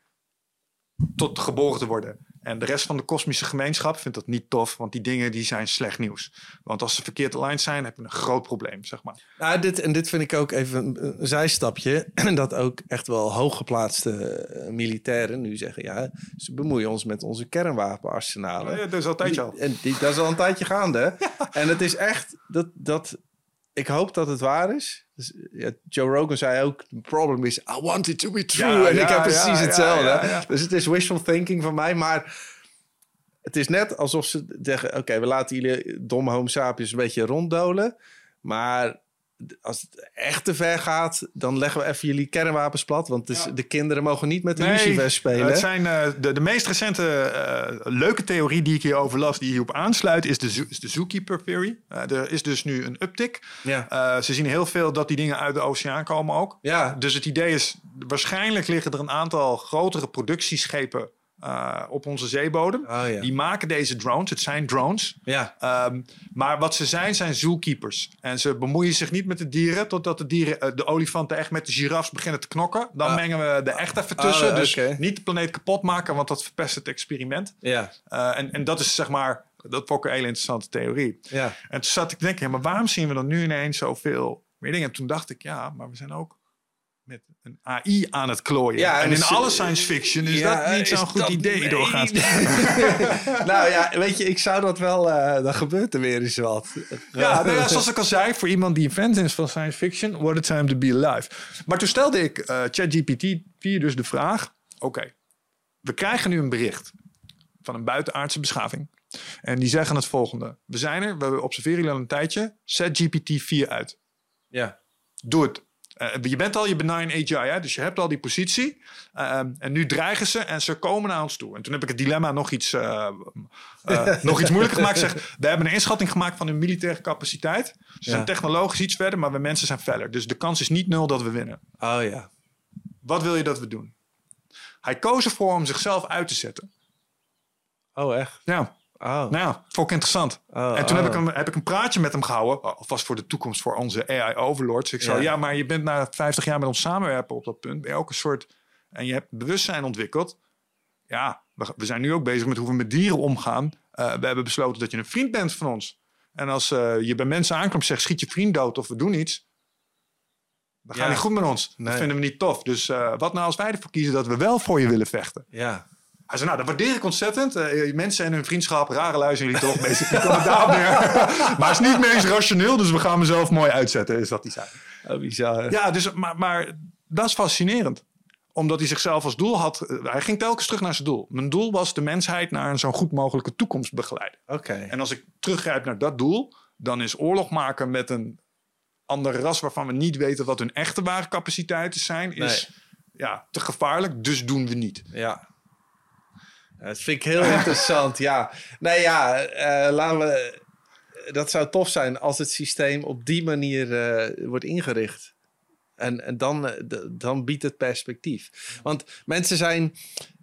tot geboren te worden. En de rest van de kosmische gemeenschap vindt dat niet tof, want die dingen die zijn slecht nieuws. Want als ze verkeerd aligned zijn, heb je een groot probleem, zeg maar. Nou, dit, en dit vind ik ook even een, zijstapje. dat ook echt wel hooggeplaatste eh, militairen nu zeggen... ja, ze bemoeien ons met onze kernwapenarsenalen. Ja, dat is al een tijdje al. En die, dat is al een tijdje gaande. En het is echt... dat, dat ik hoop dat het waar is. Dus, ja, Joe Rogan zei ook: The problem is, I want it to be true. en ik heb precies hetzelfde. Dus het is wishful thinking van mij. Maar het is net alsof ze zeggen: Oké, we laten jullie domme Homo sapiens een beetje ronddolen. Maar als het echt te ver gaat, dan leggen we even jullie kernwapens plat. Want dus de kinderen mogen niet met de nee, spelen. Het zijn uh, de, de meest recente uh, leuke theorie die ik hierover las, die hierop aansluit, is de, is de Zookeeper Theory. Uh, er is dus nu een uptick. Ja. ze zien heel veel dat die dingen uit de oceaan komen ook. Ja. Dus het idee is, waarschijnlijk liggen er een aantal grotere productieschepen uh, op onze zeebodem. Oh, ja. Die maken deze drones. Het zijn drones. Ja. Um, maar wat ze zijn, zijn zookeepers. En ze bemoeien zich niet met de dieren totdat de dieren, uh, de olifanten echt met de giraffes beginnen te knokken. Dan ah. mengen we de echt even tussen. Oh, dus niet de planeet kapot maken, want dat verpest het experiment. Ja. Uh, en, en dat is zeg maar, dat vond ik een hele interessante theorie. Ja. En toen zat ik te denken, ja, maar waarom zien we dan nu ineens zoveel meer dingen? En toen dacht ik, ja, maar we zijn ook met een AI aan het klooien. Ja, en in dus, alle science fiction is dat niet zo'n goed idee nee. doorgaat. nou ja, weet je, ik zou dat wel... Uh, dan gebeurt er weer eens wat. Ja, nou ja, zoals ik al zei, voor iemand die een fan is van science fiction... what a time to be alive. Maar toen stelde ik uh, ChatGPT 4 dus de vraag... oké, we krijgen nu een bericht van een buitenaardse beschaving. En die zeggen het volgende. We zijn er, we observeren jullie al een tijdje. Zet GPT 4 uit. Ja. Doe het. Uh, je bent al je benign AGI, hè? dus je hebt al die positie. Uh, en nu dreigen ze en ze komen naar ons toe. En toen heb ik het dilemma nog iets, uh, nog iets moeilijker gemaakt. Zeg, we hebben een inschatting gemaakt van hun militaire capaciteit. Ze zijn technologisch iets verder, maar we mensen zijn feller. Dus de kans is niet nul dat we winnen. Oh ja. Wat wil je dat we doen? Hij koos ervoor om zichzelf uit te zetten. Oh, echt? Ja. Oh. Nou ja, vond ik interessant. Oh, en toen heb, ik oh. een, heb ik een praatje met hem gehouden. Alvast voor de toekomst voor onze AI-overlords. Ik zei, ja. maar je bent na 50 jaar met ons samenwerken op dat punt. Ben je ook een soort... En je hebt bewustzijn ontwikkeld. Ja, we, zijn nu ook bezig met hoe we met dieren omgaan. Uh, we hebben besloten dat je een vriend bent van ons. En als uh, je bij mensen aankomt en zegt, schiet je vriend dood of we doen iets. Dan gaat ja. niet goed met ons. Dat vinden we niet tof. Dus uh, wat nou als wij ervoor kiezen dat we wel voor je willen vechten? Ja. Hij zei, nou, dat waardeer ik ontzettend. Uh, mensen en hun vriendschap, rare luizen jullie toch. Basically komen daar maar het is niet meest rationeel, dus we gaan mezelf mooi uitzetten, is wat hij zei. Oh, bizar. Ja, dus, maar, maar dat is fascinerend omdat hij zichzelf als doel had. Eh, hij ging telkens terug naar zijn doel. Mijn doel was de mensheid naar een zo goed mogelijke toekomst begeleiden. Oké. En als ik teruggrijp naar dat doel, dan is oorlog maken met een andere ras waarvan we niet weten wat hun echte ware capaciteiten zijn, is ja, te gevaarlijk. Dus doen we niet. Ja. Dat vind ik heel interessant, ja. Nee, ja, uh, laten we... Dat zou tof zijn als het systeem op die manier uh, wordt ingericht. En, en dan, dan biedt het perspectief. Want mensen zijn,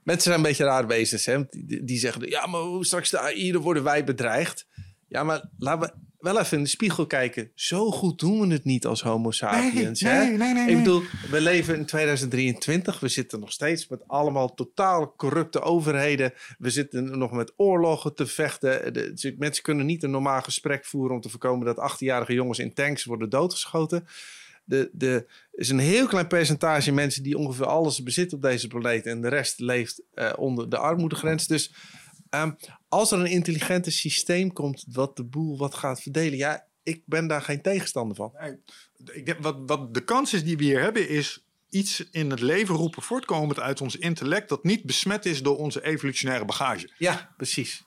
mensen zijn een beetje raar wezens. Hè? Die, die zeggen, ja, maar straks de AI, dan worden wij bedreigd. Ja, maar laten we wel even in de spiegel kijken. Zo goed doen we het niet als homo sapiens. Nee, hè? nee, nee, Ik bedoel, we leven in 2023. We zitten nog steeds met allemaal totaal corrupte overheden. We zitten nog met oorlogen te vechten. De, mensen kunnen niet een normaal gesprek voeren... om te voorkomen dat 18-jarige jongens in tanks worden doodgeschoten. De, de, is een heel klein percentage mensen die ongeveer alles bezitten op deze planeet. En de rest leeft uh, onder de armoedegrens. Dus Um, als er een intelligente systeem komt wat de boel wat gaat verdelen, ja, ik ben daar geen tegenstander van. Nee, ik denk, wat, wat de kans is die we hier hebben, is iets in het leven roepen voortkomend uit ons intellect dat niet besmet is door onze evolutionaire bagage. Ja, precies.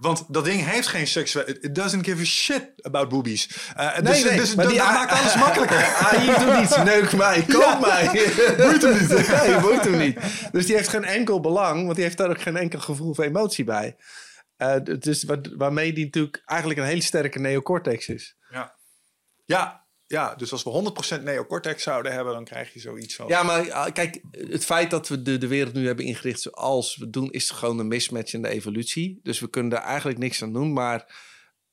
Want dat ding heeft geen seksueel... It doesn't give a shit about boobies. Uh, nee, dus, nee, dus maar dat, die maakt alles makkelijker. AI doet niets. Neuk mij, koop ja. mij. boeit hem niet. nee, boeit hem niet. Dus die heeft geen enkel belang, want die heeft daar ook geen enkel gevoel of emotie bij. Uh, dus waarmee die natuurlijk eigenlijk een hele sterke neocortex is. Ja. Ja, ja, dus als we 100% neocortex zouden hebben, dan krijg je zoiets van. Ja, maar ah, kijk, het feit dat we de, de wereld nu hebben ingericht zoals we doen, is gewoon een mismatch in de evolutie. Dus we kunnen daar eigenlijk niks aan doen. Maar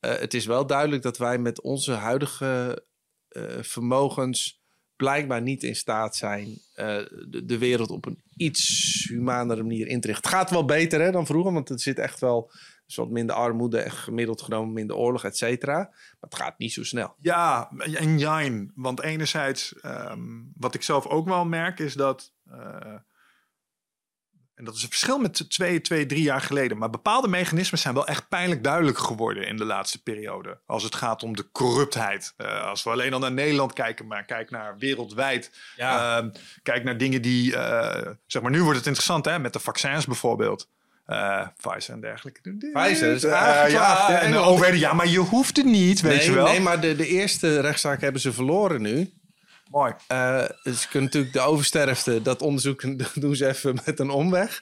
uh, het is wel duidelijk dat wij met onze huidige uh, vermogens blijkbaar niet in staat zijn uh, de, de, wereld op een iets humanere manier in te richten. Het gaat wel beter hè, dan vroeger, want het zit echt wel dus wat minder armoede en gemiddeld genomen minder oorlog, et cetera. Maar het gaat niet zo snel. Ja, en jijn. Want enerzijds, um, wat ik zelf ook wel merk, is dat... Uh, en dat is een verschil met twee, twee, drie jaar geleden. Maar bepaalde mechanismen zijn wel echt pijnlijk duidelijk geworden in de laatste periode. Als het gaat om de corruptheid. Uh, als we alleen al naar Nederland kijken, maar kijk naar wereldwijd. Ja. Uh, kijk naar dingen die, uh, zeg maar, nu wordt het interessant hè, met de vaccins bijvoorbeeld. Uh, Pfizer en dergelijke. Pfizer is uh, ja, en overheden, ja, maar je hoeft het niet, weet nee, je wel. Nee, maar de, de eerste rechtszaak hebben ze verloren nu. Mooi. Uh, dus ze kunnen natuurlijk de oversterfte, dat onderzoek doen ze even met een omweg.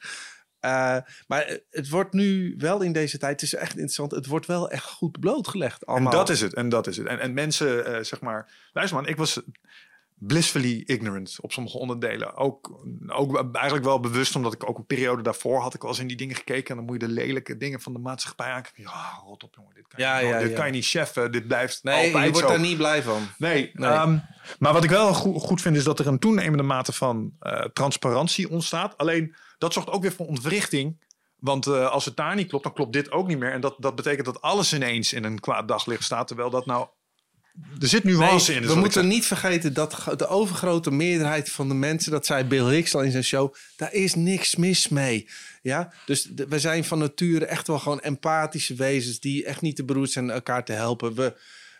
Uh, maar het wordt nu wel in deze tijd, het is echt interessant, het wordt wel echt goed blootgelegd allemaal. En dat is het, en dat is het. En, en mensen, uh, zeg maar, luister man, ik was blissfully ignorant op sommige onderdelen. Ook, ook eigenlijk wel bewust, omdat ik ook een periode daarvoor had ik wel eens in die dingen gekeken. En dan moet je de lelijke dingen van de maatschappij aankijken. Ja, rot op jongen, dit kan, ja, je, ja, dit ja. kan je niet cheffen. Dit blijft nee, altijd je wordt zo. daar niet blij van. Nee, nee. Um, maar wat ik wel goed, goed, vind is dat er een toenemende mate van uh, transparantie ontstaat. Alleen dat zorgt ook weer voor ontwrichting. Want uh, als het daar niet klopt, dan klopt dit ook niet meer. En dat, dat betekent dat alles ineens in een kwaad daglicht staat. Terwijl dat nou er zit nuance nee, in. We moeten niet vergeten dat de overgrote meerderheid van de mensen, dat zei Bill Hicks al in zijn show, daar is niks mis mee. Ja, dus we zijn van nature echt wel gewoon empathische wezens die echt niet te beroerd zijn elkaar te helpen. We,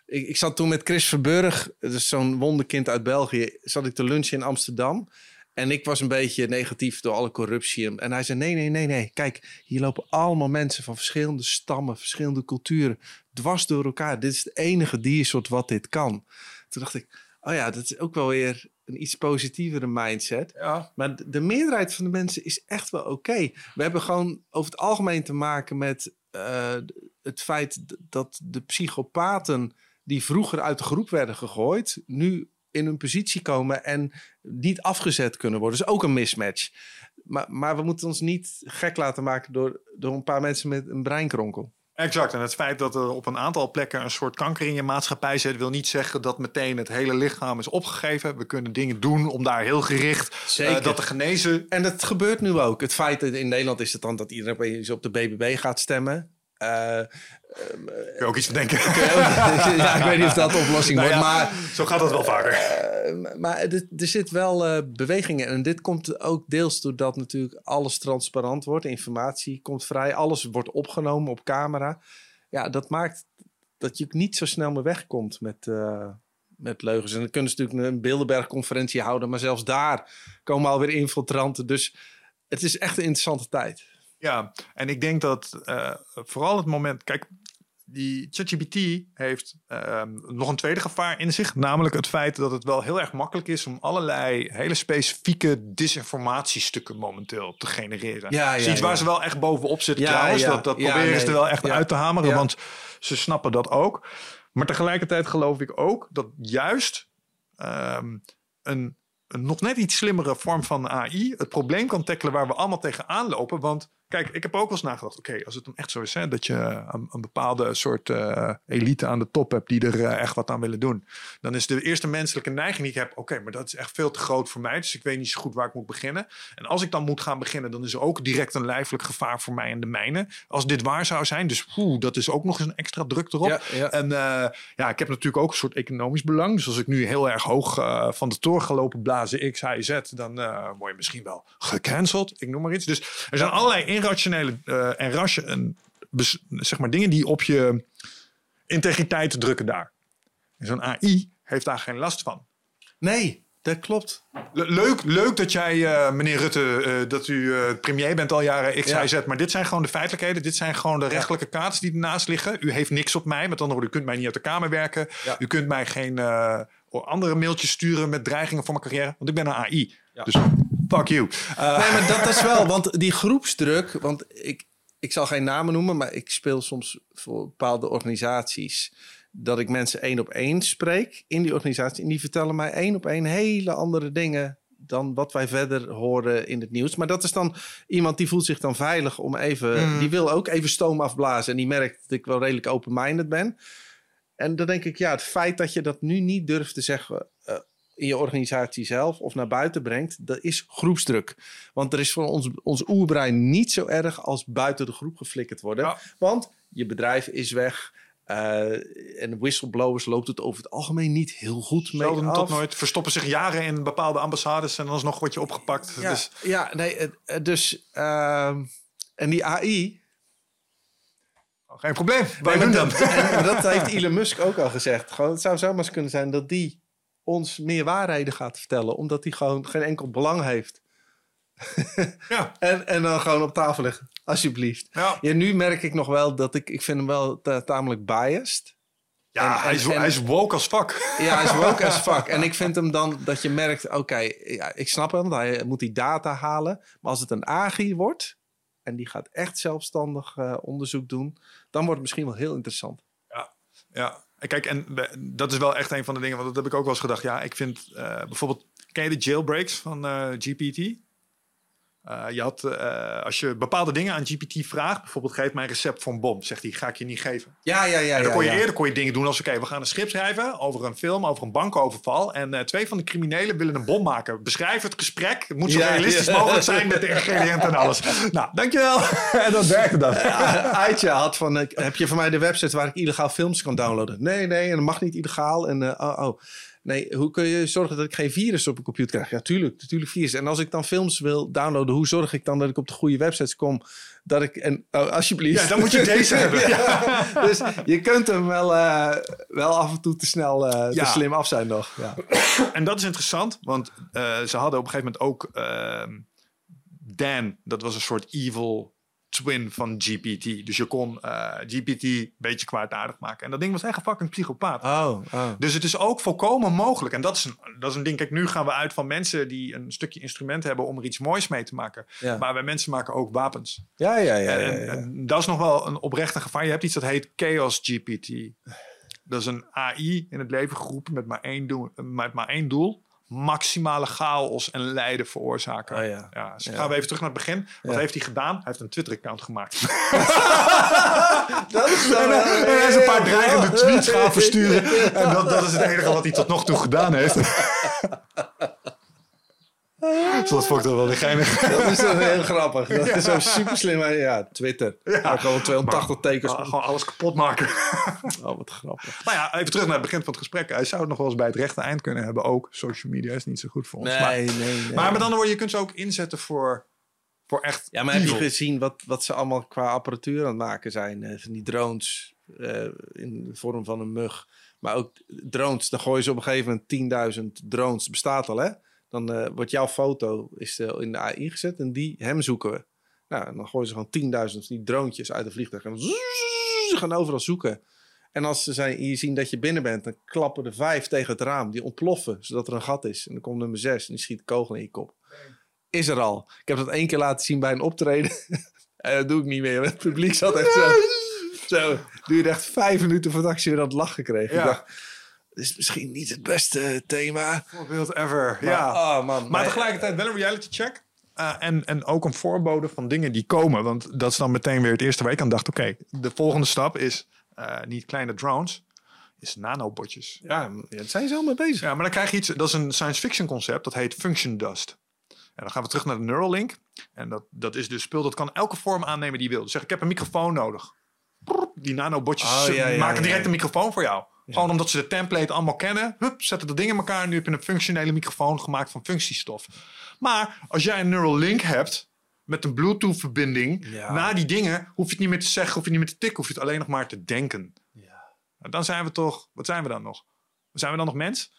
ik, ik zat toen met Chris Verburg, dus zo'n wonderkind uit België, zat ik te lunchen in Amsterdam. En ik was een beetje negatief door alle corruptie. En hij zei: Nee, nee, nee, nee. Kijk, hier lopen allemaal mensen van verschillende stammen, verschillende culturen. Dwars door elkaar. Dit is het enige diersoort wat dit kan. Toen dacht ik: Oh ja, dat is ook wel weer een iets positievere mindset. Ja. Maar de, de meerderheid van de mensen is echt wel oké. Okay. We hebben gewoon over het algemeen te maken met uh, het feit dat de psychopaten die vroeger uit de groep werden gegooid, nu in een positie komen en niet afgezet kunnen worden. Dus ook een mismatch. Maar, maar we moeten ons niet gek laten maken door, door een paar mensen met een breinkronkel. Exact. En het feit dat er op een aantal plekken een soort kanker in je maatschappij zit, wil niet zeggen dat meteen het hele lichaam is opgegeven. We kunnen dingen doen om daar heel gericht uh, dat te genezen. En dat gebeurt nu ook. Het feit dat in Nederland is het dan dat iedereen op de BBB gaat stemmen. Uh, um, Kun je ook iets van denken? ja, ik weet niet of dat de oplossing nou wordt, ja, maar... Zo gaat dat wel vaker. Uh, maar er, er zit wel uh, beweging in. En dit komt ook deels doordat natuurlijk alles transparant wordt. Informatie komt vrij. Alles wordt opgenomen op camera. Ja, dat maakt dat je niet zo snel meer wegkomt met, met leugens. En dan kunnen ze natuurlijk een Bilderberg-conferentie houden. Maar zelfs daar komen alweer infiltranten. Dus het is echt een interessante tijd. Ja, en ik denk dat uh, vooral het moment. Kijk, die ChatGPT heeft uh, nog een tweede gevaar in zich. Namelijk het feit dat het wel heel erg makkelijk is om allerlei hele specifieke disinformatiestukken momenteel te genereren. Ja, ja, Iets waar ze wel echt bovenop zitten Ja, trouwens. Dat, dat proberen ze er wel echt uit te hameren. Want ze snappen dat ook. Maar tegelijkertijd geloof ik ook dat juist ehm, een, een nog net iets slimmere vorm van AI het probleem kan tackelen waar we allemaal tegenaan lopen. Want kijk, ik heb ook wel eens nagedacht, oké, als het dan echt zo is hè, dat je een, een bepaalde soort eh, elite aan de top hebt die er eh, echt wat aan willen doen, dan is de eerste menselijke neiging die ik heb, oké, maar dat is echt veel te groot voor mij, dus ik weet niet zo goed waar ik moet beginnen. En als ik dan moet gaan beginnen, dan is er ook direct een lijfelijk gevaar voor mij en de mijne. Als dit waar zou zijn, dus poeh, dat is ook nog eens een extra druk erop. Ja, ja. En uh, ja, ik heb natuurlijk ook een soort economisch belang. Dus als ik nu heel erg hoog van de toren ga lopen blazen, X, Y, Z, dan word je misschien wel gecanceld. Ik noem maar iets. Dus er zijn allerlei irrationele en rasje, zeg maar dingen die op je integriteit drukken daar. Zo'n AI heeft daar geen last van. Nee, dat klopt. leuk, leuk dat jij, uh, meneer Rutte, uh, dat u uh, premier bent al jaren X, Y, Z. Maar dit zijn gewoon de feitelijkheden. Dit zijn gewoon de rechtelijke kaarten die ernaast liggen. U heeft niks op mij. Met andere woorden, u kunt mij niet uit de Kamer werken. Ja. U kunt mij geen andere mailtjes sturen met dreigingen voor mijn carrière. Want ik ben een AI. Ja. Dus fuck you. nee, maar dat is wel, want die groepsdruk... Want ik, ik zal geen namen noemen, maar ik speel soms voor bepaalde organisaties dat ik mensen één op één spreek in die organisatie. En die vertellen mij één op één hele andere dingen dan wat wij verder horen in het nieuws. Maar dat is dan iemand die voelt zich dan veilig om even... Mm. Die wil ook even stoom afblazen. En die merkt dat ik wel redelijk open-minded ben. En dan denk ik, ja, het feit dat je dat nu niet durft te zeggen... Uh, in je organisatie zelf of naar buiten brengt, dat is groepsdruk. Want er is voor ons, ons oerbrein niet zo erg als buiten de groep geflikkerd worden. Want je bedrijf is weg. Uh, en whistleblowers loopt het over het algemeen niet heel goed mee Zelden tot nooit. Verstoppen zich jaren in bepaalde ambassades en dan nog word je opgepakt. Ja, dus, ja nee, dus... Uh, en die AI... Oh, geen probleem, wij doen dat. Dat heeft Elon Musk ook al gezegd. Gewoon, het zou zomaar eens kunnen zijn dat die ons meer waarheden gaat vertellen. Omdat hij gewoon geen enkel belang heeft. ja. en, en dan gewoon op tafel leggen. Alsjeblieft. Ja. ja. nu merk ik nog wel dat ik... Ik vind hem wel tamelijk biased. Ja, hij, is, hij is woke als fuck. Ja, hij is woke als fuck. En ik vind hem dan dat je merkt... Oké, ja, ik snap hem. Hij moet die data halen. Maar als het een AGI wordt... en die gaat echt zelfstandig uh, onderzoek doen... dan wordt het misschien wel heel interessant. Ja, ja. Kijk, en dat is wel echt een van de dingen... want dat heb ik ook wel eens gedacht. Ja, ik vind uh, bijvoorbeeld... Ken je de jailbreaks van eh, GPT? Uh, je had, uh, als je bepaalde dingen aan GPT vraagt, bijvoorbeeld geef mij een recept voor een bom, zegt hij, ga ik je niet geven. Ja, ja, ja. En dan kon je ja, eerder kon je dingen doen als, oké, we gaan een script schrijven over een film, over een bankoverval. En uh, twee van de criminelen willen een bom maken. Beschrijf het gesprek. Het moet zo realistisch mogelijk zijn met de ingrediënten en alles. Nou, dankjewel. en dat werkte dan. Aitje had van, heb je van mij de website waar ik illegaal films kan downloaden? Nee, nee, en dat mag niet illegaal. En oh, oh. Nee, hoe kun je zorgen dat ik geen virus op mijn computer krijg? Ja, tuurlijk, natuurlijk virus. En als ik dan films wil downloaden, hoe zorg ik dan dat ik op de goede websites kom? Dat ik, en oh, alsjeblieft. Ja, dan moet je deze hebben. dus je kunt hem wel, uh, wel af en toe te snel, uh, te slim af zijn nog. Ja. En dat is interessant, want uh, ze hadden op een gegeven moment ook ehm, Dan, dat was een soort evil twin van GPT. Dus je kon uh, GPT een beetje kwaadaardig maken. En dat ding was echt een fucking psychopaat. Oh, oh. Dus het is ook volkomen mogelijk. En dat is, een, dat is een ding. Kijk, nu gaan we uit van mensen die een stukje instrument hebben om er iets moois mee te maken. Ja. Maar wij mensen maken ook wapens. Ja, ja, ja. En, ja, en dat is nog wel een oprechte gevaar. Je hebt iets dat heet Chaos GPT. Dat is een AI in het leven geroepen met maar één doel. Met maar één doel maximale chaos en lijden veroorzaken. Oh ja. ja, dus gaan we even terug naar het begin. Wat heeft hij gedaan? Hij heeft een Twitter-account gemaakt. dat is dan, hij is een paar dreigende tweets gaan versturen. En dat, dat is het enige wat hij tot nog toe gedaan heeft. Zo dat vond ik wel weer geinig. Dat is dan heel grappig. Dat is zo super slim. Ja, Twitter. Ja. gewoon 280 tekens. gewoon alles kapot maken. Oh, wat grappig. Nou ja, even terug naar het begin van het gesprek. Hij zou het nog wel eens bij het rechte eind kunnen hebben. Ook social media is niet zo goed voor ons. Nee, maar, nee, nee. Maar met andere woorden, je kunt ze ook inzetten voor, voor echt Ja, maar heb je gezien wat, wat ze allemaal qua apparatuur aan het maken zijn? Uh, van die drones uh, in de vorm van een mug. Maar ook drones, dan gooien ze op een gegeven moment 10.000 drones. bestaat al, hè? Dan uh, wordt jouw foto is, uh, in de AI gezet en die, hem zoeken we. Nou, dan gooien ze gewoon 10.000 van die droontjes uit de vliegtuig. En ze gaan overal zoeken. En als ze zijn, je zien dat je binnen bent, dan klappen er vijf tegen het raam. Die ontploffen, zodat er een gat is. En dan komt nummer zes en die schiet de kogel in je kop. Is er al. Ik heb dat één keer laten zien bij een optreden. en dat doe ik niet meer. Het publiek zat echt zo. Zo, duurde echt vijf minuten voordat ik ze weer aan het lachen kreeg. Ja. Ik dacht, is misschien niet het beste thema. Voorbeeld ever. Maar, ja. Oh man, maar tegelijkertijd wel een reality check. Uh, en, en ook een voorbode van dingen die komen. Want dat is dan meteen weer het eerste week aan dacht. Oké, de volgende stap is uh, niet kleine drones. Is nanobotjes. Ja, daar zijn ze al mee bezig. Ja, maar dan krijg je iets. Dat is een science fiction concept. Dat heet function dust. En dan gaan we terug naar de Neuralink. En dat, dat is dus spul dat kan elke vorm aannemen die je wil. Dus zeg ik heb een microfoon nodig. Die nanobotjes oh, ja, ja, maken direct een microfoon voor jou. Gewoon omdat ze de template allemaal kennen. Hup, zetten de dingen in elkaar. En nu heb je een functionele microfoon gemaakt van functiestof. Maar als jij een neural link hebt met een Bluetooth verbinding. Ja. Na die dingen hoef je het niet meer te zeggen, hoef je niet meer te tikken. Hoef je het alleen nog maar te denken. Ja. dan zijn we toch, wat zijn we dan nog? Zijn we dan nog mens?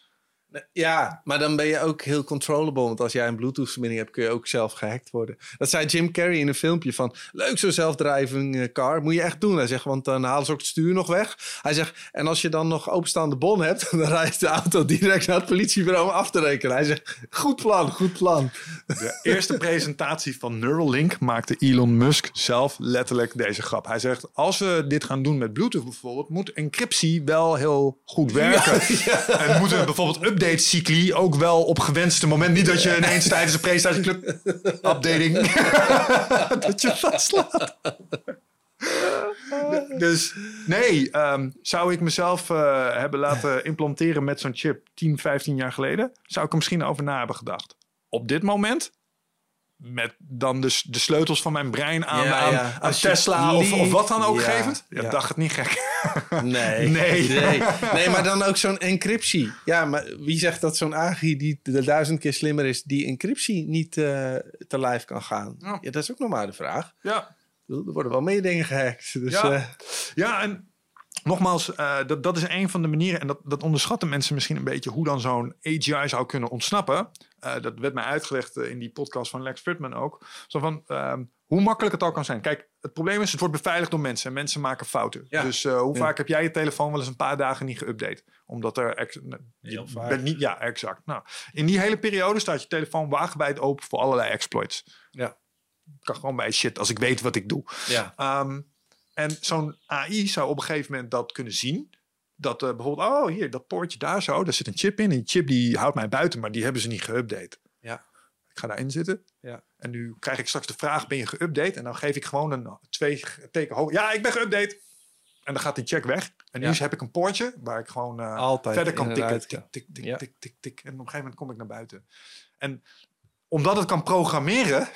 Ja, maar dan ben je ook heel controllable. Want als jij een Bluetooth-verbinding hebt, kun je ook zelf gehackt worden. Dat zei Jim Carrey in een filmpje van... Leuk zo'n zelfdrijving eh, car, moet je echt doen. Hij zegt, want dan halen ze ook het stuur nog weg. Hij zegt, en als je dan nog openstaande bon hebt... dan rijdt de auto direct naar het politiebureau om af te rekenen. Hij zegt, goed plan, goed plan. De eerste presentatie van Neuralink maakte Elon Musk zelf letterlijk deze grap. Hij zegt, als we dit gaan doen met Bluetooth bijvoorbeeld... moet encryptie wel heel goed werken. En moeten we bijvoorbeeld update-cycli ook wel op gewenste moment. Niet dat je ineens tijdens een presentatieclub updating dat je vastslaat. Dus nee, ehm, zou ik mezelf uh, hebben laten implanteren met zo'n chip 10, 15 jaar geleden, zou ik er misschien over na hebben gedacht. Op dit moment met dan dus de sleutels van mijn brein aan, ja, aan, Tesla of, of, wat dan ook ja, gevend. Ja, dacht het niet gek. Nee. nee. nee. Nee, maar dan ook zo'n encryptie. Ja, maar wie zegt dat zo'n AGI die de duizend keer slimmer is, die encryptie niet uh, te lijf kan gaan? Ja. dat is ook nog maar de vraag. Ja. Er worden wel meer dingen gehackt. Dus, ja. Uh, ja, en nogmaals, uh, dat, dat is een van de manieren, en dat, dat onderschatten mensen misschien een beetje, hoe dan zo'n AGI zou kunnen ontsnappen. Uh, dat werd mij uitgelegd uh, in die podcast van Lex Fridman ook. Zo van, uh, hoe makkelijk het al kan zijn. Kijk, het probleem is, het wordt beveiligd door mensen. En mensen maken fouten. Ja. Dus hoe ja. vaak heb jij je telefoon wel eens een paar dagen niet geüpdate? Omdat er... Ex Heel vaak. Bent niet, ja, exact. Nou, in die hele periode staat je telefoon wagenwijd open voor allerlei exploits. Ja. Ik kan gewoon bij shit als ik weet wat ik doe. Ja. Um, en zo'n AI zou op een gegeven moment dat kunnen zien. Dat uh, bijvoorbeeld, oh hier, dat poortje daar zo, daar zit een chip in. En die chip die houdt mij buiten, maar die hebben ze niet geüpdate. Ja. Ik ga daarin zitten. Ja. En nu krijg ik straks de vraag, ben je geüpdate? En dan geef ik gewoon een twee teken hoog. Ja, ik ben geüpdate. En dan gaat die check weg. En nu ja. heb ik een poortje waar ik gewoon uh, Altijd verder kan tikken. Tik, tik, tik, tik, tik, tik. En op een gegeven moment kom ik naar buiten. En omdat het kan programmeren.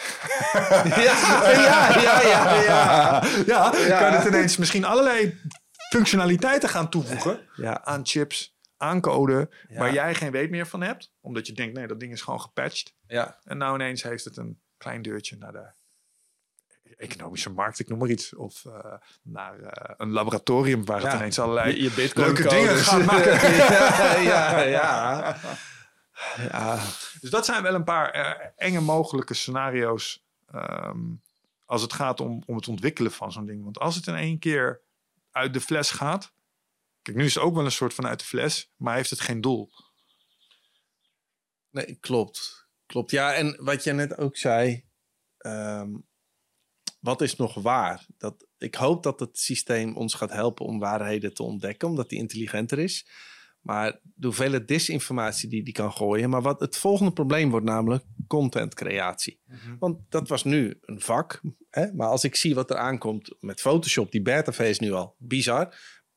ja, ja, ja, ja, ja. ja, kan het ineens misschien allerlei functionaliteiten gaan toevoegen ja. aan chips, aan code, waar jij geen weet meer van hebt. Omdat je denkt, nee, dat ding is gewoon gepatcht. Ja. En nou ineens heeft het een klein deurtje naar de economische markt, ik noem maar iets. Of uh, naar uh, een laboratorium waar het ineens allerlei je, je leuke dingen gaat maken. ja, ja, ja. Dus dat zijn wel een paar uh, enge mogelijke scenario's. Um, als het gaat om, om het ontwikkelen van zo'n ding. Want als het in één keer uit de fles gaat. Kijk, nu is het ook wel een soort van uit de fles, maar heeft het geen doel. Nee, klopt. Klopt. Ja, en wat je net ook zei. Um, wat is nog waar? Dat, ik hoop dat het systeem ons gaat helpen om waarheden te ontdekken, omdat die intelligenter is. Maar de hoeveelheid disinformatie die die kan gooien. Maar wat het volgende probleem wordt namelijk contentcreatie. Mm -hmm. Want dat was nu een vak. Hè? Maar als ik zie wat er aankomt met Photoshop, die beta is nu al bizar.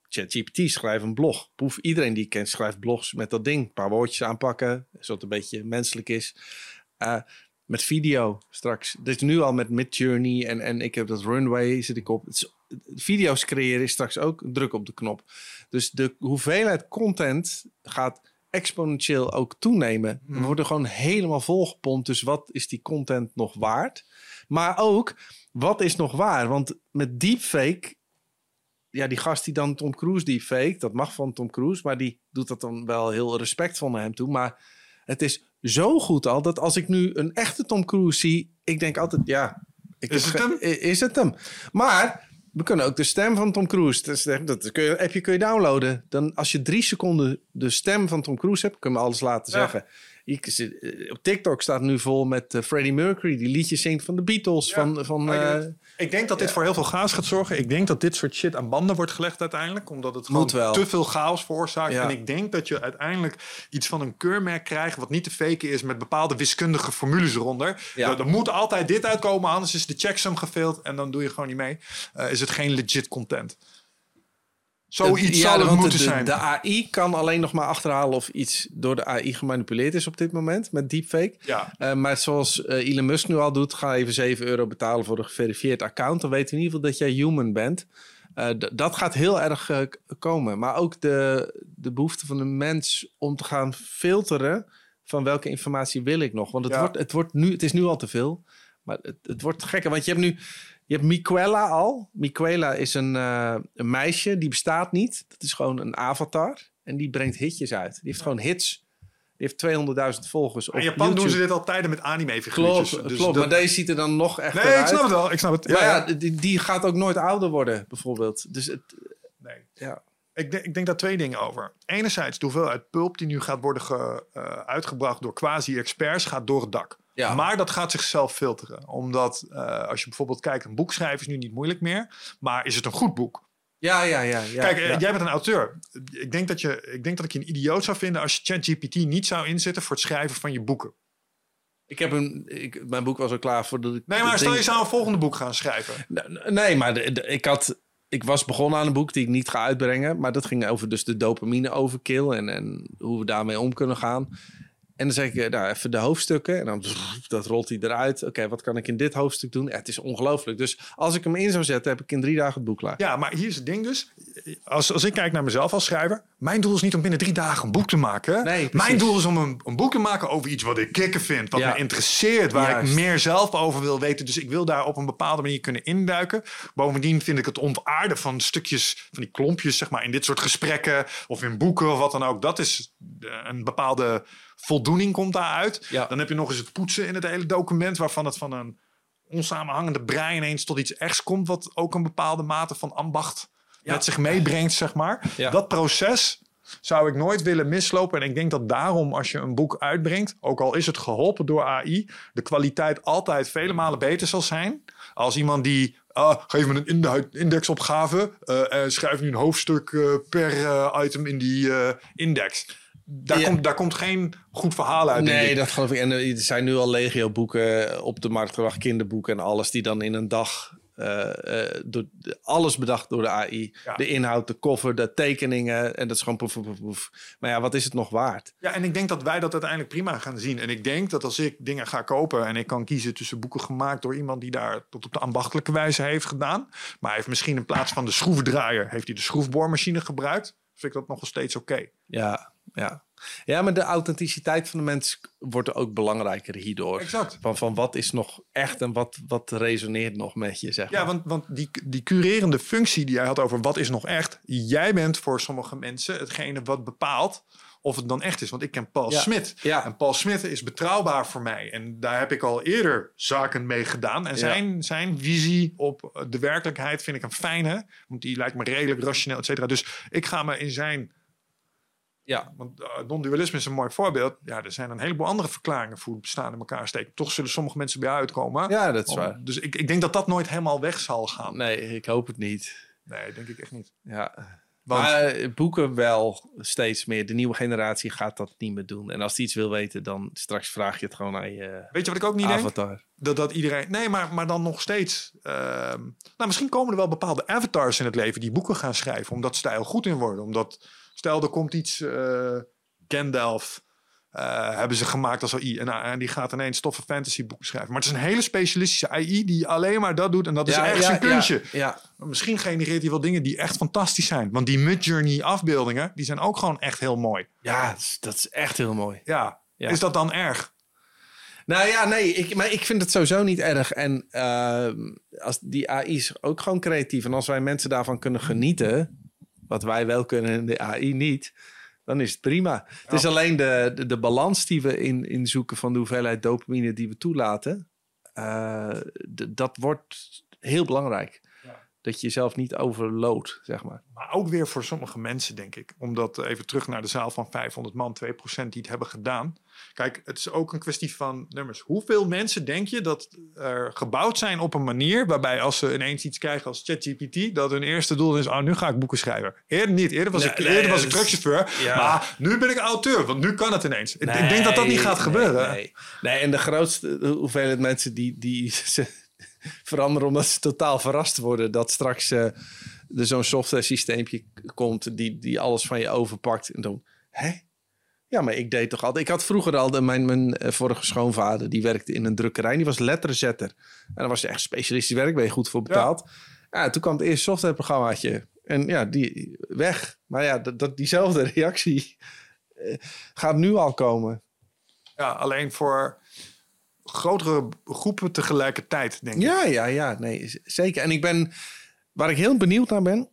ChatGPT schrijft een blog. Poef, iedereen die ik ken schrijft blogs met dat ding. Een paar woordjes aanpakken, zodat het een beetje menselijk is. Uh, met video straks. Dit is nu al met Midjourney en, en ik heb dat Runway zit ik op. Het is, video's creëren is straks ook druk op de knop. Dus de hoeveelheid content gaat exponentieel ook toenemen. We worden gewoon helemaal volgepompt. Dus wat is die content nog waard? Maar ook, wat is nog waar? Want met deepfake... Ja, die gast die dan Tom Cruise deepfake... dat mag van Tom Cruise, maar die doet dat dan wel heel respectvol naar hem toe. Maar het is zo goed al... dat als ik nu een echte Tom Cruise zie... ik denk altijd, ja... Ik is het hem? Is het hem? Maar we kunnen ook de stem van Tom Cruise. Dat kun je, appje kun je downloaden. Dan als je drie seconden de stem van Tom Cruise hebt, kunnen we alles laten ja. zeggen. Ik, eh, op TikTok staat nu vol met uh, Freddie Mercury, die liedjes zingt van de Beatles. Ja. Van, van, uh, ik denk dat dit ja. voor heel veel chaos gaat zorgen. Ik denk dat dit soort shit aan banden wordt gelegd uiteindelijk. Omdat het gewoon te veel chaos veroorzaakt. En ik denk dat je uiteindelijk iets van een keurmerk krijgt... wat niet te faken is met bepaalde wiskundige formules eronder. Ja. Er moet altijd dit uitkomen, anders is de checksum gefaild... en dan doe je gewoon niet mee. Uh, is het geen legit content. Zoiets ja, zou het moeten de, zijn. De AI kan alleen nog maar achterhalen of iets door de AI gemanipuleerd is op dit moment met deepfake. Ja. Uh, maar zoals uh, Elon Musk nu al doet, ga even 7 euro betalen voor een geverifieerd account. Dan weet in ieder geval dat jij human bent. Uh, dat gaat heel erg komen. Maar ook de, de behoefte van de mens om te gaan filteren van welke informatie wil ik nog. Want het, ja. wordt, het, wordt nu, het is nu al te veel. Maar het, het wordt gekker. Want je hebt nu je hebt Miquela al. Miquela is een, uh, een, meisje, die bestaat niet. Dat is gewoon een avatar. En die brengt hitjes uit. Die heeft gewoon hits. Die heeft 200.000 volgers op In Japan doen ze dit al tijden met anime-figuurtjes. Klopt, dus klopt maar deze ziet er dan nog echt Nee, ik snap het wel. Ik snap het. Ja, ja, die, die, gaat ook nooit ouder worden, bijvoorbeeld. Dus het... Nee. Ja. Ik denk, ik denk daar twee dingen over. Enerzijds, de hoeveelheid pulp die nu gaat worden ge, uh, uitgebracht door quasi-experts gaat door het dak. Ja. Maar dat gaat zichzelf filteren. Omdat uh, als je bijvoorbeeld kijkt, een boek schrijven is nu niet moeilijk meer. Maar is het een goed boek? Ja, ja, ja. ja Kijk, ja. jij bent een auteur. Ik denk, dat je, ik denk dat ik je een idioot zou vinden als je ChatGPT niet zou inzetten voor het schrijven van je boeken. Ik heb een, ik, mijn boek was al klaar voor de. Nee, maar stel je zou een volgende boek gaan schrijven. Nee, maar de, de, ik had. Ik was begonnen aan een boek die ik niet ga uitbrengen. Maar dat ging over dus de dopamine overkill en, en hoe we daarmee om kunnen gaan. En dan zeg ik, nou, even de hoofdstukken. En dan dat rolt hij eruit. Oké, wat kan ik in dit hoofdstuk doen? het is ongelooflijk. Dus als ik hem in zou zetten, heb ik in drie dagen het boek klaar. Ja, maar hier is het ding dus. Als, als ik kijk naar mezelf als schrijver. Mijn doel is niet om binnen drie dagen een boek te maken. Nee, mijn doel is om een, een, boek te maken over iets wat ik kicken vind. Wat me interesseert. Waar ik meer zelf over wil weten. Dus ik wil daar op een bepaalde manier kunnen induiken. Bovendien vind ik het ontaarden van stukjes, van die klompjes, zeg maar, in dit soort gesprekken. Of in boeken of wat dan ook. Dat is een bepaalde voldoening komt daaruit. Ja. Dan heb je nog eens het poetsen in het hele document, waarvan het van een onsamenhangende brein ineens tot iets echts komt, wat ook een bepaalde mate van ambacht met zich meebrengt, zeg maar. Dat proces zou ik nooit willen mislopen. En ik denk dat daarom, als je een boek uitbrengt, ook al is het geholpen door AI, de kwaliteit altijd vele malen beter zal zijn. Als iemand die Ah, geef me een indexopgave uh, en schrijf nu een hoofdstuk uh, per item in die index. Daar, komt, daar komt geen goed verhaal uit. Nee, dat geloof ik. En er zijn nu al legio boeken op de markt gebracht, kinderboeken en alles, die dan in een dag uh, uh, door, alles bedacht door de AI. Ja. De inhoud, de koffer, de tekeningen. En dat is gewoon poef, poef, poef. Maar ja, wat is het nog waard? Ja, en ik denk dat wij dat uiteindelijk prima gaan zien. En ik denk dat als ik dingen ga kopen en ik kan kiezen tussen boeken gemaakt door iemand die daar tot op de ambachtelijke wijze heeft gedaan. Maar hij heeft misschien in plaats van de schroevendraaier, heeft hij de schroefboormachine gebruikt. Vind ik dat nog steeds oké. Ja, ja. Ja, maar de authenticiteit van de mens wordt ook belangrijker hierdoor. Exact. Van, van wat is nog echt en wat, wat resoneert nog met je, zeg maar. Ja, want, want die, die curerende functie die jij had over wat is nog echt... jij bent voor sommige mensen hetgene wat bepaalt of het dan echt is. Want ik ken Paul Smit. Ja. En Paul Smit is betrouwbaar voor mij. En daar heb ik al eerder zaken mee gedaan. En zijn, zijn visie op de werkelijkheid vind ik een fijne. Want die lijkt me redelijk rationeel, et cetera. Dus ik ga me in zijn ja, want uh, non-dualisme is een mooi voorbeeld. Ja, er zijn een heleboel andere verklaringen voor het bestaan in elkaar steken. Toch zullen sommige mensen bij uitkomen. Ja, dat is waar. Dus ik, ik denk dat dat nooit helemaal weg zal gaan. Nee, ik hoop het niet. Nee, denk ik echt niet. Ja. Want... Maar boeken wel steeds meer. De nieuwe generatie gaat dat niet meer doen. En als die iets wil weten, dan straks vraag je het gewoon aan je Weet je wat ik ook niet avatar. denk? Dat, dat iedereen... Nee, maar, maar dan nog steeds... Uh, nou, misschien komen er wel bepaalde avatars in het leven die boeken gaan schrijven. Omdat ze daar heel goed in worden. Omdat Stel, er komt iets, uh, Gandalf uh, hebben ze gemaakt als AI. En, uh, en, die gaat ineens toffe fantasy boeken schrijven. Maar het is een hele specialistische AI die alleen maar dat doet. En dat is echt zijn kunstje. Ja, Misschien genereert hij wel dingen die echt fantastisch zijn. Want die Midjourney afbeeldingen, die zijn ook gewoon echt heel mooi. Ja, dat is, dat is echt heel mooi. Ja. Is dat dan erg? Nou ja, nee, ik, maar ik vind het sowieso niet erg. En uh, als die AI is ook gewoon creatief. En als wij mensen daarvan kunnen genieten, wat wij wel kunnen en de AI niet, dan is het prima. Het is alleen de, de, de, balans die we in, in zoeken van de hoeveelheid dopamine die we toelaten. Uh, dat wordt heel belangrijk dat je jezelf niet overloadt, zeg maar. Maar ook weer voor sommige mensen, denk ik. Omdat eh, even terug naar de zaal van 500 man, 2% die het hebben gedaan. Kijk, het is ook een kwestie van nummers. Hoeveel mensen denk je dat er gebouwd zijn op een manier waarbij als ze ineens iets krijgen als ChatGPT, dat hun eerste doel is, oh, nu ga ik boeken schrijven. Eerder niet. Eerder was ik, eerder was ik truckchauffeur. Ja. Maar nu ben ik auteur, want nu kan het ineens. ik denk dat dat niet gaat gebeuren. Nee, nee, en de grootste hoeveelheid mensen die, die veranderen omdat ze totaal verrast worden dat straks uh, er zo'n software systeempje komt die, die alles van je overpakt. En dan, hè? Ja, maar ik deed toch altijd. Ik had vroeger al, de, mijn, mijn eh, vorige schoonvader, die werkte in een drukkerij. Die was letterzetter. En dan was hij echt specialistisch werk, ben je goed voor betaald. Ja. toen kwam het eerste softwareprogrammaatje. En ja, die weg. Maar ja, dat, dat diezelfde reactie uh, gaat nu al komen. Ja, alleen voor grotere groepen tegelijkertijd, denk ik. Ja, ja, ja. Nee, zeker. En ik ben, waar ik heel benieuwd naar ben,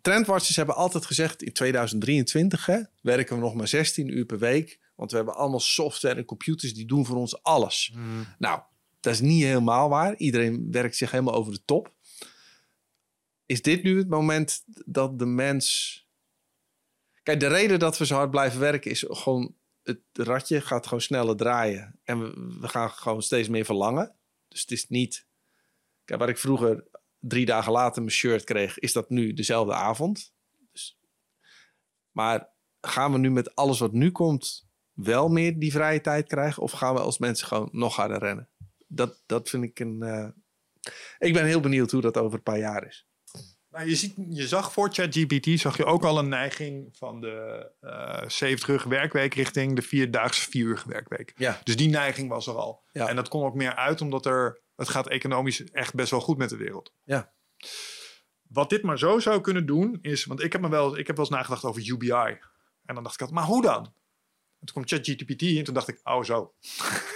trendwatchers hebben altijd gezegd... in 2023 hè, werken we nog maar 16 uur per week. Want we hebben allemaal software en computers die doen voor ons alles. Hmm. Nou, dat is niet helemaal waar. Iedereen werkt zich helemaal over de top. Is dit nu het moment dat de mens... Kijk, de reden dat we zo hard blijven werken is gewoon... Het ratje gaat gewoon sneller draaien. En we, gaan gewoon steeds meer verlangen. Dus het is niet... Kijk, waar ik vroeger drie dagen later mijn shirt kreeg, is dat nu dezelfde avond. Dus, maar gaan we nu met alles wat nu komt wel meer die vrije tijd krijgen? Of gaan we als mensen gewoon nog harder rennen? Dat, dat vind ik een. Uh... Ik ben heel benieuwd hoe dat over een paar jaar is. Nou, je, ziet, je zag voor ChatGPT zag je ook al een neiging van de uh, eh, 70 uur werkweek richting de vierdaagse vier uur werkweek. Ja. Dus die neiging was er al. Ja. En dat kon ook meer uit omdat er het gaat economisch echt best wel goed met de wereld. Ja. Wat dit maar zo zou kunnen doen is, want ik heb me wel, ik heb wel eens nagedacht over UBI. En dan dacht ik maar hoe dan? En toen kwam ChatGPT en toen dacht ik, oh zo.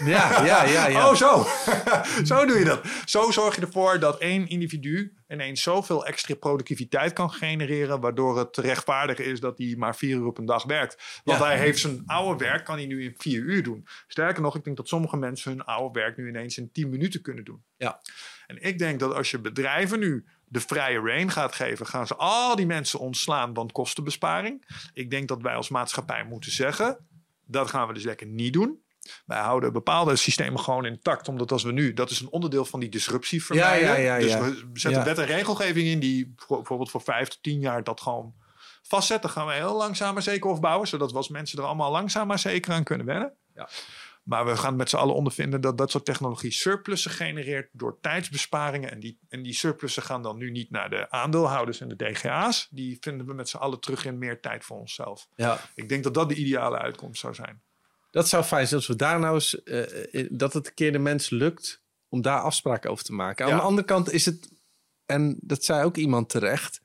Ja, ja, ja. ja. oh zo. zo doe je dat. Zo zorg je ervoor dat één individu ineens zoveel extra productiviteit kan genereren, waardoor het rechtvaardig is dat hij maar vier uur op een dag werkt. Want hij heeft zijn oude werk, kan hij nu in vier uur doen. Sterker nog, ik denk dat sommige mensen hun oude werk nu ineens in tien minuten kunnen doen. Ja. En ik denk dat als je bedrijven nu de vrije rein gaat geven, gaan ze al die mensen ontslaan, want kostenbesparing. Ik denk dat wij als maatschappij moeten zeggen, dat gaan we dus lekker niet doen. Wij houden bepaalde systemen gewoon intact, omdat als we nu, dat is een onderdeel van die disruptie vermijden. Ja, ja, ja, dus we zetten wet en regelgeving in die bijvoorbeeld voor vijf tot tien jaar dat gewoon vastzetten. gaan we heel langzaam maar zeker opbouwen, zodat we als mensen er allemaal langzaam maar zeker aan kunnen wennen. Ja. Maar we gaan met z'n allen ondervinden dat dat soort technologie surplussen genereert door tijdsbesparingen. En die, en die surplussen gaan dan nu niet naar de aandeelhouders en de DGA's. Die vinden we met z'n allen terug in meer tijd voor onszelf. Ja. Ik denk dat dat de ideale uitkomst zou zijn. Dat zou fijn zijn als we daar nou eens, uh, dat het een keer de mens lukt om daar afspraken over te maken. Aan de andere kant is het, en dat zei ook iemand terecht,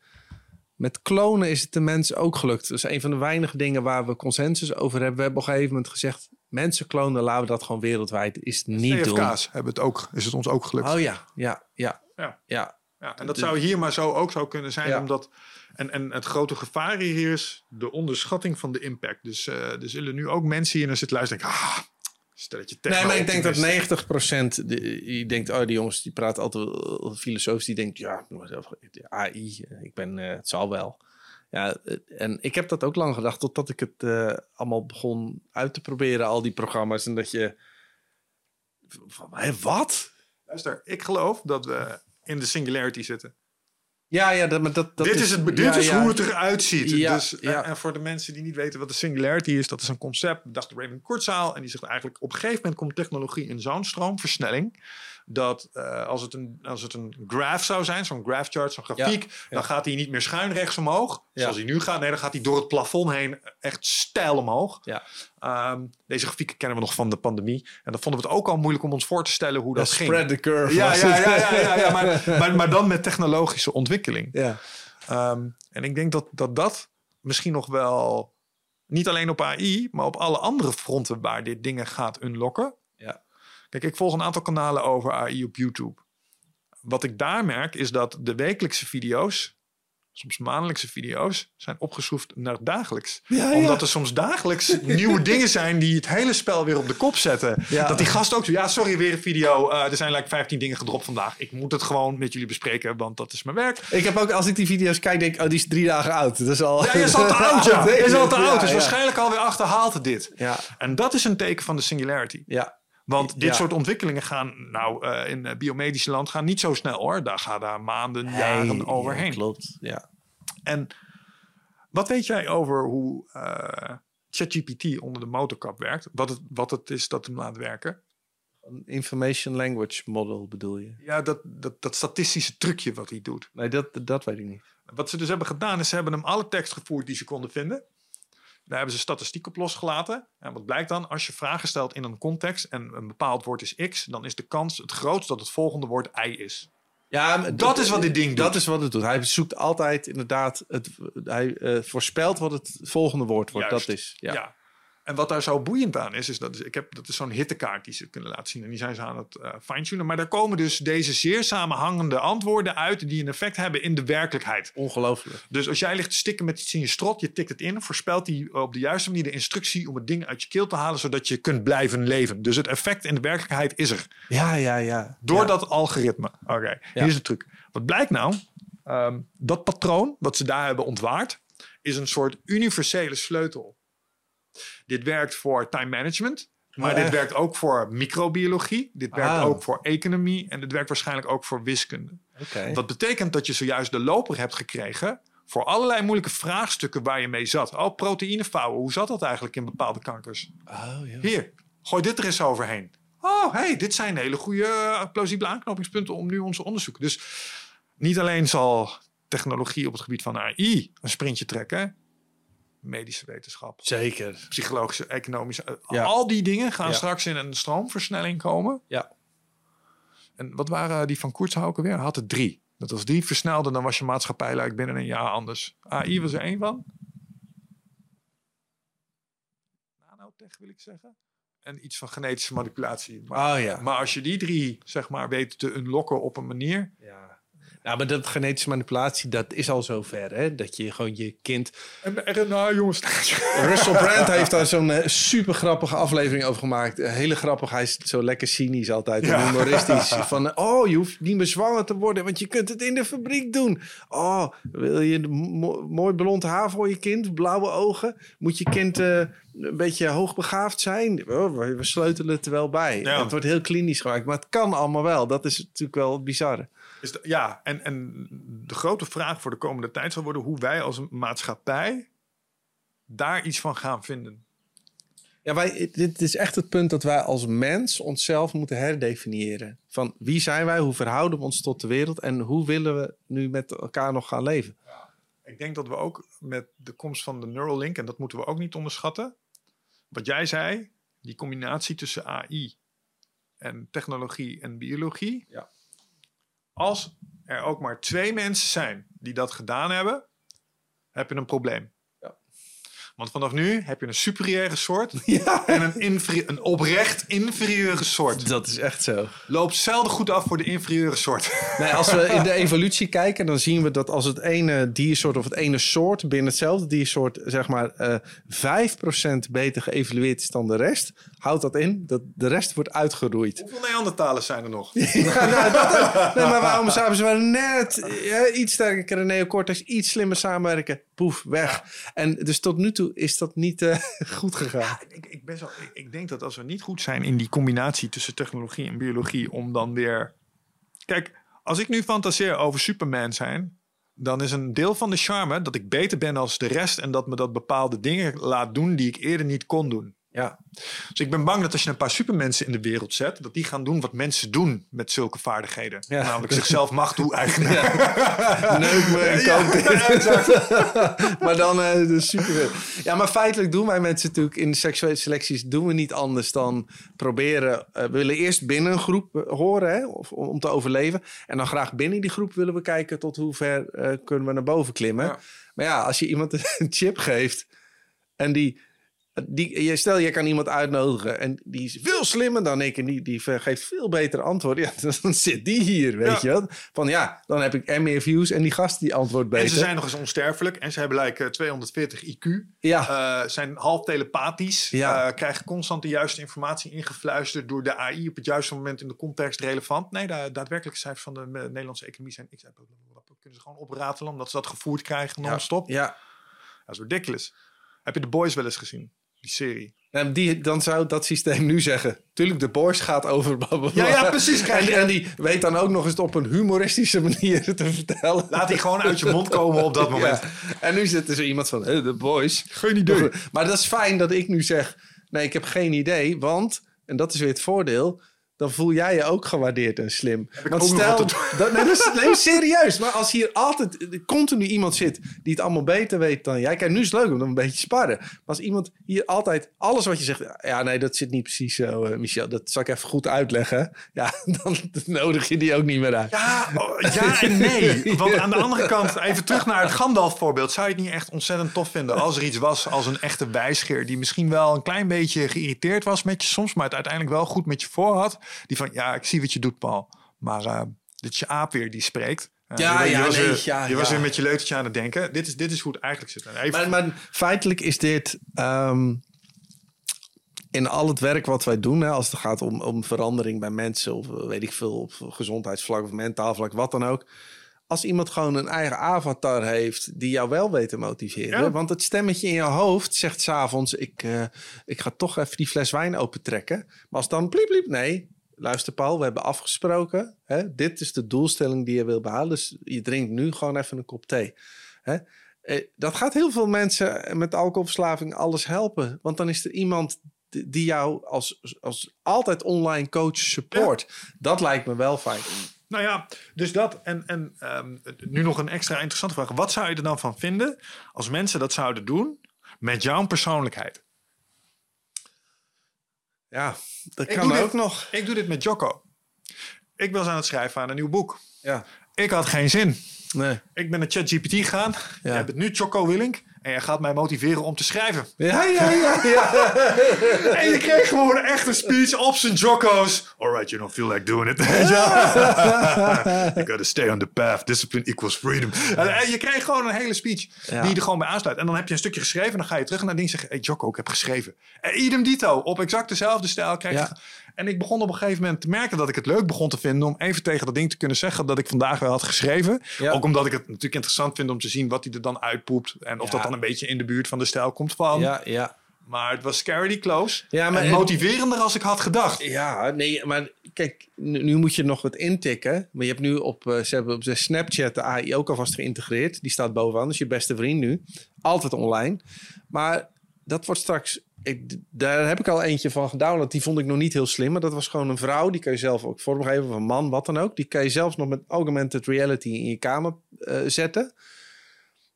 met klonen is het de mens ook gelukt. Dat is een van de weinige dingen waar we consensus over hebben. We hebben op een gegeven moment gezegd, mensen klonen, laten we dat gewoon wereldwijd is niet CFK's doen. hebben het ook, is het ons ook gelukt. Oh ja, ja, ja. ja. ja. ja en dat zou hier maar zo ook zo kunnen zijn, omdat... En, en het grote gevaar hier is de onderschatting van de impact. Dus uh, er zullen nu ook mensen hier naar zitten luisteren denken... Ah, stelletje Nee, maar ik denk dat 90 procent... Die denkt, oh, die jongens die praten altijd filosofisch. Die denkt, ja, AI, ik ben, uh, het zal wel. Ja, en ik heb dat ook lang gedacht, totdat ik het uh, allemaal begon uit te proberen, al die programma's. En dat je. Hé, wat? Luister, ik geloof dat we in de singularity zitten. Ja, ja, dat, maar dat, dat dit is, het, dit is hoe het eruit ziet. dus, En voor de mensen die niet weten wat de singularity is, dat is een concept, dacht Raymond Kurzweil. En die zegt eigenlijk, op een gegeven moment komt technologie in zo'n stroomversnelling dat uh, als, het een, als het een graph zou zijn, zo'n graph chart, zo'n grafiek, dan gaat hij niet meer schuin rechts omhoog, zoals hij nu gaat. Nee, dan gaat hij door het plafond heen echt stijl omhoog. Ja. Um, deze grafieken kennen we nog van de pandemie. En dan vonden we het ook al moeilijk om ons voor te stellen hoe dat ging. Spread the curve. Ja, ja, ja, ja, ja, ja, maar, maar, maar, dan met technologische ontwikkeling. Ja. Um, en ik denk dat, dat dat misschien nog wel, niet alleen op AI, maar op alle andere fronten waar dit dingen gaat unlocken, Kijk, ik volg een aantal kanalen over AI op YouTube. Wat ik daar merk is dat de wekelijkse video's, soms maandelijkse video's, zijn opgeschroefd naar dagelijks. Omdat er soms dagelijks nieuwe dingen zijn die het hele spel weer op de kop zetten. Dat die gast ook zo, ja, sorry, weer een video. Uh, er zijn like 15 dingen gedropt vandaag. Ik moet het gewoon met jullie bespreken, want dat is mijn werk. Ik heb ook, als ik die video's kijk, denk ik, oh, die is drie dagen oud. Dat is al... Ja, je is al te oud, ja. Je is al te oud. Dus waarschijnlijk alweer achterhaald dit. Ja. En dat is een teken van de singularity. Ja. Want dit soort ontwikkelingen gaan, nou, uh, in biomedische land gaan niet zo snel hoor. Daar gaan daar maanden, jaren overheen. klopt, ja. En wat weet jij over hoe uh, ChatGPT onder de motorkap werkt? Wat het, wat het is dat hem laat werken? Een information language model bedoel je? Ja, dat, dat, dat statistische trucje wat hij doet. Nee, dat, dat weet ik niet. Wat ze dus hebben gedaan is, ze hebben hem alle tekst gevoerd die ze konden vinden. Daar hebben ze statistiek op losgelaten. En wat blijkt dan? Als je vragen stelt in een context en een bepaald woord is X, dan is de kans het grootst dat het volgende woord Y is. Ja, dat, is wat dit ding doet. Dat is wat het doet. Hij zoekt altijd inderdaad, het, hij uh, voorspelt wat het volgende woord wordt. Dat is, ja. ja. En wat daar zo boeiend aan is, is dat is, ik heb, dat is zo'n hittekaart die ze kunnen laten zien. En die zijn ze aan het uh, fine-tunen. Maar daar komen dus deze zeer samenhangende antwoorden uit die een effect hebben in de werkelijkheid. Ongelooflijk. Dus als jij ligt te stikken met iets in je strot, je tikt het in, voorspelt hij op de juiste manier de instructie om het ding uit je keel te halen, zodat je kunt blijven leven. Dus het effect in de werkelijkheid is er. Ja, ja, ja. Door dat algoritme. Oké, hier is de truc. Wat blijkt nou? Um, dat patroon wat ze daar hebben ontwaard, is een soort universele sleutel dit werkt voor time management. Maar oh, dit werkt ook voor microbiologie. Dit werkt ah. ook voor economie. En dit werkt waarschijnlijk ook voor wiskunde. Okay. Dat betekent dat je zojuist de loper hebt gekregen voor allerlei moeilijke vraagstukken waar je mee zat. Oh, proteïne vouwen. Hoe zat dat eigenlijk in bepaalde kankers? Oh, ja. Hier, gooi dit er eens overheen. Oh, hey, dit zijn hele goede, eh, plausibele aanknopingspunten om nu onze onderzoek. Dus niet alleen zal technologie op het gebied van AI een sprintje trekken medische wetenschap. Zeker. Psychologische, economische. Ja. Al die dingen gaan straks in een stroomversnelling komen. Ja. En wat waren die van Koertshauken weer? Had het drie. Dat als die versnelde, dan was je maatschappij eigenlijk binnen een jaar anders. AI was er één van. Nanotech wil ik zeggen. En iets van genetische manipulatie. Maar, oh, ja. maar als je die drie, zeg maar, weet te unlocken op een manier. Ja nou, maar dat genetische manipulatie, dat is al zover, hè? Dat je gewoon je kind... En RNA, jongens. Russell Brand heeft daar zo'n uh, super grappige aflevering over gemaakt. Uh, hele grappig, hij is zo lekker cynisch altijd, ja. humoristisch. Van, uh, oh, je hoeft niet meer zwanger te worden, want je kunt het in de fabriek doen. Oh, wil je een mooi blond haar voor je kind, blauwe ogen? Moet je kind een beetje hoogbegaafd zijn? Oh, we sleutelen het er wel bij. Het wordt heel klinisch gemaakt, maar het kan allemaal wel. Dat is natuurlijk wel bizar. Is ja, en, en de grote vraag voor de komende tijd zal worden hoe wij als maatschappij daar iets van gaan vinden. Ja, wij, dit is echt het punt dat wij als mens onszelf moeten herdefiniëren. Van wie zijn wij, hoe verhouden we ons tot de wereld en hoe willen we nu met elkaar nog gaan leven? Ja, ik denk dat we ook met de komst van de Neuralink, en dat moeten we ook niet onderschatten. Wat jij zei, die combinatie tussen AI en technologie en biologie. Ja als er ook maar twee mensen zijn die dat gedaan hebben, heb je een probleem. Want vanaf nu heb je een superieure soort ja. en een, een oprecht inferieure soort. Dat is echt zo. Loopt zelden goed af voor de inferieure soort. Nee, als we in de evolutie kijken, dan zien we dat als het ene diersoort of het ene soort binnen hetzelfde diersoort, zeg maar, uh, eh, 5% beter geëvalueerd is dan de rest, houdt dat in dat de rest wordt uitgeroeid. Hoeveel Neandertalers zijn er nog? ja, nou, dat, nee, maar waarom zouden ze net ja, iets sterker neocortex, iets slimmer samenwerken, poef, weg. En dus tot nu toe is dat niet uh, goed gegaan. ik, ik, ben zo, ik, ik, denk dat als we niet goed zijn in die combinatie tussen technologie en biologie, om dan weer. Kijk, als ik nu fantaseer over Superman zijn, dan is een deel van de charme dat ik beter ben als de rest en dat me dat bepaalde dingen laat doen die ik eerder niet kon doen. Ja. Dus ik ben bang dat als je een paar supermensen in de wereld zet, dat die gaan doen wat mensen doen met zulke vaardigheden. Ja. Namelijk zichzelf macht toe-eigenen. Ja. Neuk me en ja, maar dan uh, de super. Ja, maar feitelijk doen wij mensen natuurlijk in de seksuele selecties doen we niet anders dan proberen. Uh, we willen eerst binnen een groep eh, horen, hè, of, om te overleven. En dan graag binnen die groep willen we kijken tot hoe ver kunnen we naar boven klimmen. Maar ja, als je iemand een chip geeft en die die, stel, je kan iemand uitnodigen en die is veel slimmer dan ik en die, die geeft veel beter antwoorden. Ja, dan zit die hier, weet je wel. Van ja, dan heb ik en meer views en die gast die antwoordt beter. En ze zijn nog eens onsterfelijk en ze hebben like 240 IQ. Ja. Uh, zijn half telepathisch. Ja. Uh, krijgen constant de juiste informatie ingefluisterd door de AI op het juiste moment in de context relevant. Nee, de daadwerkelijke cijfers van de Nederlandse economie zijn ik kunnen ze gewoon opratelen omdat ze dat gevoerd krijgen non-stop. Ja. ja. Dat is ridiculous. Heb je de boys wel eens gezien? Die serie. En die, dan zou dat systeem nu zeggen. Tuurlijk, de Boys gaat over. Ja, ja, precies. En, en, die weet dan ook nog eens op een humoristische manier te vertellen. Laat die gewoon uit je mond komen op dat moment. En nu zit er zo iemand van, de Boys. Geen idee. Maar dat is fijn dat ik nu zeg, nee, ik heb geen idee. Want, en dat is weer het voordeel dan voel jij je ook gewaardeerd en slim. Want stel, dat, nee, dat is, nee, serieus. Maar als hier altijd continu iemand zit die het allemaal beter weet dan jij. Kijk, nu is het leuk om dan een beetje sparren. Maar als iemand hier altijd alles wat je zegt. Ja, nee, dat zit niet precies zo, uh, Michel. Dat zal ik even goed uitleggen. Ja, dan nodig je die ook niet meer uit. Ja, oh, ja en nee. Want aan de andere kant, even terug naar het Gandalf voorbeeld. Zou je het niet echt ontzettend tof vinden als er iets was als een echte wijsgeer. die misschien wel een klein beetje geïrriteerd was met je soms. maar het uiteindelijk wel goed met je voor had. Die van, ja, ik zie wat je doet, Paul. Maar uh, dit is je aap weer die spreekt. Uh, ja, je, ja, was, nee, weer, ja, je was weer met je leutertje aan het denken. Dit is, dit is hoe het eigenlijk zit. Maar, Even... maar feitelijk is dit... Um, in al het werk wat wij doen, hè, als het gaat om, om verandering bij mensen... of weet ik veel, op gezondheidsvlak of mentaal vlak, wat dan ook... Als iemand gewoon een eigen avatar heeft die jou wel weet te motiveren. Ja. Want het stemmetje in je hoofd zegt s'avonds: ik, uh, ik ga toch even die fles wijn opentrekken. Maar als dan pliep, pliep, nee, luister Paul, we hebben afgesproken. Hè? Dit is de doelstelling die je wil behalen. Dus je drinkt nu gewoon even een kop thee. Hè? Dat gaat heel veel mensen met alcoholverslaving alles helpen. Want dan is er iemand die jou als, als altijd online coach support. Ja. Dat lijkt me wel fijn. Nou ja, dus dat. En, en um, nu nog een extra interessante vraag. Wat zou je er dan van vinden als mensen dat zouden doen met jouw persoonlijkheid? Ja, dat kan ook dit, nog. Ik doe dit met Jocko. Ik was aan het schrijven aan een nieuw boek. Ja. Ik had geen zin. Nee. Ik ben naar ChatGPT gegaan. Ja. Je hebt het nu Jocko Willink. En jij gaat mij motiveren om te schrijven. Ja, ja, ja. ja. en je kreeg gewoon echt een speech op zijn Jocko's. Alright, you don't feel like doing it. you gotta stay on the path. Discipline equals freedom. En je kreeg gewoon een hele speech ja. die je er gewoon bij aansluit. En dan heb je een stukje geschreven. En dan ga je terug naar ding en zeggen... Hey Jocko, ik heb geschreven. En idem dito. Op exact dezelfde stijl krijg je... Ja. En ik begon op een gegeven moment te merken dat ik het leuk begon te vinden om even tegen dat ding te kunnen zeggen dat ik vandaag wel had geschreven. Ja. Ook omdat ik het natuurlijk interessant vind om te zien wat hij er dan uitpoept. En of ja. dat dan een beetje in de buurt van de stijl komt van. Ja, ja. Maar het was scarily close. Ja, maar en motiverender als ik had gedacht. Ja, nee, maar kijk, nu, nu moet je nog wat intikken. Maar je hebt nu op, uh, ze hebben op de Snapchat de AI ook alvast geïntegreerd. Die staat bovenaan, dus je beste vriend nu. Altijd online. Maar dat wordt straks ik, daar heb ik al eentje van gedownload. Die vond ik nog niet heel slim. Maar dat was gewoon een vrouw. Die kan je zelf ook vormgeven. Of een man, wat dan ook. Die kan je zelfs nog met augmented reality in je kamer uh, zetten.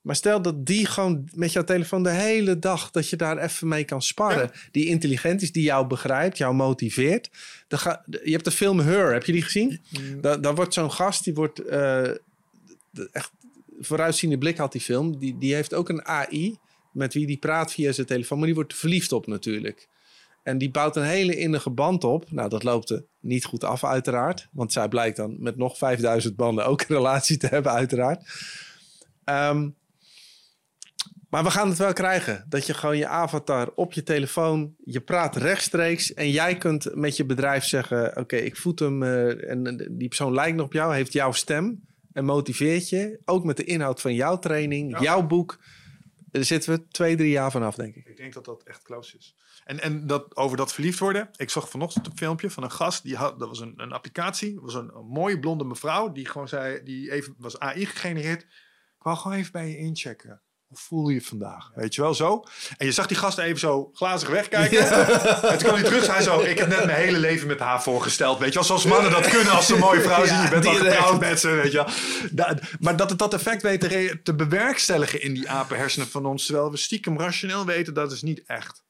Maar stel dat die gewoon met jouw telefoon de hele dag... dat je daar even mee kan sparren. Ja. Die intelligent is, die jou begrijpt, jou motiveert. Dan ga, je hebt de film Her, heb je die gezien? Mm. Dan, dan wordt zo'n gast, die wordt... Uh, echt vooruitziende blik had die film. Die, die heeft ook een AI met wie die praat via zijn telefoon. Maar die wordt verliefd op natuurlijk. En die bouwt een hele innige band op. Nou, dat loopt er niet goed af uiteraard. Want zij blijkt dan met nog 5000 banden ook een relatie te hebben uiteraard. Um, maar we gaan het wel krijgen. Dat je gewoon je avatar op je telefoon, je praat rechtstreeks. En jij kunt met je bedrijf zeggen, oké, okay, ik voed hem. Uh, en die persoon lijkt nog op jou, heeft jouw stem. En motiveert je. Ook met de inhoud van jouw training, ja. jouw boek. Daar zitten we twee, drie jaar vanaf, denk ik. Ik denk dat dat echt close is. En, en dat, over dat verliefd worden. Ik zag vanochtend een filmpje van een gast. Die had, dat was een, een applicatie. Dat was een, mooie blonde mevrouw. Die gewoon zei, die even was AI gegenereerd. Ik wou gewoon even bij je inchecken. Hoe voel je je vandaag? Weet je wel zo? En je zag die gast even zo glazig wegkijken. Ja. En toen kwam hij terug. Hij zo: Ik heb net mijn hele leven met haar voorgesteld. Weet je wel, zoals mannen dat kunnen als ze een mooie vrouw zien. Je bent al getrouwd met ze. Weet je wel. Da maar dat het dat effect weet te, te bewerkstelligen in die apenhersenen van ons. Terwijl we stiekem rationeel weten dat is niet echt.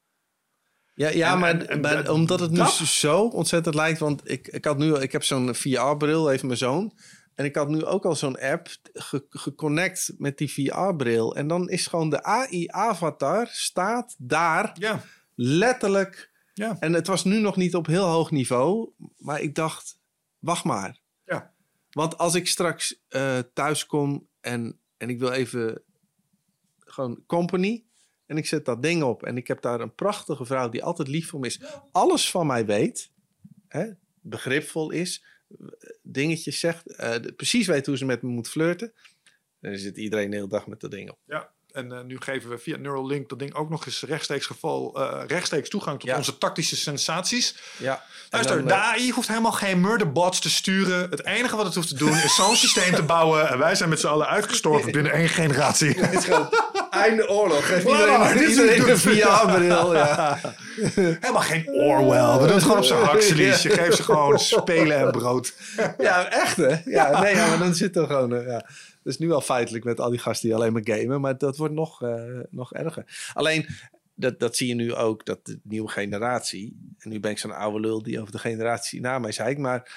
Ja, ja en, maar, en, en, maar omdat het nu dat? zo ontzettend lijkt. Want ik, ik, had nu, ik heb zo'n VR-bril, even mijn zoon. En ik had nu ook al zo'n app ge geconnect met die VR-bril. En dan is gewoon de AI-avatar staat daar ja. letterlijk. Ja. En het was nu nog niet op heel hoog niveau. Maar ik dacht, wacht maar. Ja. Want als ik straks uh, thuis kom en, en ik wil even gewoon company. En ik zet dat ding op. En ik heb daar een prachtige vrouw die altijd lief voor me is. Alles van mij weet. Hè, begripvol is dingetjes zegt. Uh, precies weet hoe ze met me moet flirten. Dan zit iedereen de hele dag met dat ding op. Ja, en uh, nu geven we via Neuralink dat ding ook nog eens rechtstreeks, geval, uh, rechtstreeks toegang tot ja. onze tactische sensaties. Ja. Luister, dan, de AI hoeft helemaal geen murderbots te sturen. Het enige wat het hoeft te doen is zo'n systeem te bouwen. En wij zijn met z'n allen uitgestorven binnen één generatie. Einde oorlog. Geef iedereen, iedereen een VR-bril. Ja. Helemaal geen Orwell. We doen het gewoon op zijn Huxley's. Je geeft ze gewoon spelen en brood. ja, echt hè? Ja, nee, ja, maar dan zit er gewoon... Uh, ja. Dat is nu al feitelijk met al die gasten die alleen maar gamen. Maar dat wordt nog, uh, nog erger. Alleen, dat, dat zie je nu ook, dat de nieuwe generatie... En nu ben ik zo'n oude lul die over de generatie na mij zei. Maar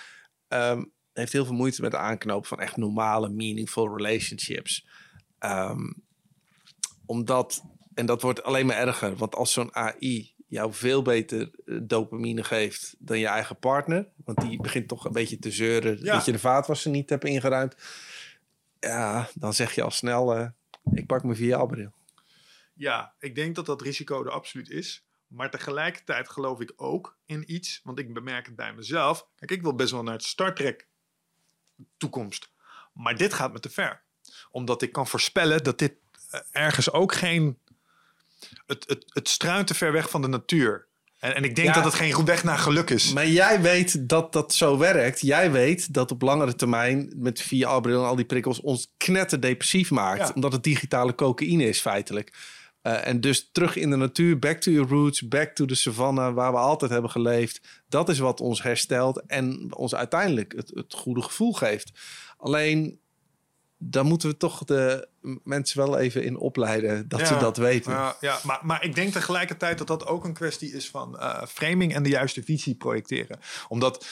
um, heeft heel veel moeite met de aanknopen van echt normale, meaningful relationships. Um, omdat, en dat wordt alleen maar erger, want als zo'n AI jou veel beter eh, dopamine geeft dan je eigen partner, want die begint toch een beetje te zeuren dat je de vaatwasser niet hebt ingeruimd, ja, dan zeg je al snel, uh, ik pak mijn VR-bril. Ja, ik denk dat dat risico er absoluut is. Maar tegelijkertijd geloof ik ook in iets, want ik bemerk het bij mezelf. Kijk, ik wil best wel naar het Star Trek toekomst. Maar dit gaat me te ver. Omdat ik kan voorspellen dat dit eh, ergens ook geen. Het, het, het struint te ver weg van de natuur. En, en ik denk dat het geen weg naar geluk is. Maar jij weet dat dat zo werkt. Jij weet dat op langere termijn met VR-bril en al die prikkels ons knetterdepressief maakt. Omdat het digitale cocaïne is feitelijk. Uh, en dus terug in de natuur, back to your roots, back to the savanne, waar we altijd hebben geleefd. Dat is wat ons herstelt en ons uiteindelijk het, het goede gevoel geeft. Alleen dan moeten we toch de mensen wel even in opleiden dat ze dat weten. Ja, ja maar, maar ik denk tegelijkertijd dat dat ook een kwestie is van uh, framing en de juiste visie projecteren. Omdat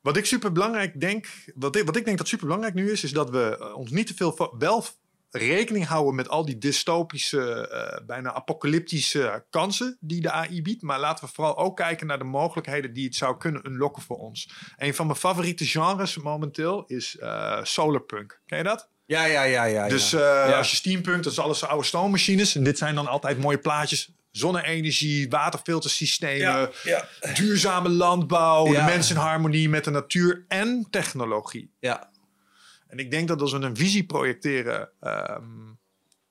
wat ik super belangrijk denk, wat ik, wat ik denk dat super belangrijk nu is, is dat we eh, ons niet te veel wel rekening houden met al die dystopische, uh, bijna apocalyptische kansen die de AI biedt. Maar laten we vooral ook kijken naar de mogelijkheden die het zou kunnen unlocken voor ons. Een van mijn favoriete genres momenteel is uh, solarpunk. Ken je dat? Ja, ja, ja. ja dus uh, ja. als je steampunk, dat is alles oude stoommachines. En dit zijn dan altijd mooie plaatjes. Zonne-energie, waterfiltersystemen, ja, duurzame landbouw, de mensen in harmonie met de natuur en technologie. Ja. En ik denk dat als we een visie projecteren, um,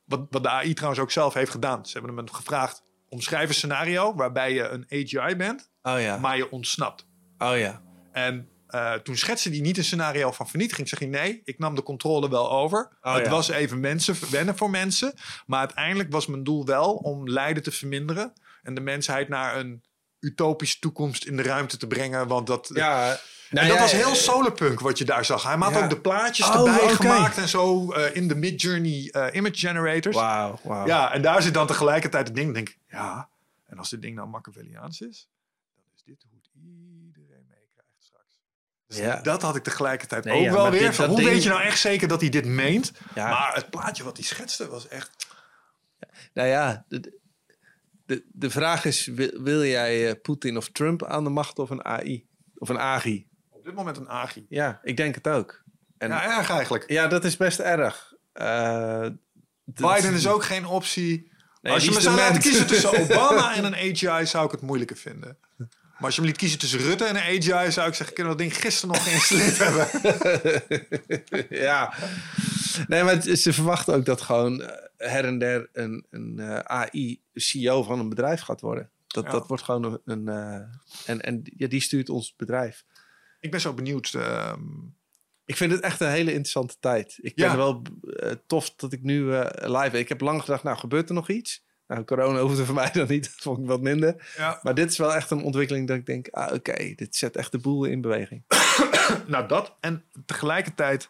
wat, wat de AI trouwens ook zelf heeft gedaan. Ze hebben hem gevraagd, omschrijf een scenario waarbij je een AGI bent, oh, ja. maar je ontsnapt. Oh ja. En uh, toen schetste hij niet een scenario van vernietiging. Zeg hij nee, ik nam de controle wel over. Oh, het ja. was even mensen wennen voor mensen. Maar uiteindelijk was mijn doel wel om lijden te verminderen. En de mensheid naar een utopische toekomst in de ruimte te brengen. Want dat. Ja, en dat was heel solarpunk wat je daar zag. Hij had ook de plaatjes oh, erbij okay. gemaakt en zo uh, in de Mid-Journey uh, image generators. Wauw, wow. Ja, en daar zit dan tegelijkertijd het ding. denk ja, en als dit ding nou Machiavelliaans is, dan is dit hoe het iedereen meekrijgt straks. Dus ja. dat had ik tegelijkertijd nee, ook wel weer. Dit, hoe ding... weet je nou echt zeker dat hij dit meent? Maar het plaatje wat hij schetste was echt... Nou ja, de, de, vraag is, wil, wil jij Poetin of Trump aan de macht of een AI? Of een AGI? Op dit moment een AGI. Ja, ik denk het ook. En, ja, erg eigenlijk. Ja, dat is best erg. Uh, Biden is ook geen optie. Nee, als je me zou laten kiezen tussen Obama en een AGI, zou ik het moeilijker vinden. Maar als je me liet kiezen tussen Rutte en een AGI, zou ik zeggen: kunnen we dat ding gisteren nog geïnstalleerd hebben? ja. Nee, maar ze verwachten ook dat gewoon eh, her en der een, een uh, AI CEO van een bedrijf gaat worden. Dat, ja. dat wordt gewoon een. een uh, en en ja, die stuurt ons bedrijf ik ben zo benieuwd. Uh, ik vind het echt een hele interessante tijd. Ik ben wel uh, tof dat ik nu uh, live... Ik heb lang gedacht, nou gebeurt er nog iets? Nou, corona hoefde voor mij dan niet. Dat vond ik wat minder. Ja. Maar dit is wel echt een ontwikkeling dat ik denk... Ah, oké, okay, dit zet echt de boel in beweging. nou, dat. En tegelijkertijd...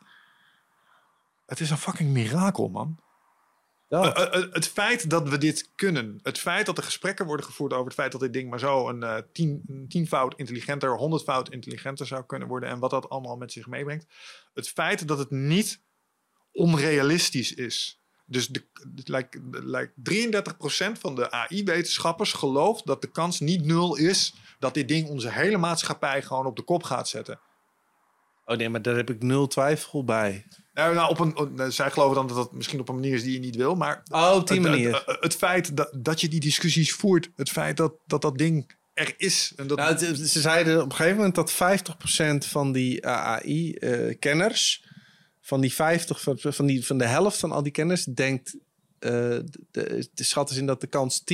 Het is een fucking mirakel, man. Uh, uh, het feit dat we dit kunnen, het feit dat er gesprekken worden gevoerd over het feit dat dit ding maar zo een, uh, tien, een tienvoud intelligenter, honderdvoud intelligenter zou kunnen worden en wat dat allemaal met zich meebrengt. Het feit dat het niet onrealistisch is. Dus de, like, like 33% van de AI-wetenschappers gelooft dat de kans niet nul is dat dit ding onze hele maatschappij gewoon op de kop gaat zetten. Oh nee, maar daar heb ik nul twijfel bij. Nou, nou, op een, zij geloven dan dat dat misschien op een manier is die je niet wil. Maar oh, op die manier. Het, het, feit dat, dat je die discussies voert. Het feit dat dat, dat ding er is. En dat... Nou, ze zeiden op een gegeven moment dat 50% van die AI-kenners... Uh, van die 50, van, van, die, van de helft van al die kenners denkt... Uh, de, de, de schat is in dat de kans 10%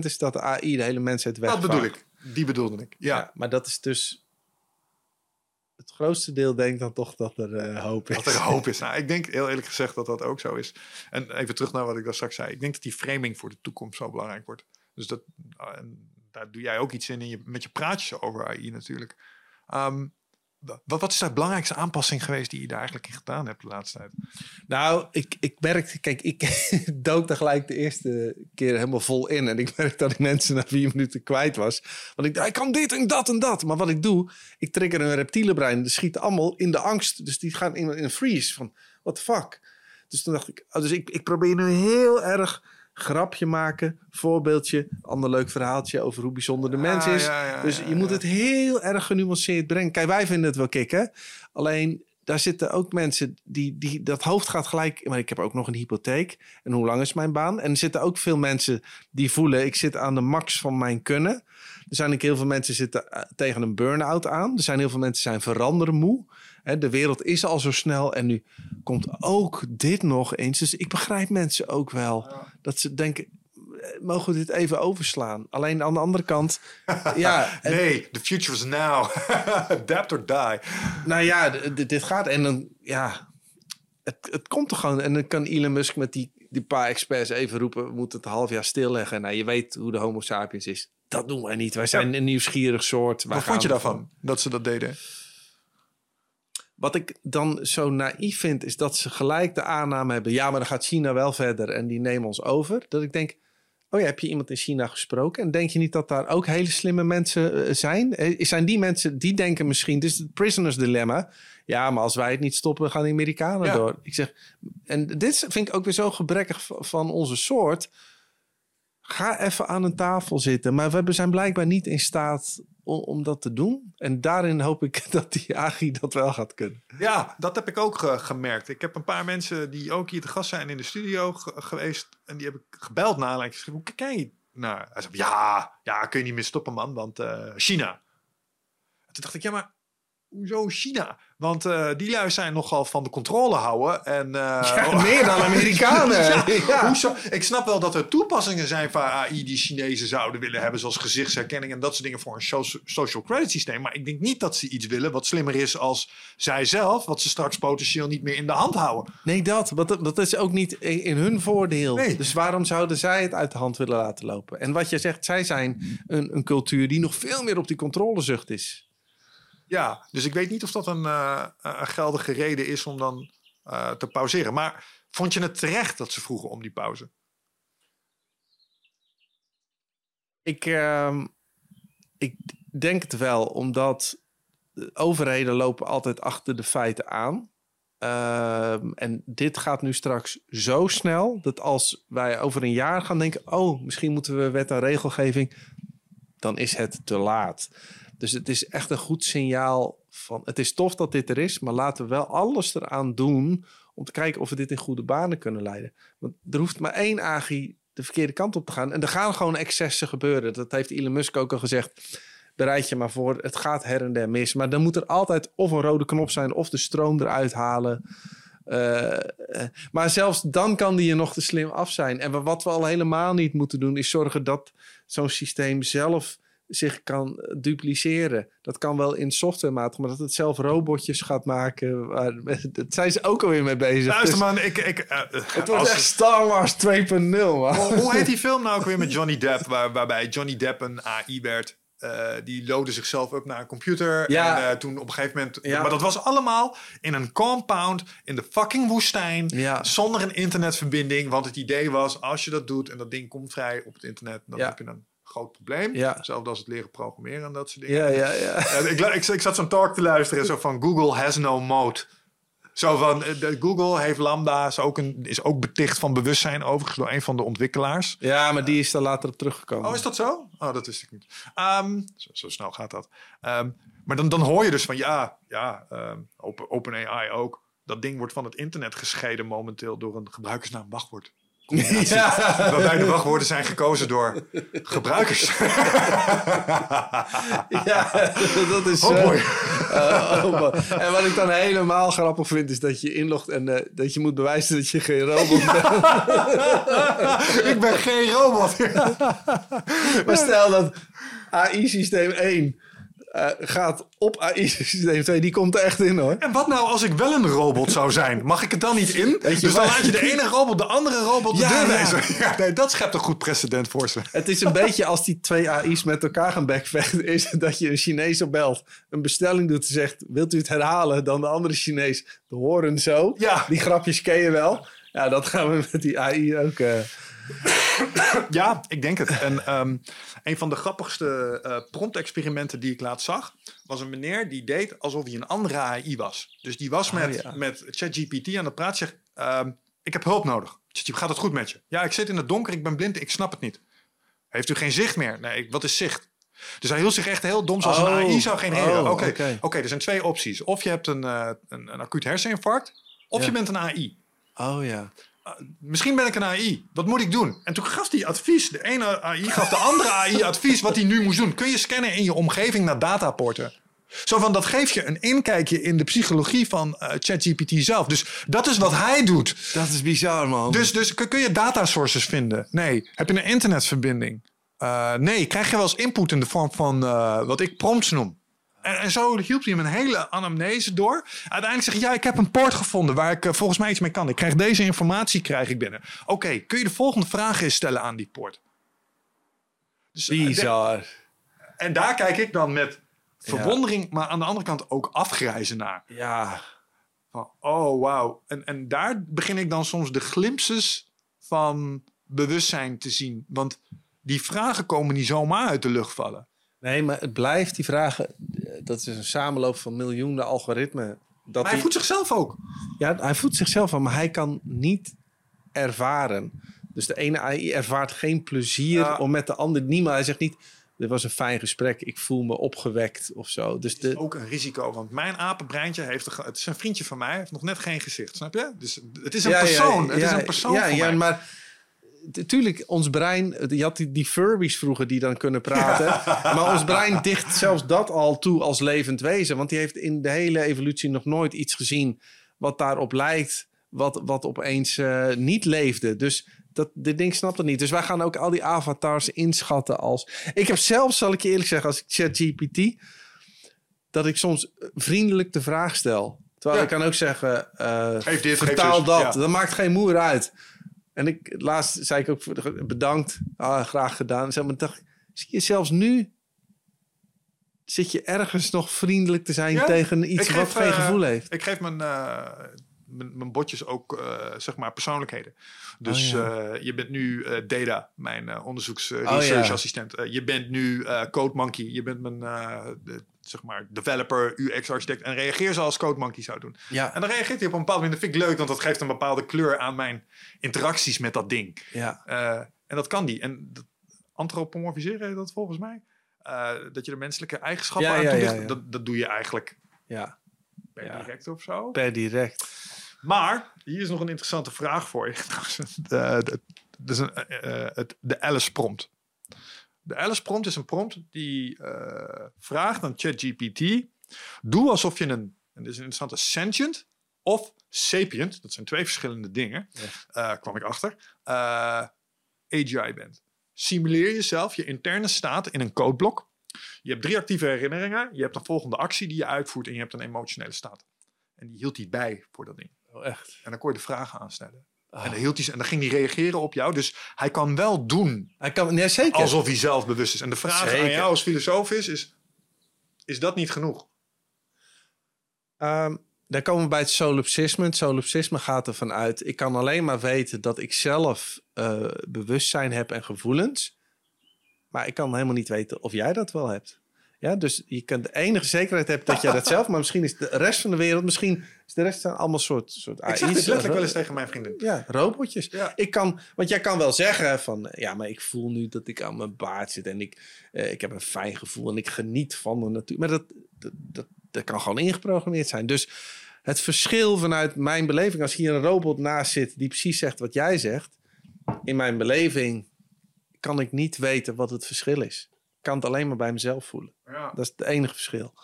is dat de AI de hele mensheid wegvaagt. Dat bedoel ik. Die bedoelde ik. Ja. ja maar dat is dus het grootste deel denkt dan toch dat er uh, hoop is. Dat er hoop is. Nou, ik denk heel eerlijk gezegd dat dat ook zo is. En even terug naar wat ik daar straks zei. Ik denk dat die framing voor de toekomst zo belangrijk wordt. Dus dat, en daar doe jij ook iets in, in je, met je praatjes over AI natuurlijk. Um, wat, wat is de belangrijkste aanpassing geweest die je daar eigenlijk in gedaan hebt de laatste tijd? Nou, ik, ik merkte, kijk, ik dook daar gelijk de eerste keer helemaal vol in. En ik merkte dat ik mensen na vier minuten kwijt was. Want ik dacht, ik kan dit en dat en dat. Maar wat ik doe, ik trigger een reptielenbrein. Die schieten allemaal in de angst. Dus die gaan in, in een freeze van, what the fuck? Dus toen dacht ik, oh, dus ik, ik probeer nu heel erg grapje maken, voorbeeldje, ander leuk verhaaltje over hoe bijzonder de mens is. dus je moet het heel erg genuanceerd brengen. Kijk, wij vinden het wel kicken. Alleen daar zitten ook mensen die, die dat hoofd gaat gelijk. Maar ik heb ook nog een hypotheek. En hoe lang is mijn baan? En er zitten ook veel mensen die voelen: ik zit aan de max van mijn kunnen. Er zijn ook heel veel mensen zitten eh, tegen een burn-out aan. Er zijn heel veel mensen zijn veranderen moe de wereld is al zo snel en nu komt ook dit nog eens. Dus ik begrijp mensen ook wel dat ze denken, eh, mogen we dit even overslaan? Alleen aan de andere kant, ja. nee, the future is now. Adapt or die. Nou ja, dit gaat en dan, ja, het, het komt toch gewoon. En dan kan Elon Musk met die, die paar experts even roepen, we moeten het een half jaar stilleggen. Nou, je weet hoe de homo sapiens is. Dat doen wij niet. Wij zijn een nieuwsgierig soort. Wat vond je daarvan, dat ze dat deden? Wat ik dan zo naïef vind, is dat ze gelijk de aanname hebben: ja, maar dan gaat China wel verder en die nemen ons over. Dat ik denk: oh ja, heb je iemand in China gesproken? En denk je niet dat daar ook hele slimme mensen eh, zijn? Eh, zijn die mensen die denken misschien, dit is het prisoners dilemma. Ja, maar als wij het niet stoppen, gaan de Amerikanen door. Ik zeg, en dit vind ik ook weer zo gebrekkig van onze soort. Ga even aan een tafel zitten. Maar we zijn blijkbaar niet in staat om, dat te doen. En daarin hoop ik dat die Agi dat wel gaat kunnen. Ja, dat heb ik ook gemerkt. Ik heb een paar mensen die ook hier te gast zijn in de studio geweest. En die heb ik gebeld na aanleiding. Hoe kijk je naar? Hij zei, ja, ja, kun je niet meer stoppen man, want uh, China. En toen dacht ik, ja maar hoezo China? Want uh, die lui zijn nogal van de controle houden. En, uh, ja, meer dan Amerikanen. ja, Hoezo? Ik snap wel dat er toepassingen zijn van AI die Chinezen zouden willen hebben. Zoals gezichtsherkenning en dat soort dingen voor een social credit systeem. Maar ik denk niet dat ze iets willen wat slimmer is als zij zelf. Wat ze straks potentieel niet meer in de hand houden. Nee, dat. Want dat is ook niet in hun voordeel. Nee. Dus waarom zouden zij het uit de hand willen laten lopen? En wat je zegt, zij zijn een, een cultuur die nog veel meer op die controlezucht is. Ja, dus ik weet niet of dat een, uh, een geldige reden is om dan uh, te pauzeren. Maar vond je het terecht dat ze vroegen om die pauze? Ik, uh, ik denk het wel, omdat overheden lopen altijd achter de feiten aan. Uh, en dit gaat nu straks zo snel dat als wij over een jaar gaan denken: oh, misschien moeten we wet en regelgeving, dan is het te laat. Dus het is echt een goed signaal van het is tof dat dit er is, maar laten we wel alles eraan doen om te kijken of we dit in goede banen kunnen leiden. Want er hoeft maar één agi de verkeerde kant op te gaan. En er gaan gewoon excessen gebeuren. Dat heeft Elon Musk ook al gezegd. Bereid je maar voor, het gaat her en der mis. Maar dan moet er altijd of een rode knop zijn of de stroom eruit halen. Uh, maar zelfs dan kan die er nog te slim af zijn. En wat we al helemaal niet moeten doen, is zorgen dat zo'n systeem zelf zich kan dupliceren. Dat kan wel in softwarematig, maar dat het zelf robotjes gaat maken. Waar, dat zijn ze ook alweer mee bezig. Luister dus, man, ik... ik uh, het wordt echt Star Wars 2.0 man. Hoe heet die film nou ook weer met Johnny Depp? Waar, waarbij Johnny Depp een AI werd. Uh, die loadde zichzelf op naar een computer. Ja. En uh, toen op een gegeven moment. Ja. Maar dat was allemaal in een compound in de fucking woestijn. Ja. Zonder een internetverbinding. Want het idee was: als je dat doet en dat ding komt vrij op het internet, dan heb je een groot probleem. Ja. Hetzelfde als het leren programmeren en dat soort dingen. Ja, ja, ja. ik, ik, ik, zat zo'n talk te luisteren zo van Google has no mode. Zo van, eh, de, Google heeft Lambda, is ook, een, is ook beticht van bewustzijn overigens door een van de ontwikkelaars. Ja, maar die is er later op teruggekomen. Oh, is dat zo? Oh, dat wist ik niet. Um, zo, zo, snel gaat dat. Um, maar dan, dan hoor je dus van, ja, ja um, Open, OpenAI ook. Dat ding wordt van het internet gescheiden momenteel door een gebruikersnaam wachtwoord. Ja. Waarbij de wachtwoorden zijn gekozen door gebruikers. ja, dat is. Oh boy. Uh, oh En wat ik dan helemaal grappig vind, is dat je inlogt en uh, dat je moet bewijzen dat je geen robot bent. ik ben geen robot. maar stel dat AI-systeem 1 uh, gaat op AI systeem 2. Die komt er echt in hoor. En wat nou als ik wel een robot zou zijn? Mag ik het dan niet in? Weet je, dus dan laat je de ene robot de andere robot de ja, deur wijzen. Ja. nee, dat schept een goed precedent voor ze. Het is een beetje als die twee AI's met elkaar gaan backvechten. Is dat je een Chinees opbelt, een bestelling doet en zegt... wilt u het herhalen? Dan de andere Chinees, de horen zo. Ja. Die grapjes ken je wel. Ja, dat gaan we met die AI ook... Uh... ja, ik denk het. En um, een van de grappigste uh, prompt-experimenten die ik laatst zag, was een meneer die deed alsof hij een andere AI was. Dus die was oh, met, met ChatGPT aan de praat. Zegt: um, Ik heb hulp nodig. Gaat het goed met je? Ja, ik zit in het donker, ik ben blind, ik snap het niet. Heeft u geen zicht meer? Nee, wat is zicht? Dus hij hield zich echt heel dom, zoals een AI zou genereren. Oh, Oké, oké. er zijn twee opties. Of je hebt een, uh, een, een acuut herseninfarct, of je bent een AI. Oh ja. Uh, misschien ben ik een AI. Wat moet ik doen? En toen gaf hij advies. De ene AI gaf de andere AI advies wat hij nu moest doen. Kun je scannen in je omgeving naar dataporten? Zo van, dat geeft je een inkijkje in de psychologie van uh, ChatGPT zelf. Dus dat is wat hij doet. Dat is bizar, man. Dus, dus kun je datasources vinden? Nee. Heb je een internetverbinding? Uh, nee. Krijg je wel eens input in de vorm van uh, wat ik prompts noem? En, en, zo hielp hij hem een hele anamnese door. Uiteindelijk zeg je, ja, ik heb een poort gevonden waar ik uh, volgens mij iets mee kan. Ik krijg deze informatie krijg ik binnen. Oké, kun je de volgende vraag eens stellen aan die poort? Dus, Bizar. en daar kijk ik dan met verwondering, maar aan de andere kant ook afgrijzen naar. Ja. Van, oh, wauw. En, en daar begin ik dan soms de glimpses van bewustzijn te zien. Want die vragen komen niet zomaar uit de lucht vallen. Nee, maar het blijft die vragen. Dat is een samenloop van miljoenen algoritmen. Dat maar hij voedt zichzelf ook. Ja, hij voedt zichzelf aan, maar hij kan niet ervaren. Dus de ene AI ervaart geen plezier om met de ander. Niemand, hij zegt niet dit was een fijn gesprek. Ik voel me opgewekt of zo. Dus de... is ook een risico, want mijn apenbreintje heeft... het is een vriendje van mij, heeft nog net geen gezicht, snap je? Dus het is een persoon, ja, het is een persoon Ja, ja maar natuurlijk, ons brein... Je had die, die Furbies vroeger die dan kunnen praten. Maar ons brein dicht zelfs dat al toe als levend wezen. Want die heeft in de hele evolutie nog nooit iets gezien... wat daarop lijkt, wat, wat opeens uh, niet leefde. Dus dat, dit ding snapt het niet. Dus wij gaan ook al die avatars inschatten als... Ik heb zelfs, zal ik je eerlijk zeggen, als ik chat GPT... dat ik soms vriendelijk de vraag stel. Terwijl ik kan ook zeggen, uh, dit, vertaal dat. Dat maakt geen moer uit. En ik, laatst zei ik ook bedankt, ah, graag gedaan. Zeg maar, dacht, zie je zelfs nu zit je ergens nog vriendelijk te zijn tegen iets wat geen uh, gevoel heeft. Ik geef mijn, uh, mijn, botjes ook uh, zeg maar persoonlijkheden. Dus oh, je bent nu Data, mijn onderzoeks oh, research assistent. je bent nu Code Monkey. Je bent mijn zeg maar developer, UX architect en reageer zoals Code Monkey zou doen. Ja. En dan reageert hij op een bepaalde manier. Dat vind ik leuk, want dat geeft een bepaalde kleur aan mijn interacties met dat ding. Ja. en dat kan die. En antropomorfiseren dat volgens mij. dat je de menselijke eigenschappen aan toelicht. Dat, dat doe je eigenlijk ja. per direct of zo. Per direct. Maar hier is nog een interessante vraag voor je. de, de, een, uh, het, de Alice prompt. De Alice prompt is een prompt die uh, vraagt aan ChatGPT: doe alsof je een, en dit is een interessante, sentient of sapient, dat zijn twee verschillende dingen, ja. uh, kwam ik achter, AGI bent. Simuleer jezelf, je interne staat in een codeblok. Je hebt drie actieve herinneringen, je hebt een volgende actie die je uitvoert en je hebt een emotionele staat. En die hield hij bij voor dat ding. Oh, echt? En dan kon je de vragen aanstellen. En, dan hield hij, en dan ging hij reageren op jou. Dus hij kan wel doen. Hij kan, nee, zeker. Alsof hij zelf bewust is. En de vraag zeker. aan jou als filosoof is, is: is dat niet genoeg? Um, dan komen we bij het solipsisme. Het solipsisme gaat ervan uit: ik kan alleen maar weten dat ik zelf uh, bewustzijn heb en gevoelens. Maar ik kan helemaal niet weten of jij dat wel hebt. Ja, dus je kunt de enige zekerheid hebben dat jij dat zelf, maar misschien is de rest van de wereld, misschien is de rest allemaal soort, soort AI's. Ik zeg het letterlijk wel eens tegen mijn vriendin. Ja, robotjes. Ja. Ik kan, want jij kan wel zeggen van, ja, maar ik voel nu dat ik aan mijn baard zit en ik, eh, ik heb een fijn gevoel en ik geniet van de natuur. Maar dat, dat, dat, dat kan gewoon ingeprogrammeerd zijn. Dus het verschil vanuit mijn beleving, als hier een robot naast zit die precies zegt wat jij zegt, in mijn beleving kan ik niet weten wat het verschil is kan het alleen maar bij mezelf voelen. Ja. Dat is het enige verschil.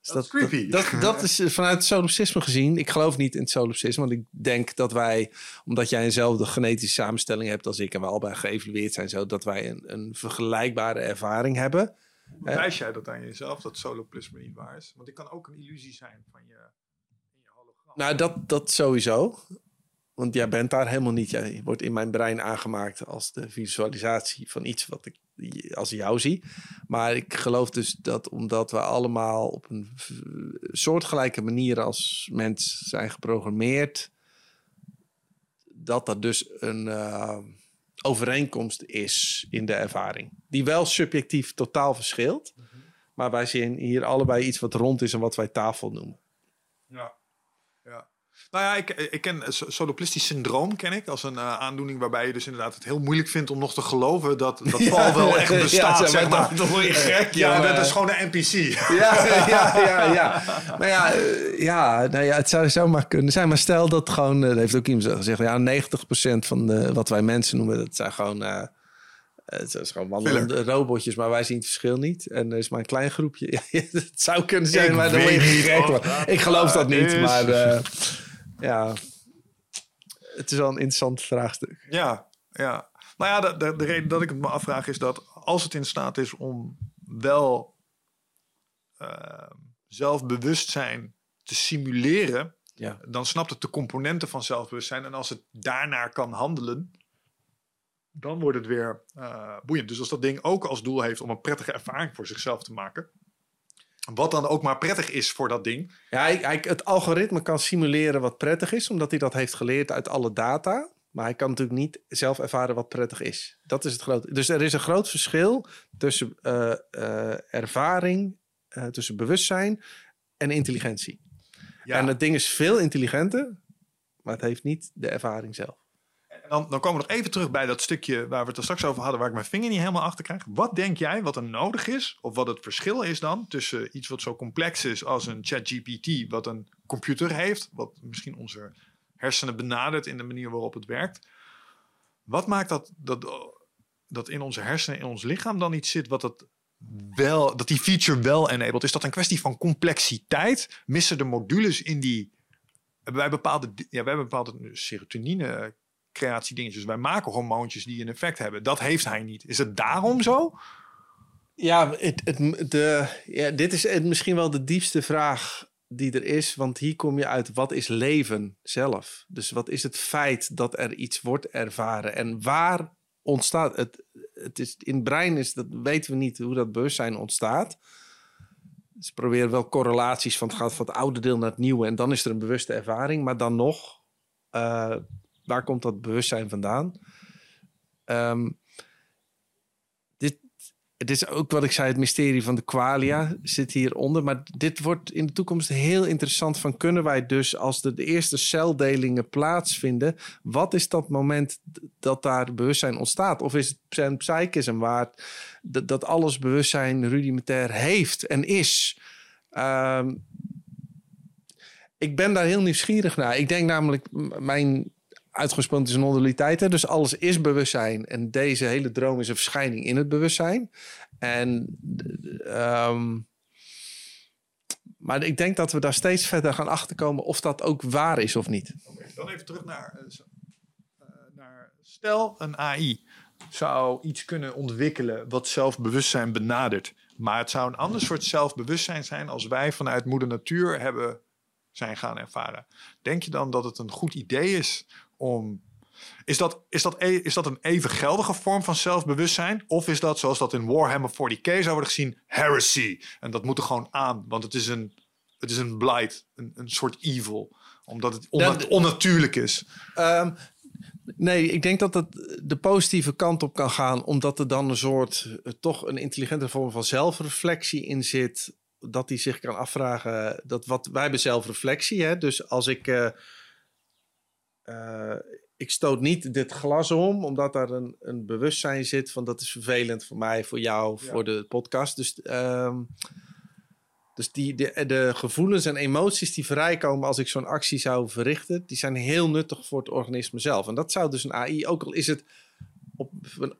Dus dat, is creepy. Dat, dat, is vanuit het solipsisme gezien. Ik geloof niet in het solipsisme. Want ik denk dat wij, omdat jij eenzelfde genetische samenstelling hebt als ik... en we allebei geëvalueerd zijn zo... dat wij een, een vergelijkbare ervaring hebben. Wijs jij dat aan jezelf, dat soloplisme niet waar is? Want die kan ook een illusie zijn van je, in je hologram. Nou, dat, dat sowieso. Want jij bent daar helemaal niet. Jij wordt in mijn brein aangemaakt als de visualisatie van iets wat ik als jou zie. Maar ik geloof dus dat omdat we allemaal op een soortgelijke manier als mens zijn geprogrammeerd, dat dat dus een uh, overeenkomst is in de ervaring. Die wel subjectief totaal verschilt. Mhm. Maar wij zien hier allebei iets wat rond is en wat wij tafel noemen. Nou ja, ik, ik ken soloplistisch syndroom ken ik als een uh, aandoening waarbij je dus inderdaad het heel moeilijk vindt om nog te geloven dat dat ja, wel echt bestaat. Ja, zeg maar. Dat word je gek. Ja, dat is gewoon een NPC. Ja, ja, ja, ja. Maar ja, uh, ja, nou ja, het zou zomaar kunnen zijn. Maar stel dat gewoon, uh, dat heeft ook iemand gezegd, ja, 90% van de, wat wij mensen noemen, dat zijn gewoon het is gewoon wandelende robotjes, maar wij zien het verschil niet. En er is maar een klein groepje. het zou kunnen zijn, ik maar dan word je gek. Ik geloof dat niet, maar uh, ja, het is wel een interessant vraagstuk. Ja, ja. Nou ja, de, de, de, reden dat ik het me afvraag is dat als het in staat is om wel uh, zelfbewustzijn te simuleren, ja. dan snapt het de componenten van zelfbewustzijn. En als het daarnaar kan handelen, dan wordt het weer uh, boeiend. Dus als dat ding ook als doel heeft om een prettige ervaring voor zichzelf te maken, wat dan ook maar prettig is voor dat ding. Ja, hij, het algoritme kan simuleren wat prettig is, omdat hij dat heeft geleerd uit alle data. Maar hij kan natuurlijk niet zelf ervaren wat prettig is. Dat is het grote. Dus er is een groot verschil tussen uh, uh, ervaring, uh, tussen bewustzijn en intelligentie. Ja. En het ding is veel intelligenter, maar het heeft niet de ervaring zelf. Dan, dan komen we nog even terug bij dat stukje waar we het er straks over hadden, waar ik mijn vinger niet helemaal achter krijg. Wat denk jij wat er nodig is, of wat het verschil is dan tussen iets wat zo complex is als een ChatGPT, wat een computer heeft, wat misschien onze hersenen benadert in de manier waarop het werkt. Wat maakt dat, dat, dat in onze hersenen, in ons lichaam dan iets zit wat het wel, dat die feature wel enabled? Is dat een kwestie van complexiteit? Missen de modules in die wij bepaalde, ja, wij hebben bepaalde serotonine creatiedingetjes. Wij maken hormoontjes die een effect hebben. Dat heeft hij niet. Is het daarom zo? Ja, het, het, de, ja dit is misschien wel de diepste vraag die er is. Want hier kom je uit, wat is leven zelf? Dus wat is het feit dat er iets wordt ervaren? En waar ontstaat het? Het is, in het brein is, dat weten we niet hoe dat bewustzijn ontstaat. Ze proberen wel correlaties van het gaat van het oude deel naar het nieuwe. En dan is er een bewuste ervaring. Maar dan nog... Uh, waar komt dat bewustzijn vandaan? Um, dit, het is ook wat ik zei, het mysterie van de qualia zit hieronder. Maar dit wordt in de toekomst heel interessant van kunnen wij dus als de, de eerste celdelingen plaatsvinden, wat is dat moment dat daar bewustzijn ontstaat? Of is het psychisme waar dat, dat alles bewustzijn rudimentair heeft en is? Um, ik ben daar heel nieuwsgierig naar. Ik denk namelijk, mijn uitgesproken is non-dualiteit. Dus alles is bewustzijn. En deze hele droom is een verschijning in het bewustzijn. En, ehm, maar ik denk dat we daar steeds verder gaan achterkomen of dat ook waar is of niet. dan even terug naar, uh, naar stel een AI zou iets kunnen ontwikkelen wat zelfbewustzijn benadert. Maar het zou een ander soort zelfbewustzijn zijn als wij vanuit moeder natuur hebben zijn gaan ervaren. Denk je dan dat het een goed idee is om. Is dat, is, dat, e, is dat een even geldige vorm van zelfbewustzijn? Of is dat, zoals dat in Warhammer 40k zou worden gezien, heresy? En dat moet er gewoon aan, want het is een, het is een blight, een, een soort evil. Omdat het onnatuurlijk is. Um, nee, ik denk dat het de positieve kant op kan gaan, omdat er dan een soort, eh, toch een intelligente vorm van zelfreflectie in zit. Dat hij zich kan afvragen, dat wat wij hebben zelfreflectie. Hè? Dus als ik. Uh, uh, ik stoot niet dit glas om, omdat daar een, een bewustzijn zit van dat is vervelend voor mij, voor jou, voor de podcast. Dus, um, dus die, de, de gevoelens en emoties die vrijkomen als ik zo'n actie zou verrichten, die zijn heel nuttig voor het organisme zelf. En dat zou dus een AI, ook al is het op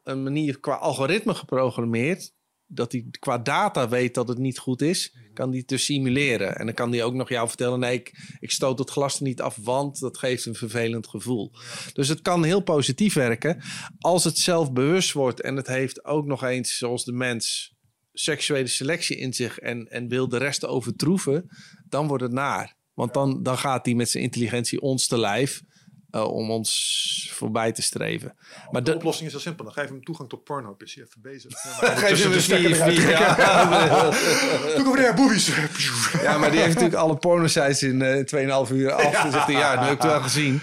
een manier qua algoritme geprogrammeerd, dat hij qua data weet dat het niet goed is, kan die te simuleren. En dan kan die ook nog jou vertellen: nee, ik, ik stoot het glas er niet af, want dat geeft een vervelend gevoel. Dus het kan heel positief werken als het zelf bewust wordt en het heeft ook nog eens, zoals de mens, seksuele selectie in zich en, en wil de rest overtroeven, dan wordt het naar. Want dan, dan gaat hij met zijn intelligentie ons te lijf uh, om ons voorbij te streven. Ja, maar de, de, oplossing is heel simpel. Dan geef hem toegang tot Pornhub. Is hij even bezig. geef hem. Doe over daar, boobies. ja, maar die heeft natuurlijk alle pornosites in uh, 2,5 uur af. Ja. Dan zegt hij, ja, dat heb ik wel gezien.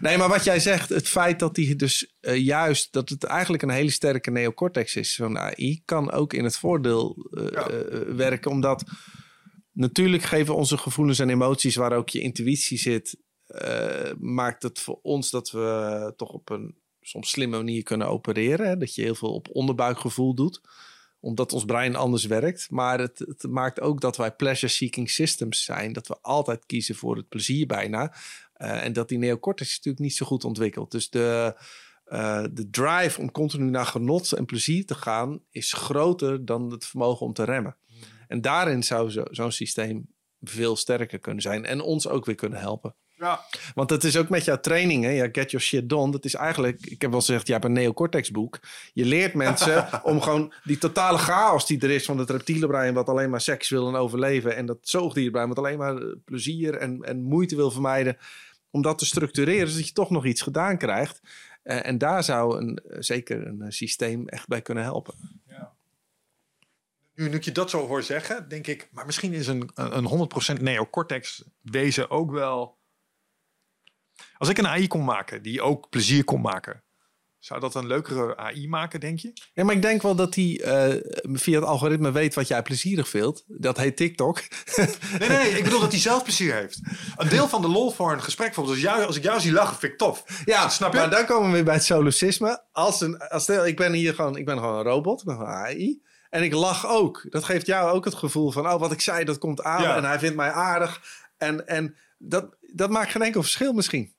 Nee, maar wat jij zegt, het feit dat hij dus uh, juist, dat het eigenlijk een hele sterke neocortex is, zo'n AI, kan ook in het voordeel uh, ja. uh, werken. Omdat natuurlijk geven onze gevoelens en emoties, waar ook je intuïtie zit, maakt het voor ons dat we toch op een soms slimme manier kunnen opereren. Hè? Dat je heel veel op onderbuikgevoel doet omdat ons brein anders werkt. Maar het, het, maakt ook dat wij pleasure-seeking systems zijn. Dat we altijd kiezen voor het plezier bijna. Uh, en dat die neocortex natuurlijk niet zo goed ontwikkeld. Dus de, uh, de drive om continu naar genot en plezier te gaan is groter dan het vermogen om te remmen. Mm. En daarin zou zo'n zo systeem veel sterker kunnen zijn en ons ook weer kunnen helpen. Ja. Want het is ook met jouw trainingen, ja, get your shit done. Dat is eigenlijk, ik heb wel gezegd, je hebt een neocortex boek. Je leert mensen om gewoon die totale chaos die er is van het reptiele brein, wat alleen maar seks wil en overleven. En dat zoogdierbrein, wat alleen maar plezier en, en moeite wil vermijden om dat te structureren, zodat je toch nog iets gedaan krijgt. Uh, en daar zou een, zeker een systeem echt bij kunnen helpen. Ja. Nu, nu ik je dat zo hoor zeggen, denk ik, maar misschien is een, een 100% neocortex wezen ook wel. Als ik een AI kon maken die ook plezier kon maken, zou dat een leukere AI maken, denk je? Ja, maar ik denk wel dat hij uh, via het algoritme weet wat jij plezierig vindt. Dat heet TikTok. nee, nee, ik bedoel dat hij zelf plezier heeft. Een deel van de lol voor een gesprek, bijvoorbeeld als, jou, als ik jou zie lachen, vind ik tof. Ja, snap je? Maar dan komen we weer bij het solocisme. Als een, als stel, ik ben hier gewoon, ik ben gewoon een robot, ik ben gewoon AI. En ik lach ook. Dat geeft jou ook het gevoel van, oh, wat ik zei, dat komt aan. Ja. En hij vindt mij aardig. En, en dat, dat maakt geen enkel verschil misschien.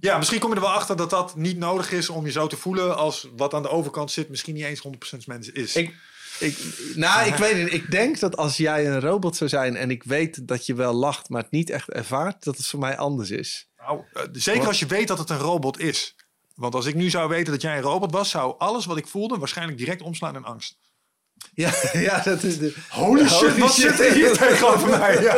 Ja, misschien kom je er wel achter dat dat niet nodig is om je zo te voelen als wat aan de overkant zit, misschien niet eens 100% mensen is. Ik, ik, nou, ik weet niet. Ik denk dat als jij een robot zou zijn en ik weet dat je wel lacht, maar het niet echt ervaart, dat het voor mij anders is. Nou, zeker als je weet dat het een robot is. Want als ik nu zou weten dat jij een robot was, zou alles wat ik voelde waarschijnlijk direct omslaan in angst. Ja, ja, dat is de... Holy shit, wat zit er hier tegenover mij? Ja.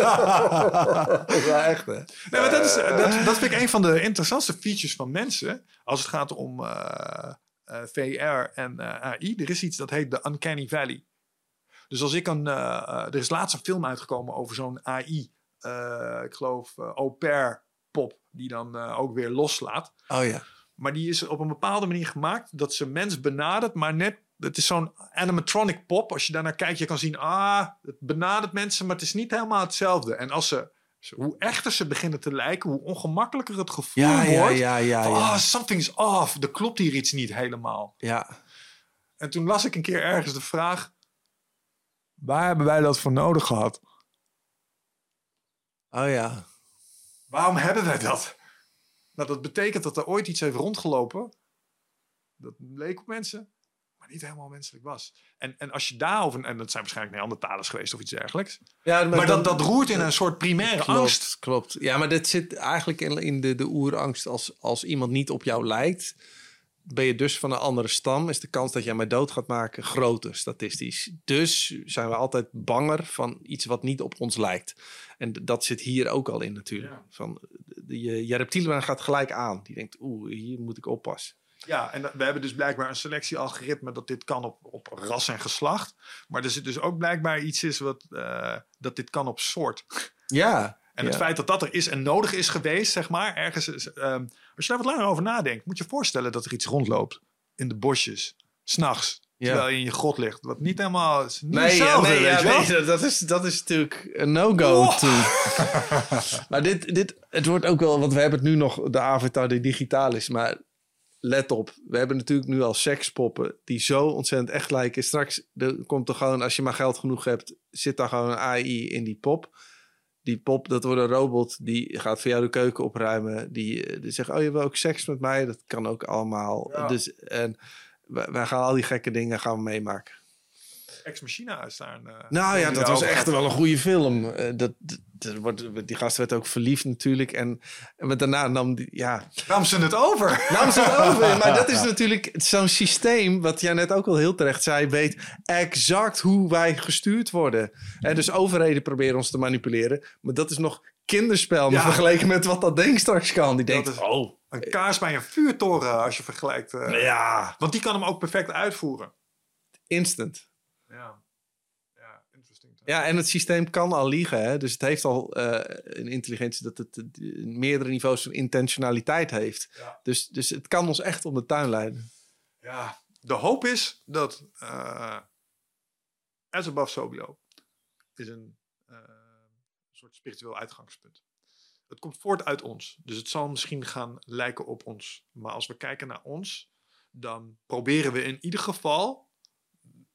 ja, echt hè. Nee, maar dat, is, dat, dat vind ik een van de interessantste features van mensen. Als het gaat om uh, uh, VR en uh, AI. Er is iets dat heet de Uncanny Valley. Dus als ik een... er is laatst een film uitgekomen over zo'n AI. ik geloof au pair pop. Die dan ook weer loslaat. Oh ja. Maar die is op een bepaalde manier gemaakt dat ze mens benadert, maar net het is zo'n animatronic pop. Als je daarnaar kijkt, je kan zien, ah, het benadert mensen, maar het is niet helemaal hetzelfde. En als ze, hoe echter ze beginnen te lijken, hoe ongemakkelijker het gevoel ja, wordt. Ja, ja, ja, van, ah, something's off. Er klopt hier iets niet helemaal. Ja. En toen las ik een keer ergens de vraag, waar hebben wij dat voor nodig gehad? Oh ja. Waarom hebben wij dat? Nou, dat betekent dat er ooit iets heeft rondgelopen. Dat leek op mensen niet helemaal menselijk was. En, en als je daarover, en dat zijn waarschijnlijk Neandertalers geweest of iets dergelijks. Ja, maar, dat, dat roert in een soort primaire klopt, angst. Klopt. Ja, maar dit zit eigenlijk in, in de, de oerangst. Als, als iemand niet op jou lijkt, ben je dus van een andere stam. Is de kans dat jij mij dood gaat maken groter, statistisch. Dus zijn we altijd banger van iets wat niet op ons lijkt. En dat zit hier ook al in natuurlijk. Van, je, je reptielbrein gaat gelijk aan. Die denkt, oeh, hier moet ik oppassen. Ja, en we hebben dus blijkbaar een selectiealgoritme dat dit kan op, op ras en geslacht. Maar er zit dus ook blijkbaar iets is wat, uh, dat dit kan op soort. Ja. En het feit dat dat er is en nodig is geweest, zeg maar, ergens. Is, um, als je daar wat langer over nadenkt, moet je voorstellen dat er iets rondloopt in de bosjes, s'nachts. Ja. Terwijl je in je grot ligt. Wat niet helemaal. Is niet nee, ja, nee, ja, nee, dat, is, dat is natuurlijk een no-go. Oh. maar dit, dit, het wordt ook wel. Want we hebben het nu nog de avatar die digitaal is. Maar let op, we hebben natuurlijk nu al sekspoppen die zo ontzettend echt lijken. Straks er komt er gewoon, als je maar geld genoeg hebt, zit daar gewoon een AI in die pop. Die pop, dat wordt een robot, die gaat voor jou de keuken opruimen. Die, eh, die zegt, oh je wil ook seks met mij? Dat kan ook allemaal. Dus, en wij, gaan al die gekke dingen gaan we meemaken. Ex Machina uitstaan. Uh, nou ja, dat was echt wel een goede film. Uh, dat, dat, wordt, die gast werd ook verliefd natuurlijk. En, en daarna nam, die, ja... nam ze het over. Nam ze het over. Maar dat is natuurlijk zo'n systeem, wat jij net ook al heel terecht zei, weet exact hoe wij gestuurd worden. En dus overheden proberen ons te manipuleren. Maar dat is nog kinderspel ja. vergeleken met wat dat ding straks kan. Die denkt, is, oh... Een kaars bij een vuurtoren als je vergelijkt. Uh, ja. Want die kan hem ook perfect uitvoeren. Instant. Ja. En het systeem kan al liegen. Hè? Dus het heeft al uh, een intelligentie dat het uh, meerdere niveaus van intentionaliteit heeft. Ja. Dus, dus het kan ons echt om de tuin leiden. Ja, de hoop is dat uh, as above so below is een soort spiritueel uitgangspunt. Het komt voort uit ons. Dus het zal misschien gaan lijken op ons. Maar als we kijken naar ons, dan proberen we in ieder geval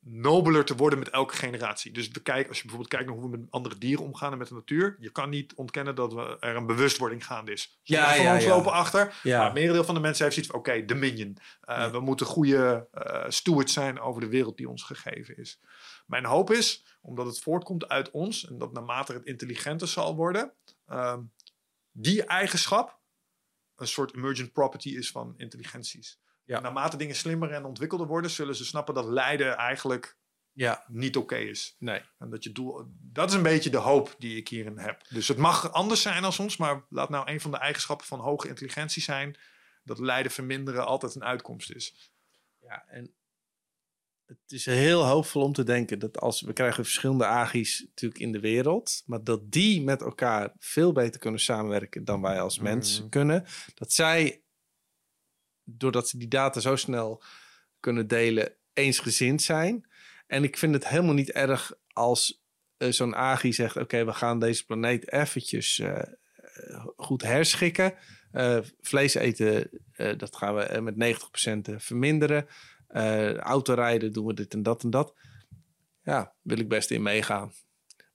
nobeler te worden met elke generatie. Dus we kijken, als je bijvoorbeeld kijkt naar hoe we met andere dieren omgaan en met de natuur, je kan niet ontkennen dat we, er een bewustwording gaande is. Ja, van ja, ons ja. lopen achter. Ja. Maar het merendeel van de mensen heeft zoiets van, oké, okay, Dominion. Uh, We moeten goede uh, stewards zijn over de wereld die ons gegeven is. Mijn hoop is, omdat het voortkomt uit ons en dat naarmate het intelligenter zal worden, uh, die eigenschap een soort emergent property is van intelligenties. Ja. Naarmate dingen slimmer en ontwikkelder worden, zullen ze snappen dat lijden eigenlijk ja. niet oké okay is. Nee. En dat je doel, dat is een beetje de hoop die ik hierin heb. Dus het mag anders zijn als ons, maar laat nou een van de eigenschappen van hoge intelligentie zijn dat lijden verminderen altijd een uitkomst is. Ja, en het is heel hoopvol om te denken dat als we krijgen verschillende AGI's natuurlijk in de wereld, maar dat die met elkaar veel beter kunnen samenwerken dan wij als mens mm. kunnen. Dat zij, doordat ze die data zo snel kunnen delen, eensgezind zijn. En ik vind het helemaal niet erg als uh, zo'n AGI zegt: Oké, we gaan deze planeet eventjes uh, goed herschikken. Vlees eten, dat gaan we met 90% verminderen. Autorijden doen we dit en dat en dat. Ja, wil ik best in meegaan.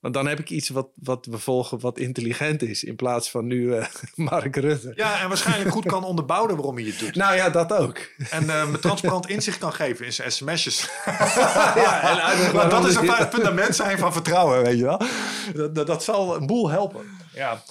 Want dan heb ik iets wat, wat we volgen wat intelligent is. In plaats van nu uh, Mark Rutte. Ja, en waarschijnlijk goed kan onderbouwen waarom hij het doet. Nou ja, dat ook. En uh, met transparant inzicht kan geven in zijn sms'jes. ja, en maar dat is een fundament zijn van vertrouwen, weet je wel. Dat, dat, dat zal een boel helpen. Ja.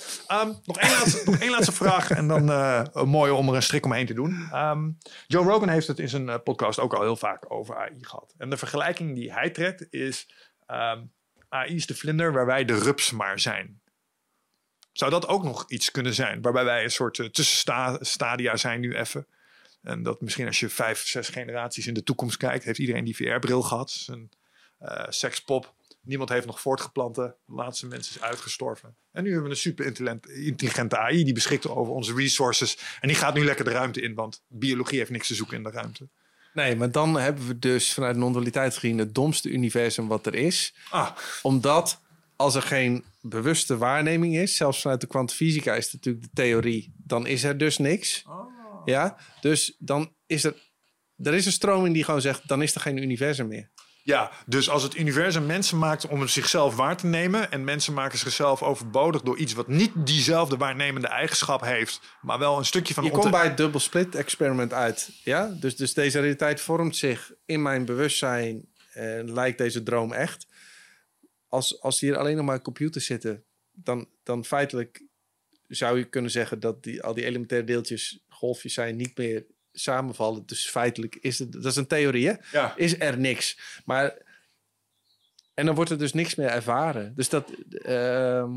Um, nog, één laatste, nog één laatste vraag en dan uh, mooi om er een strik omheen te doen. Um, Joe Rogan heeft het in zijn podcast ook al heel vaak over AI gehad. En de vergelijking die hij trekt is... Um, AI is de vlinder waar wij de rups maar zijn. Zou dat ook nog iets kunnen zijn? Waarbij wij een soort uh, tussenstadia zijn nu even. En dat misschien als je vijf, zes generaties in de toekomst kijkt... heeft iedereen die VR-bril gehad. Een uh, sekspop. Niemand heeft nog voortgeplanten. De laatste mens is uitgestorven. En nu hebben we een super intelligente AI die beschikt over onze resources. En die gaat nu lekker de ruimte in, want biologie heeft niks te zoeken in de ruimte. Nee, maar dan hebben we dus vanuit non-dualiteit gezien het domste universum wat er is. Ah. Omdat als er geen bewuste waarneming is, zelfs vanuit de kwantumfysica is het natuurlijk de theorie, dan is er dus niks. Oh. Ja, dus dan is er, er is een stroming die gewoon zegt, dan is er geen universum meer. Ja, dus als het universum mensen maakt om het zichzelf waar te nemen en mensen maken zichzelf overbodig door iets wat niet diezelfde waarnemende eigenschap heeft, maar wel een stukje van. Je komt bij het dubbel split experiment uit, ja? Dus, dus deze realiteit vormt zich in mijn bewustzijn en lijkt deze droom echt. Als, als hier alleen nog maar computers zitten, dan, dan feitelijk zou je kunnen zeggen dat die, al die elementaire deeltjes, golfjes zijn, niet meer samenvallen. Dus feitelijk is het, dat is een theorie, hè? Ja. Is er niks. Maar, en dan wordt er dus niks meer ervaren. Dus dat... Uh,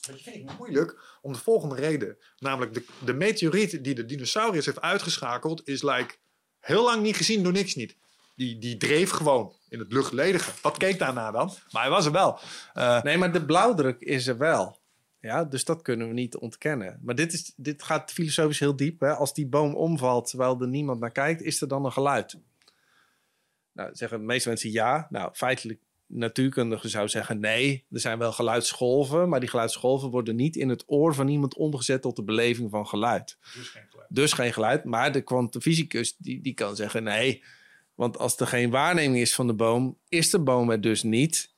dat vind ik moeilijk om de volgende reden. Namelijk de, de meteoriet die de dinosaurus heeft uitgeschakeld... is like, heel lang niet gezien door niks niet. Die, die dreef gewoon in het luchtledige. Wat keek daarna dan? Maar hij was er wel. Uh, nee, maar de blauwdruk is er wel. Ja, dus dat kunnen we niet ontkennen. Maar dit, is, dit gaat filosofisch heel diep. Hè? Als die boom omvalt terwijl er niemand naar kijkt, is er dan een geluid? Nou, zeggen de meeste mensen ja. Nou, feitelijk, natuurkundigen zou zeggen nee. Er zijn wel geluidsgolven, maar die geluidsgolven worden niet in het oor van iemand omgezet tot de beleving van geluid. Dus geen geluid. Dus geen geluid. Maar de kwantumfysicus die, die kan zeggen nee. Want als er geen waarneming is van de boom, is de boom er dus niet.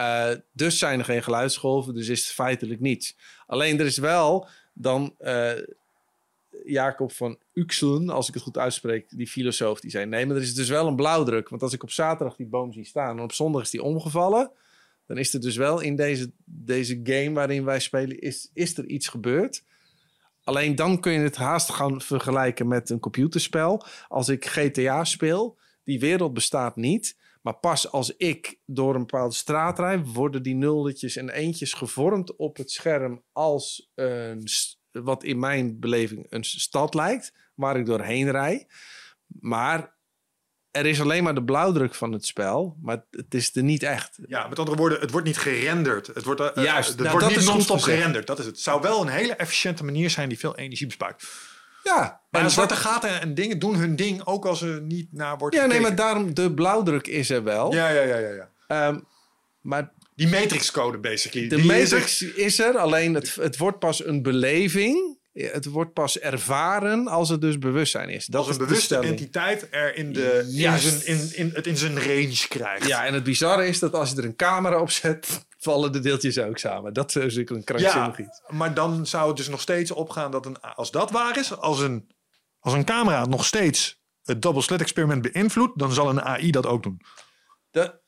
Uh, dus zijn er geen geluidsgolven, dus is het feitelijk niets. Alleen er is wel dan uh, Jacob van Uxelen, als ik het goed uitspreek, die filosoof, die zei: Nee, maar er is dus wel een blauwdruk. Want als ik op zaterdag die boom zie staan en op zondag is die omgevallen, dan is er dus wel in deze, deze game waarin wij spelen, is, is er iets gebeurd. Alleen dan kun je het haast gaan vergelijken met een computerspel. Als ik GTA speel, die wereld bestaat niet. Maar pas als ik door een bepaalde straat rijd, worden die nulletjes en eentjes gevormd op het scherm als een, wat in mijn beleving een stad lijkt, waar ik doorheen rij. Maar er is alleen maar de blauwdruk van het spel, maar het is er niet echt. Ja, met andere woorden, het wordt niet gerenderd. Het wordt, uh, Juist, het nou, wordt niet non-stop gerenderd. Dat is het. Het zou wel een hele efficiënte manier zijn die veel energie bespaart. Ja. Maar en zwarte gaten en dingen doen hun ding ook als er niet naar wordt Ja, nee, maar daarom, de blauwdruk is er wel. Ja, ja, ja, ja. ja. Um, maar die matrixcode basically. De matrix is er, alleen het, het wordt pas een beleving. Het wordt pas ervaren als het dus bewustzijn is. Dat als een bewuste entiteit er in, de, in, zijn, in, in, het in zijn range krijgt. Ja, en het bizarre is dat als je er een camera op zet, vallen de deeltjes ook samen. Dat is een krankzinnig ja, iets. Maar dan zou het dus nog steeds opgaan dat een, als dat waar is, als een, als een camera nog steeds het double slit experiment beïnvloedt, dan zal een AI dat ook doen. De,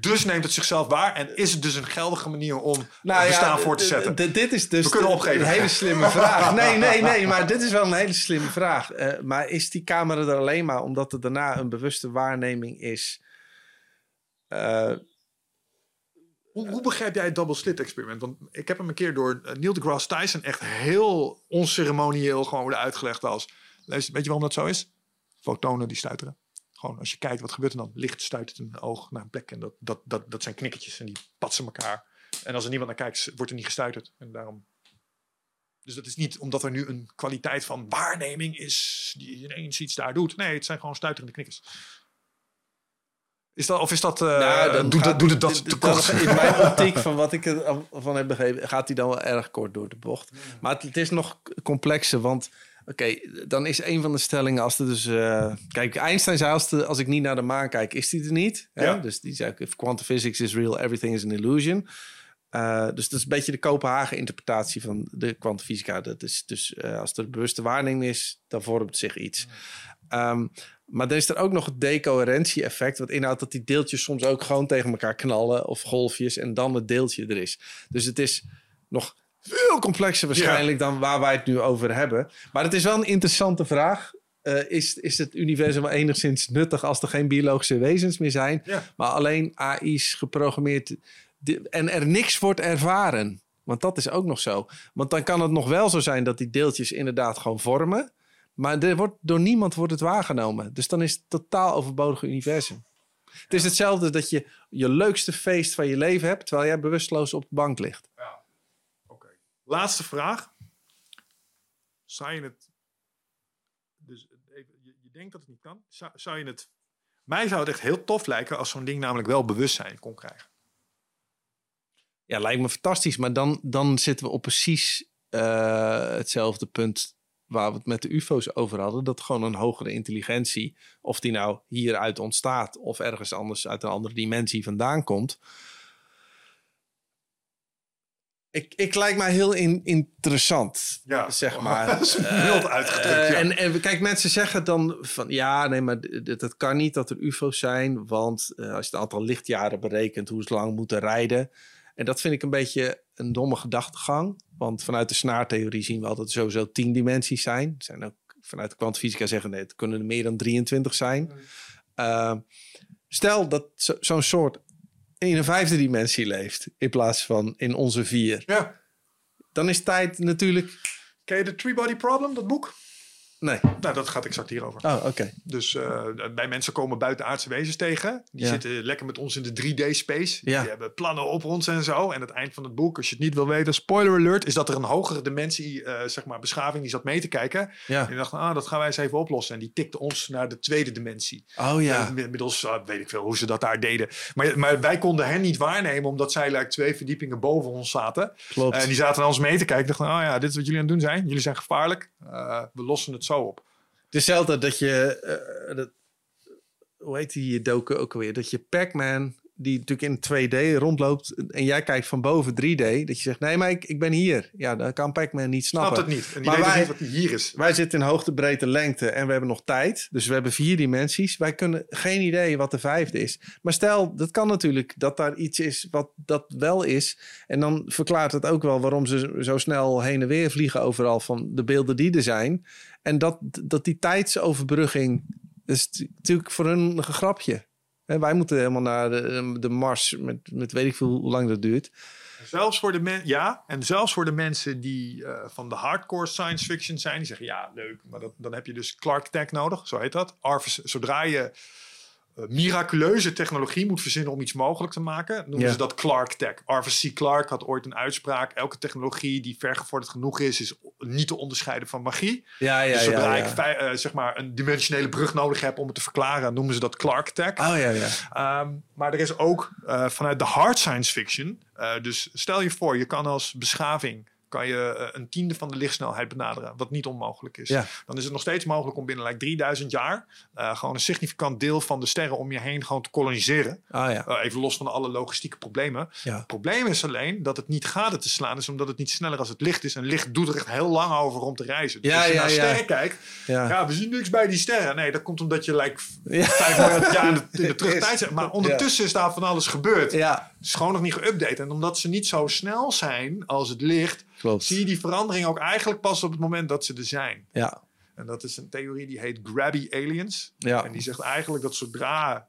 dus neemt het zichzelf waar en is het dus een geldige manier om nou, bestaan voor te zetten? Dit is dus We kunnen opgeven. een hele slimme vraag. Nee, nee, nee, maar dit is wel een hele slimme vraag. Uh, maar is die camera er alleen maar omdat er daarna een bewuste waarneming is? Uh, hoe, hoe, begrijp jij het double slit experiment? Want ik heb hem een keer door uh, Neil deGrasse Tyson echt heel onceremonieel gewoon worden uitgelegd als... Weet je waarom dat zo is? Fotonen die stuiteren. Gewoon als je kijkt, wat gebeurt er dan? Licht stuit het een oog naar een plek en dat, dat, dat, dat zijn knikkertjes en die patsen elkaar. En als er niemand naar kijkt, wordt er niet gestuiterd. En daarom... Dus dat is niet omdat er nu een kwaliteit van waarneming is die ineens iets daar dout. Nee, het zijn gewoon stuiterende knikkers. Is dat, of is dat, uh, nou, doet, gaat, doet het dat te kort? In mijn optiek, van wat ik ervan heb begrepen, gaat hij dan wel erg kort door de bocht. Maar het, het is nog complexer, want Oké, dan is een van de stellingen als er dus... Uh, kijk, Einstein zei als, als ik niet naar de maan kijk, is die er niet. Hè? Ja. Dus die zei, if quantum physics is real, everything is an illusion. Uh, dus dat is een beetje de Kopenhagen-interpretatie van de kwantumfysica. Dat is dus als er bewuste waarneming is, dan vormt zich iets. Um, maar dan is er ook nog het decoherentie-effect, wat inhoudt dat die deeltjes soms ook gewoon tegen elkaar knallen of golfjes en dan het deeltje er is. Dus het is nog veel complexer waarschijnlijk dan waar wij het nu over hebben. Maar het is wel een interessante vraag. Uh, is, is het universum wel enigszins nuttig als er geen biologische wezens meer zijn, maar alleen AI's geprogrammeerd en er niks wordt ervaren? Want dat is ook nog zo. Want dan kan het nog wel zo zijn dat die deeltjes inderdaad gewoon vormen, maar er wordt, door niemand wordt het waargenomen. Dus dan is het totaal overbodig universum. Het is hetzelfde dat je je leukste feest van je leven hebt, terwijl jij bewusteloos op de bank ligt. Ja. Laatste vraag. Zou je het. Dus je, je denkt dat het niet kan. Zou, zou, je het. Mij zou het echt heel tof lijken als zo'n ding namelijk wel bewustzijn kon krijgen. Ja, lijkt me fantastisch. Maar dan, dan zitten we op precies uh, hetzelfde punt waar we het met de UFO's over hadden. Dat gewoon een hogere intelligentie, of die nou hieruit ontstaat of ergens anders uit een andere dimensie vandaan komt ik, ik lijkt mij heel in, interessant, ja. zeg maar. dat is uh, uitgedrukt, ja. en, en kijk, mensen zeggen dan van... ja, nee, maar het kan niet dat er ufo's zijn... want uh, als je het aantal lichtjaren berekent... hoe ze lang moeten rijden... en dat vind ik een beetje een domme gedachtegang. Want vanuit de snaartheorie zien we altijd sowieso tien dimensies zijn. Zijn ook vanuit de kwantumfysica zeggen... nee, het kunnen er meer dan 23 zijn. Uh, stel dat zo'n soort in een vijfde dimensie leeft. In plaats van in onze vier. Ja. Dan is tijd natuurlijk. Ken je de Three Body Problem, dat boek? Nee. Nou, dat gaat exact hierover. Oh, oké. Dus uh, bij mensen komen buitenaardse wezens tegen. Die zitten lekker met ons in de 3D-space. Die hebben plannen op ons en zo. En het eind van het boek, als je het niet wil weten, spoiler alert, is dat er een hogere dimensie, uh, zeg maar, beschaving, die zat mee te kijken. Ja. En die dacht, ah, dat gaan wij eens even oplossen. En die tikte ons naar de tweede dimensie. Oh ja. En inmiddels uh, weet ik veel hoe ze dat daar deden. Maar, maar wij konden hen niet waarnemen, omdat zij like, twee verdiepingen boven ons zaten. Klopt. En die zaten naar ons mee te kijken. dachten, oh ja, dit is wat jullie aan het doen zijn. Jullie zijn gevaarlijk. we lossen het zo op. Hetzelfde dat je, uh, dat, hoe heet die doken ook alweer? Dat je Pac-Man die natuurlijk in 2D rondloopt en jij kijkt van boven 3D, dat je zegt, nee, maar ik, ik ben hier. Ja, dan kan Pac-Man niet snappen. Snapt het niet. En die maar wij, niet wat hier is. Wij zitten in hoogte, breedte, lengte en we hebben nog tijd. Dus we hebben vier dimensies. Wij kunnen geen idee wat de vijfde is. Maar stel, dat kan natuurlijk dat daar iets is wat dat wel is. En dan verklaart het ook wel waarom ze zo snel heen en weer vliegen overal van de beelden die er zijn. En dat, dat die tijdsoverbrugging, is natuurlijk voor hun een grapje. En wij moeten helemaal naar de, de Mars met, met weet ik veel hoe lang dat duurt. Zelfs voor de mensen, ja, en zelfs voor de mensen die uh, van de hardcore science fiction zijn, die zeggen ja, leuk, maar dat, dan heb je dus Clark Tech nodig, zo heet dat. Arvis, zodra je miraculeuze technologie moet verzinnen om iets mogelijk te maken, noemen ze dat Clark Tech. Arthur C. Clarke had ooit een uitspraak: elke technologie die vergevorderd genoeg is, is niet te onderscheiden van magie. Ja, ja, dus zodra ja, ik uh, zeg maar een dimensionele brug nodig heb om het te verklaren, noemen ze dat Clark Tech. Oh ja, ja. Um, maar er is ook uh, vanuit de hard science fiction. dus stel je voor, je kan als beschaving kan je eh, een tiende van de lichtsnelheid benaderen, wat niet onmogelijk is. Dan is het nog steeds mogelijk om binnen like, 3000 jaar uh, gewoon een significant deel van de sterren om je heen gewoon te koloniseren. Ah, ja. uh, even los van alle logistieke problemen. Ja. Het probleem is alleen dat het niet gade te slaan is, omdat het niet sneller als het licht is. En licht doet er echt heel lang over om te reizen. Dus als je naar sterren kijkt, ja. we zien niks bij die sterren. Nee, dat komt omdat je like, vijf miljard jaar in de, in de terugtijd zit. Maar ondertussen is daar van alles gebeurd. Het is gewoon nog niet geüpdate. En omdat ze niet zo snel zijn als het licht, Klopt. zie je die verandering ook eigenlijk pas op het moment dat ze er zijn. Ja. En dat is een theorie die heet Grabby Aliens. Ja. En die zegt eigenlijk dat zodra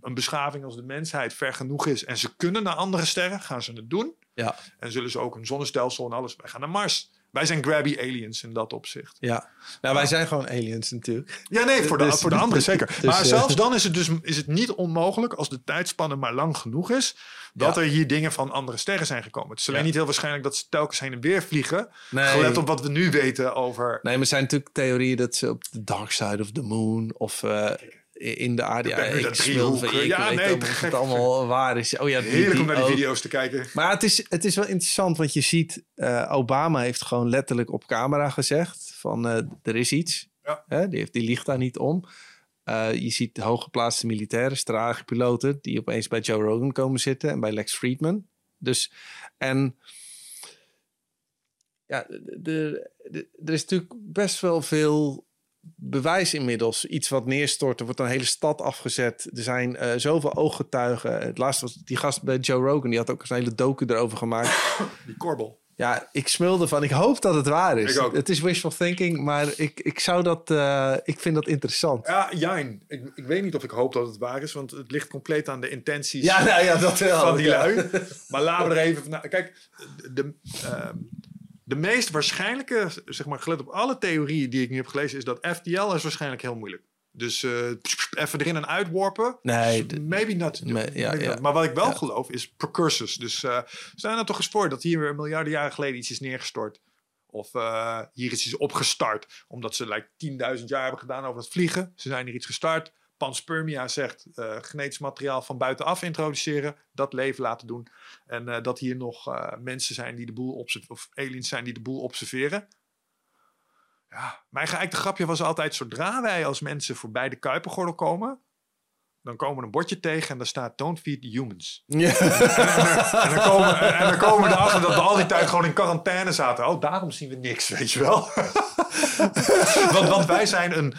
een beschaving als de mensheid ver genoeg is en ze kunnen naar andere sterren, gaan ze het doen. Ja. En zullen ze ook een zonnestelsel en alles. Wij gaan naar Mars. Wij zijn grabby aliens in dat opzicht. Ja, nou, wij zijn gewoon aliens natuurlijk. Ja, nee, voor de, dus, voor de anderen zeker. Dus, maar zelfs dan is het dus is het niet onmogelijk, als de tijdspanne maar lang genoeg is, dat ja. er hier dingen van andere sterren zijn gekomen. Het is alleen ja. niet heel waarschijnlijk dat ze telkens heen en weer vliegen. Nee. Gelet op wat we nu weten over... Nee, maar er zijn natuurlijk theorieën dat ze op de dark side of the moon of... Uh, in de aarde. Ja, ik ja, weet nee, of het allemaal waar is. Oh ja, die, Heerlijk die om naar die ook. video's te kijken. Maar het is, het is wel interessant, want je ziet... Uh, Obama heeft gewoon letterlijk op camera gezegd... van uh, er is iets. Ja. Hè, die, heeft, die ligt daar niet om. Uh, je ziet hooggeplaatste militairen, strage piloten... die opeens bij Joe Rogan komen zitten... en bij Lex Friedman. Dus, en... Ja, de, de, er is natuurlijk best wel veel bewijs inmiddels. Iets wat neerstort. Er wordt een hele stad afgezet. Er zijn uh, zoveel ooggetuigen. Het laatste was die gast bij Joe Rogan. Die had ook een hele docu erover gemaakt. Die korbel. Ja, ik smulde van. Ik hoop dat het waar is. Het is wishful thinking, maar ik, ik zou dat. Uh, ik vind dat interessant. Ja, Jijn. Ik, ik weet niet of ik hoop dat het waar is, want het ligt compleet aan de intenties ja, nou ja, dat wel, van die ja. lui. Maar laten we er even van. Kijk, de. Uh, de meest waarschijnlijke, zeg maar, gelet op alle theorieën die ik nu heb gelezen, is dat FTL is waarschijnlijk heel moeilijk. Dus uh, even erin en uitworpen. Nee. Maybe not. Nee, ja, maybe ja. not. Maar wat ik wel ja. geloof is precursors. Dus uh, stel nou toch eens voor dat hier weer miljarden jaren geleden iets is neergestort. Of uh, hier is iets opgestart. Omdat ze like, 10.000 jaar hebben gedaan over het vliegen. Ze zijn hier iets gestart. Panspermia zegt uh, genetisch materiaal van buitenaf introduceren, dat leven laten doen. En uh, dat hier nog uh, mensen zijn die de boel observeren, of aliens zijn die de boel observeren. Ja, mijn geëikte grapje was altijd, zodra wij als mensen voorbij de Kuipengordel komen, dan komen we een bordje tegen en daar staat Don't feed the humans. Ja. En, en, dan komen, en, dan komen we erachter dat we al die tijd gewoon in quarantaine zaten. Oh, daarom zien we niks, weet je wel. want, want, wij zijn een...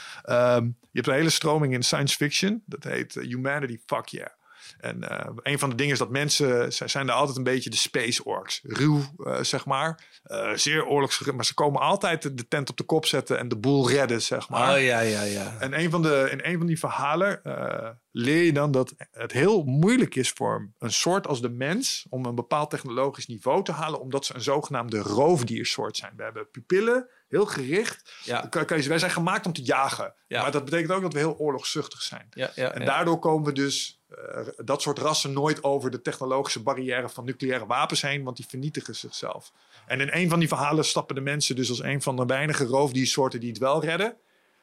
Um, je hebt een hele stroming in science fiction. Dat heet uh, Humanity Fuck Yeah. En uh, een van de dingen is dat mensen zijn er altijd een beetje de space orks. Ruw, uh, zeg maar. Uh, zeer oorlogsgericht. Maar ze komen altijd de tent op de kop zetten en de boel redden, zeg maar. Oh ja, ja, ja. En een van de, in een van die verhalen leer je dan dat het heel moeilijk is voor een soort als de mens om een bepaald technologisch niveau te halen, omdat ze een zogenaamde roofdiersoort zijn. We hebben pupillen, heel gericht. Ja. Wij zijn gemaakt om te jagen. Ja. Maar dat betekent ook dat we heel oorlogzuchtig zijn. Ja, ja, en daardoor komen we dus uh, dat soort rassen nooit over de technologische barrière van nucleaire wapens heen, want die vernietigen zichzelf. En in een van die verhalen stappen de mensen dus als een van de weinige roofdiersoorten die het wel redden.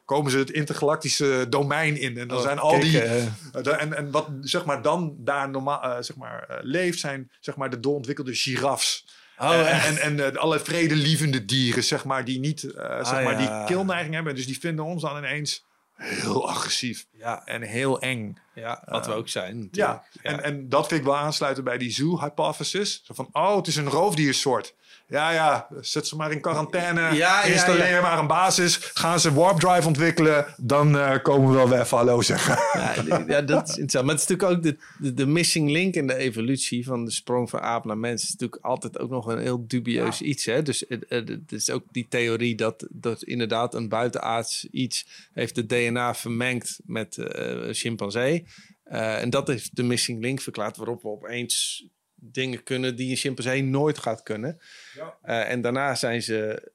Komen ze het intergalactische domein in. En dan Oh, zijn al die. eh. Uh, en, en wat zeg maar dan daar normaal uh, zeg maar, uh, leeft, zijn zeg maar de doorontwikkelde giraffes. Oh, en en, en uh, alle vredelievende dieren, zeg maar, die niet uh, zeg Ah, maar, ja. die killneiging hebben. Dus die vinden ons dan ineens heel agressief. Ja. En heel eng. Ja, wat we ook zijn. Ja, ja. En, en dat vind ik wel aansluiten bij die zoo-hypothesis. Zo van, oh, het is een roofdiersoort. Ja, ja, zet ze maar in quarantaine. Ja, installeer ja, maar een basis. Gaan ze warp drive ontwikkelen. Dan uh, komen we wel weer hallo zeggen. Ja, ja, dat is interessant. Maar het is natuurlijk ook de, de, missing link in de evolutie van de sprong van aap naar mens. is natuurlijk altijd ook nog een heel dubieus iets. Hè? Dus het, is ook die theorie dat, dat inderdaad een buitenaards iets heeft het DNA vermengd met uh, een chimpansee. Uh, en dat is de missing link verklaard waarop we opeens dingen kunnen die een chimpansee nooit gaat kunnen. Ja. Uh, en daarna zijn ze,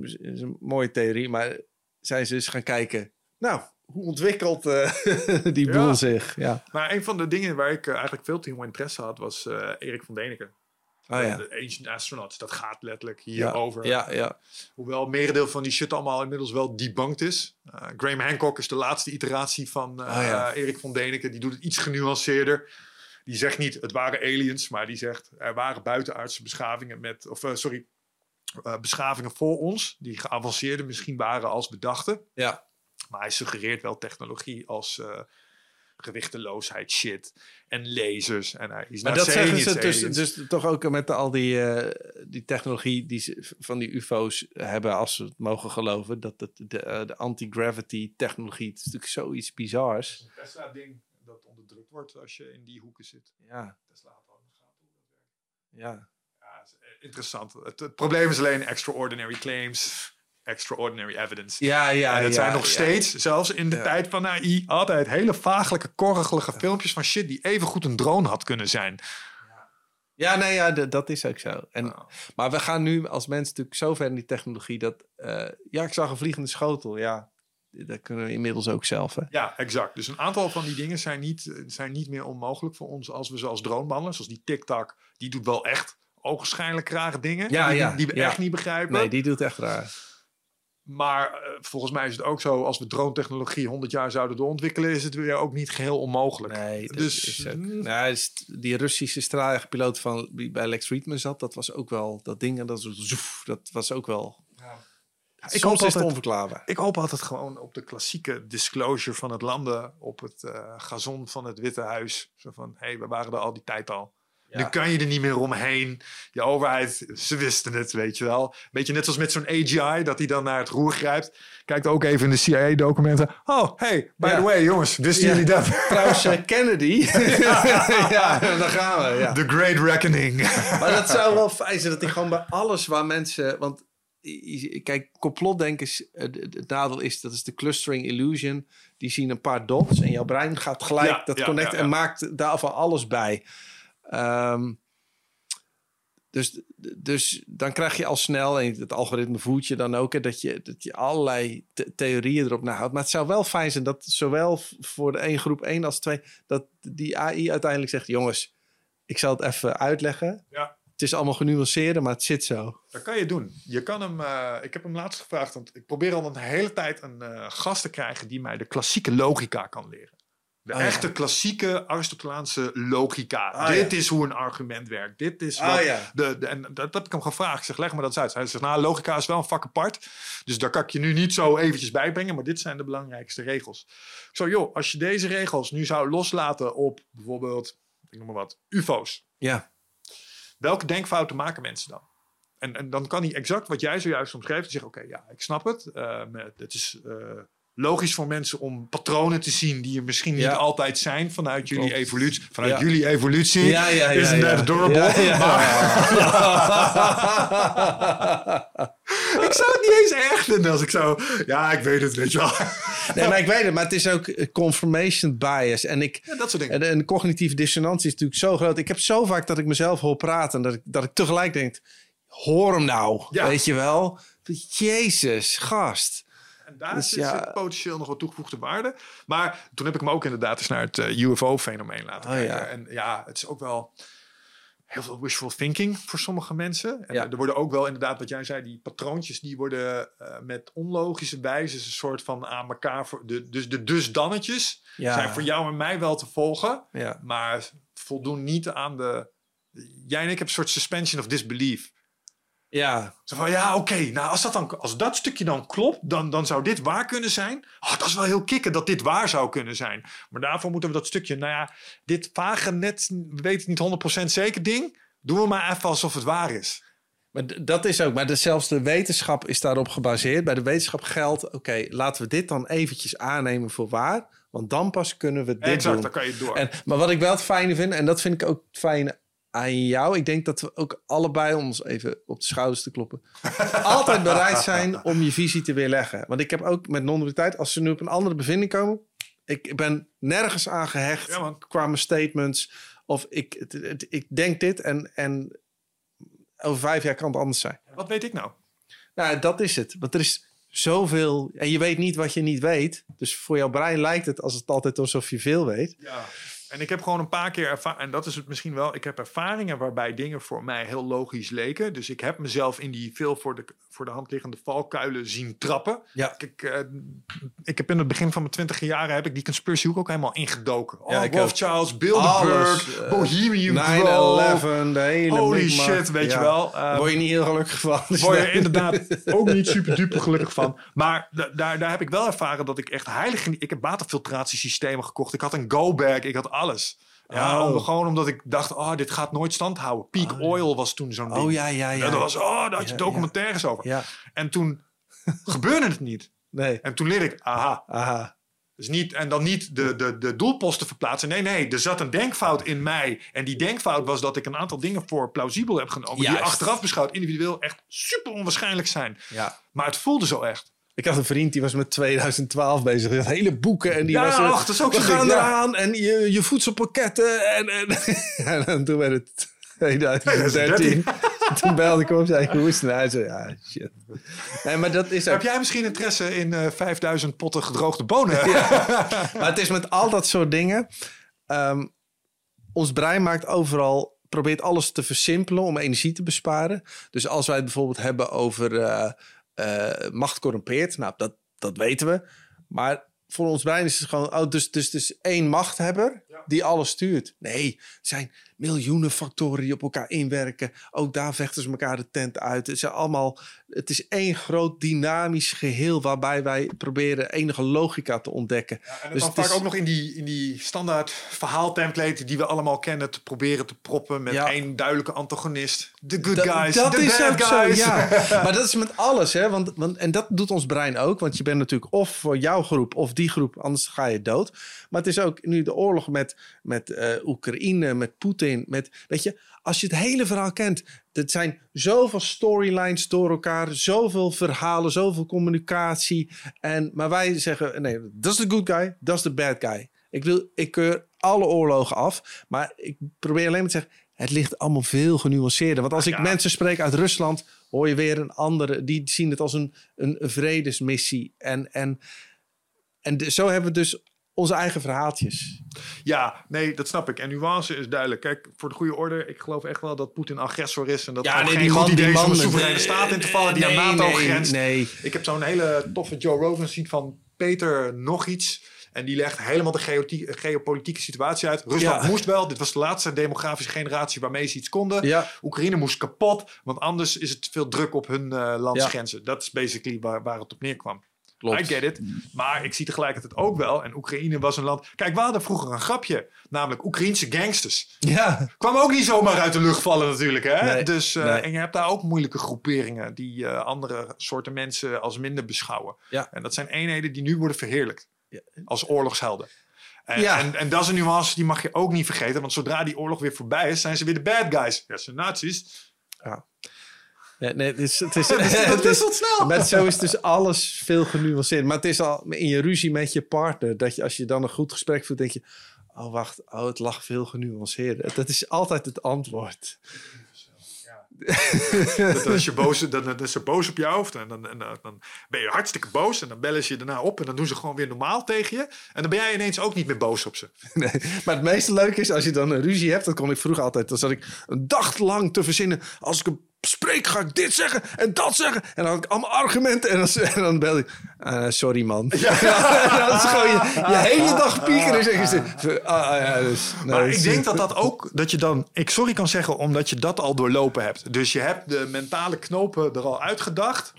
is een mooie theorie, maar zijn ze eens gaan kijken, nou, hoe ontwikkelt uh, die boel zich? Ja. Maar een van de dingen waar ik uh, eigenlijk veel team interesse had, was Erik van Deneken. Oh, ja. De Ancient Astronauts, dat gaat letterlijk hierover. Ja, ja, ja. Hoewel merendeel van die shit allemaal inmiddels wel debunked is. Graham Hancock is de laatste iteratie van oh, Erik van Deneken. Die doet het iets genuanceerder die zegt niet het waren aliens, maar die zegt er waren buitenaardse beschavingen met, of uh, sorry, uh, beschavingen voor ons, die geavanceerder misschien waren als bedachten. Ja. Maar hij suggereert wel technologie als uh, gewichteloosheid shit en lasers. En hij is maar dat zeggen ze dus, dus toch ook met al die, uh, die technologie die ze van die UFO's hebben, als ze het mogen geloven, dat het, de, uh, de anti-gravity technologie, het is natuurlijk zoiets bizars. Tesla-ding dat onderdrukt wordt als je in die hoeken zit. Ja. Gaten hoe dat werkt. Ja. Ja, is eh, interessant. Het, probleem is alleen extraordinary claims, extraordinary evidence. Ja, ja, En het ja, zijn nog steeds, zelfs in de tijd van AI, altijd hele vagelijke, korrelige filmpjes van shit die even goed een drone had kunnen zijn. Ja, nee, ja, dat is ook zo. En, Maar we gaan nu als mensen natuurlijk zo ver in die technologie dat... Uh, ja, ik zag een vliegende schotel. Ja, dat kunnen we inmiddels ook zelf. Hè? Ja, exact. Dus een aantal van die dingen zijn niet, zijn niet meer onmogelijk voor ons als we ze als zoals die TikTok, die doet wel echt ogenschijnlijk rare dingen. Ja, die, ja, die we echt niet begrijpen. Nee, die doet echt raar. Maar uh, volgens mij is het ook zo, als we drone-technologie 100 jaar zouden doorontwikkelen, is het weer ook niet geheel onmogelijk. Nee, dus is ook, nou, die Russische straaljagerpiloot van bij Lex Friedman zat, dat was ook wel dat ding en dat, zoef, dat was ook wel ik hoop altijd, onverklaarbaar. Ik hoop altijd gewoon op de klassieke disclosure van het landen op het uh, gazon van het Witte Huis. Zo van, hé, hey, we waren er al die tijd al. Nu kan je er niet meer omheen. Je overheid, ze wisten het, weet je wel. Beetje net zoals met zo'n AGI, dat hij dan naar het roer grijpt. Kijkt ook even in de CIA-documenten. Oh, hey, by the way, jongens, wisten jullie dat? Trouwens, uh, Kennedy. ja, daar gaan we. Ja. The Great Reckoning. maar dat zou wel fijn zijn dat hij gewoon bij alles waar mensen... Want kijk, complotdenken, het nadeel is, dat is de clustering illusion. Die zien een paar dots en jouw brein gaat gelijk dat connecten en maakt daarvan alles bij. Um, dus, dus dan krijg je al snel, en het algoritme voert je dan ook, dat, je, dat je allerlei theorieën erop nahoudt. Maar het zou wel fijn zijn dat zowel voor de één groep 1 als 2, dat die AI uiteindelijk zegt: jongens, ik zal het even uitleggen. Ja het is allemaal genuanceerd, maar het zit zo. Dat kan je doen. Je kan hem, uh, ik heb hem laatst gevraagd, want ik probeer al een hele tijd een uh, gast te krijgen die mij de klassieke logica kan leren. De oh, echte klassieke Aristotelaanse logica. Oh, Dit is hoe een argument werkt. Dit is oh, wat ja. de, de, En dat, heb ik hem gevraagd. Ik zeg, leg me dat eens uit. Hij zegt, nou, logica is wel een vak apart. Dus daar kan ik je nu niet zo eventjes bijbrengen. Maar dit zijn de belangrijkste regels. Zo, joh, als je deze regels nu zou loslaten op bijvoorbeeld, ik noem maar wat, UFO's. Ja Welke denkfouten maken mensen dan? En, en dan kan hij exact wat jij zojuist omschreef. zeggen: Oké, ja, ik snap het. Uh, het is uh, logisch voor mensen om patronen te zien die er misschien niet altijd zijn vanuit jullie evolutie. Vanuit jullie evolutie ja, ja, ja, is het net adorable. ik zou het niet eens erg vinden als ik zo... Ja, ik weet het, weet je wel. nee, maar ik weet het. Maar het is ook confirmation bias. En ik, dat soort dingen. En, en cognitieve dissonantie is natuurlijk zo groot. Ik heb zo vaak dat ik mezelf hoor praten... dat ik, dat ik tegelijk denk... Hoor hem nou, weet je wel. Jezus, gast. En daar dus, zit potentieel nog wat toegevoegde waarde. Maar toen heb ik me ook inderdaad eens naar het eh, UFO-fenomeen laten oh, kijken. Ja. En ja, het is ook wel heel veel wishful thinking voor sommige mensen. En ja. er worden ook wel inderdaad, wat jij zei, die patroontjes die worden uh, met onlogische wijze een soort van aan elkaar. Voor de, dus de dusdannetjes ja. zijn voor jou en mij wel te volgen, ja. maar voldoen niet aan de. Jij en ik hebben een soort suspension of disbelief. Ja. Zo van, ja, oké, nou als dat, dan, als dat stukje dan klopt, dan, dan zou dit waar kunnen zijn. Oh, dat is wel heel kicken dat dit waar zou kunnen zijn. Maar daarvoor moeten we dat stukje, nou ja, dit vage net, we weten niet 100% zeker ding, doen we maar even alsof het waar is. Maar dat is ook, maar de, zelfs de wetenschap is daarop gebaseerd. Bij de wetenschap geldt, oké, laten we dit dan eventjes aannemen voor waar. Want dan pas kunnen we dit exact, doen. dan kan je door. En, maar wat ik wel het fijne vind, en dat vind ik ook fijn aan jou. Ik denk dat we ook allebei, om ons even op de schouders te kloppen, altijd bereid zijn om je visie te weerleggen. Want ik heb ook met non-dualiteit, als ze nu op een andere bevinding komen, ik ben nergens aan gehecht Ja, qua mijn statements. Of ik, het- het- ik denk dit en, en over vijf jaar kan het anders zijn. Wat weet ik nou? Nou, dat is het. Want er is zoveel. En je weet niet wat je niet weet. Dus voor jouw brein lijkt het als het altijd alsof je veel weet. Ja. En ik heb gewoon een paar keer ervaren, en dat is het misschien wel, ik heb ervaringen waarbij dingen voor mij heel logisch leken. Dus ik heb mezelf in die veel voor de, voor de hand liggende valkuilen zien trappen. Ja. Eh, ik heb in het begin van mijn twintig jaren heb ik die conspiracy ook helemaal ingedoken. Oh, Ja, ik Rothschilds, Bilderberg, eh, Bohemian Grove. 9-11, de hele Holy shit, weet Ja. je wel. Eh, word je niet heel gelukkig van. Dus word je nee. inderdaad ook niet super duper gelukkig van. Maar da- daar, daar heb ik wel ervaren dat ik echt heilig... Ik heb waterfiltratiesystemen gekocht. Ik had een go-bag. Ik had alles. Ja, Oh. om, gewoon omdat ik dacht, oh, dit gaat nooit stand houden. Peak Oil was toen zo'n ding. Oh ja, ja, ja. Dat was, oh, daar had je Ja, documentaires over. Ja, En toen gebeurde het niet. nee. En toen leerde ik, aha, Aha. dus niet, en dan niet de, de, de doelposten verplaatsen. Nee, nee, er zat een denkfout in mij. En die denkfout was dat ik een aantal dingen voor plausibel heb genomen. Die achteraf beschouwd individueel echt super onwaarschijnlijk zijn. Ja. Maar het voelde zo echt. Ik had een vriend die was met 2012 bezig. Die had hele boeken en die Ja, was... er, ach, dat is ook we gaan ding, ja. eraan en je, je voedselpakketten. En, en, toen werd het 2013. toen belde ik op en zei ik, hoe is het nou? Hij zei, ja, shit. Nee, maar dat is ook... Heb jij misschien interesse in eh 5000 potten gedroogde bonen? Maar het is met al dat soort dingen. ehm, ons brein maakt overal, probeert alles te versimpelen om energie te besparen. Dus als wij het bijvoorbeeld hebben over eh, macht corrumpeert, nou, dat, dat weten we. Maar voor ons brein is het gewoon, oh, dus, dus, dus één machthebber die alles stuurt. Nee, er zijn miljoenen factoren die op elkaar inwerken. Ook daar vechten ze elkaar de tent uit. Het, zijn allemaal, het is één groot dynamisch geheel waarbij wij proberen enige logica te ontdekken. En Dus dan het vaak is- ook nog in die, in die standaard verhaaltemplate die we allemaal kennen te proberen te proppen met Ja. één duidelijke antagonist. The good Dat, guys, dat the is bad guys. zo, ja. maar dat is met alles, hè. Want, want, en dat doet ons brein ook. Want je bent natuurlijk of voor jouw groep of die groep, anders ga je dood. Maar het is ook nu de oorlog met, met eh, Oekraïne, met Poetin. Met, weet je, als je het hele verhaal kent. Het zijn zoveel storylines door elkaar, zoveel verhalen, zoveel communicatie. En, maar wij zeggen, nee, dat is de good guy, dat is de bad guy. Ik, wil, ik keur alle oorlogen af, maar ik probeer alleen maar te zeggen... Het ligt allemaal veel genuanceerder. Want als ik Ja. mensen spreek uit Rusland, hoor je weer een andere. Die zien het als een, een vredesmissie. En, en, en de- zo hebben we dus onze eigen verhaaltjes. Ja, nee, dat snap ik. En nuance is duidelijk. Kijk, voor de goede orde, ik geloof echt wel dat Poetin agressor is. En dat Ja, nee, geen goed man- idee die is om een soevereine nee, staat in te vallen die nee, aan NATO nee, grenst. nee. Ik heb zo'n hele toffe Joe Rogan ziet van Peter nog iets. En die legt helemaal de geopolitieke situatie uit. Rusland Ja. moest wel. Dit was de laatste demografische generatie waarmee ze iets konden. Ja. Oekraïne moest kapot. Want anders is het veel druk op hun eh landsgrenzen. Dat is basically waar, waar het op neerkwam. Klopt. I get it. Maar ik zie tegelijkertijd ook wel. En Oekraïne was een land. Kijk, we hadden vroeger een grapje. Namelijk Oekraïense gangsters. Ja. Kwam ook niet zomaar uit de lucht vallen natuurlijk. Hè? Nee, dus, eh, nee. En je hebt daar ook moeilijke groeperingen. Die eh, andere soorten mensen als minder beschouwen. Ja. En dat zijn eenheden die nu worden verheerlijkt. Als oorlogshelden. En, Ja. en, en dat is een nuance die mag je ook niet vergeten. Want zodra die oorlog weer voorbij is, zijn ze weer de bad guys. Ja, ze zijn nazi's. Nee, nee, het is, het is, het is- snel. Maar zo is dus alles veel genuanceerd. Maar het is al in je ruzie met je partner. Dat je als je dan een goed gesprek voert, denk je... Oh, wacht. Oh, het lag veel genuanceerder. Dat is altijd het antwoord. Dat als je boos, dan, dan is ze boos op je hoofd. En dan, en dan- dan ben je hartstikke boos. En dan bellen ze je daarna op. En dan doen ze gewoon weer normaal tegen je. En dan ben jij ineens ook niet meer boos op ze. Nee, maar het meeste leuke is als je dan een ruzie hebt. Dat kon ik vroeger altijd. Dan zat ik een dag lang te verzinnen. Als ik een spreek ga ik dit zeggen en dat zeggen. En dan had ik allemaal argumenten. En dan, en dan bel ik, uh, sorry man. Ja. dan is gewoon je, je hele dag piekeren. En zeggen ze, ah, ah, ja, dus, nee, maar ik denk dat dat ook, dat je dan, ik sorry kan zeggen, omdat je dat al doorlopen hebt. Dus je hebt de mentale knopen er al uitgedacht.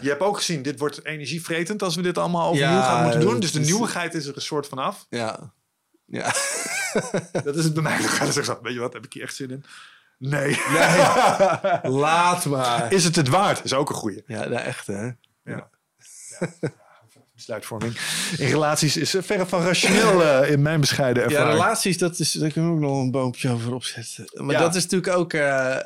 Je hebt ook gezien, dit wordt energievretend als we dit allemaal overnieuw ja, gaan moeten doen. Dus de nieuwigheid is er een soort van af. Ja. Ja. dat is het bij mij. Dan gaat weet je wat, heb ik hier echt zin in? Nee. nee. Laat maar. Is het het waard? Is ook een goeie. Ja, nou echt hè. Ja. ja. Besluitvorming in relaties is verre van rationeel uh, in mijn bescheiden ervaring. Ja, relaties, dat is, daar kunnen we ook nog een boompje over opzetten. Maar dat is natuurlijk ook... Uh,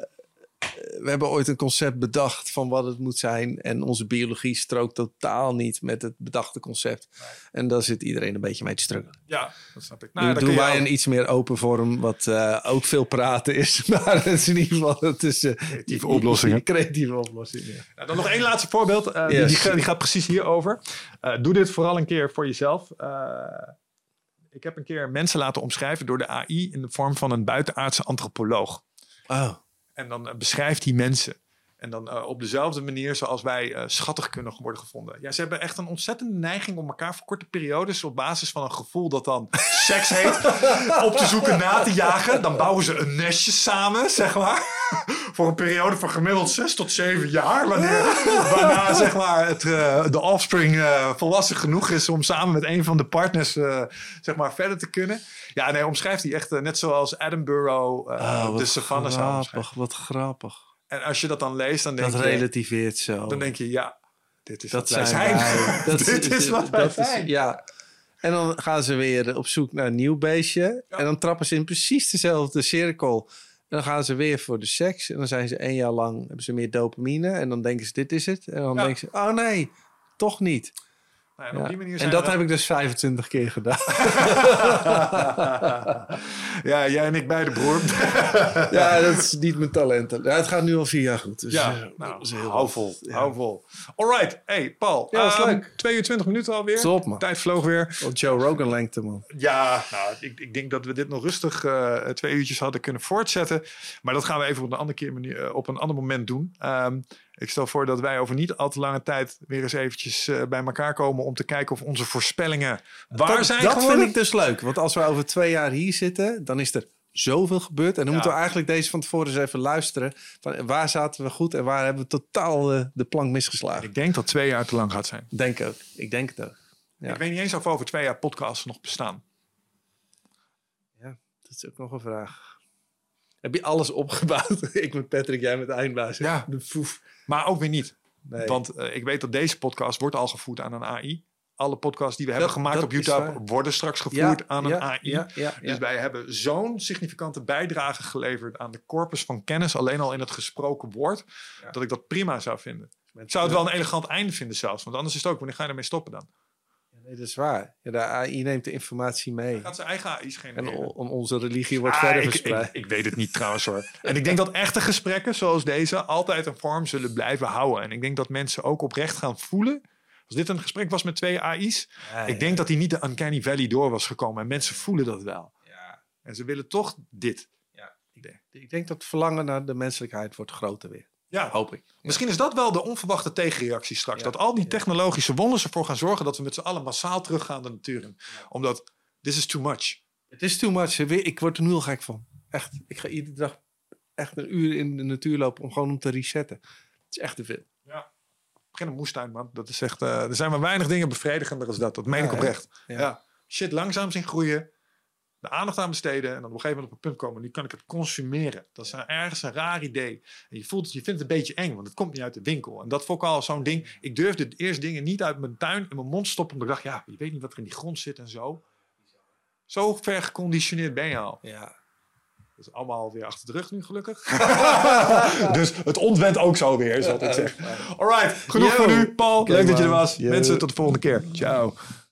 we hebben ooit een concept bedacht van wat het moet zijn. En onze biologie strookt totaal niet met het bedachte concept. En daar zit iedereen een beetje mee te struggelen. Ja, dat snap ik. Nou, nu doen wij een iets meer open vorm, wat uh, ook veel praten is. Maar het is in ieder geval het is, uh, creatieve oplossingen. Creatieve oplossingen. Nou, dan nog één laatste voorbeeld. Uh, yes. die, die, gaat precies hierover. doe dit vooral een keer voor jezelf. ik heb een keer mensen laten omschrijven door de AI in de vorm van een buitenaardse antropoloog. Oh. En dan beschrijft hij mensen. En dan uh, op dezelfde manier zoals wij uh, schattig kunnen worden gevonden. Ja, ze hebben echt een ontzettende neiging om elkaar voor korte periodes op basis van een gevoel dat dan seks heet, op te zoeken, na te jagen. Dan bouwen ze een nestje samen, zeg maar. voor een periode van gemiddeld zes tot zeven jaar. Wanneer, waarna zeg maar, het, uh, de offspring volwassen genoeg is om samen met een van de partners zeg maar, verder te kunnen. Ja, nee, omschrijft hij echt net zoals Edinburgh oh, de savanne Grappig, wat grappig. En als je dat dan leest, dan denk dat je... relativeert zo. Dan denk je, ja, dit is dat wat zijn. dat dit is, wat wij zijn. ja. En dan gaan ze weer op zoek naar een nieuw beestje. En dan trappen ze in precies dezelfde cirkel. En dan gaan ze weer voor de seks. En dan zijn ze één jaar lang, hebben ze meer dopamine. En dan denken ze, dit is het. En dan denken ze, oh nee, toch niet. Nou, ja, ja. en dat heb ik dus 25 keer gedaan. ja, jij en ik beide broer. ja, dat is niet mijn talent. Ja, het gaat nu al vier jaar goed. Dus, ja, uh, nou, heel hou vol. Ja. Hou vol. All Hey, Paul. Ja, um, leuk. 22 minuten alweer. Stop, man. Tijd vloog weer. Wat Joe Rogan lengte, man. Ja, nou, ik, ik denk dat we dit nog rustig uh, twee uurtjes hadden kunnen voortzetten. Maar dat gaan we even op een andere, keer manier, uh, op een ander moment doen. Um, ik stel voor dat wij over niet al te lange tijd weer eens eventjes uh, bij elkaar komen om te kijken of onze voorspellingen waar dat, zijn. Dat geworden. vind ik dus leuk. Want als we over twee jaar hier zitten, dan is er zoveel gebeurd. En dan ja. moeten we eigenlijk deze van tevoren eens even luisteren. Van waar zaten we goed en waar hebben we totaal uh, de plank misgeslagen. Ik denk dat twee jaar te lang gaat zijn. Denk ook. Ik denk het ook. Ja. Ik weet niet eens of over twee jaar podcasts nog bestaan. Ja, dat is ook nog een vraag. Heb je alles opgebouwd? ik met Patrick, jij met Eindbaas. Ja. De foef. Maar ook weer niet. Nee. Want uh, ik weet dat deze podcast wordt al gevoed aan een AI. Alle podcasts die we hebben gemaakt op YouTube worden straks gevoerd ja, aan een ja, AI. Dus wij hebben zo'n significante bijdrage geleverd aan de corpus van kennis, alleen al in het gesproken woord, dat ik dat prima zou vinden. Ik zou het wel een elegant einde vinden zelfs, want anders is het ook, wanneer ga je ermee stoppen dan? Nee, dat is waar. Ja, de AI neemt de informatie mee. Hij gaat zijn eigen AI's genereren. En on onze religie wordt ah, verder ik, verspreid. Ik, ik, weet het niet trouwens hoor. en ik denk dat echte gesprekken zoals deze altijd een vorm zullen blijven houden. En ik denk dat mensen ook oprecht gaan voelen. Als dit een gesprek was met twee AI's. Ja, ik denk dat hij niet de Uncanny Valley door was gekomen. En mensen voelen dat wel. Ja. En ze willen toch dit. Ja. Ik, ik denk dat het verlangen naar de menselijkheid wordt groter weer. Ja, hoop ik. Misschien is dat wel de onverwachte tegenreactie straks. Dat al die technologische wonders ervoor gaan zorgen dat we met z'n allen massaal teruggaan de natuur in. Omdat this is too much. Het is too much. Ik word er nu al gek van. Echt. Ik ga iedere dag echt een uur in de natuur lopen om gewoon om te resetten. Het is echt te veel. Ja. Begin een moestuin, man. Dat is echt, uh, er zijn maar weinig dingen bevredigender als dat. Dat meen ik oprecht. Ja. ja. Shit langzaam zien groeien de aandacht aan besteden en dan op een gegeven moment op een punt komen. Nu kan ik het consumeren. Dat is een, ergens een raar idee. En je voelt het, je vindt het een beetje eng, want het komt niet uit de winkel. En dat vond ik al zo'n ding. Ik durfde eerst dingen niet uit mijn tuin in mijn mond stoppen, omdat ik dacht, ja, je weet niet wat er in die grond zit en zo. Zo ver geconditioneerd ben je al. Ja. Dat is allemaal weer achter de rug nu, gelukkig. dus het ontwent ook zo weer, zal ik zeggen. Alright, genoeg Yo. voor nu. Paul, leuk dat je er was. Mensen, tot de volgende keer. Ciao.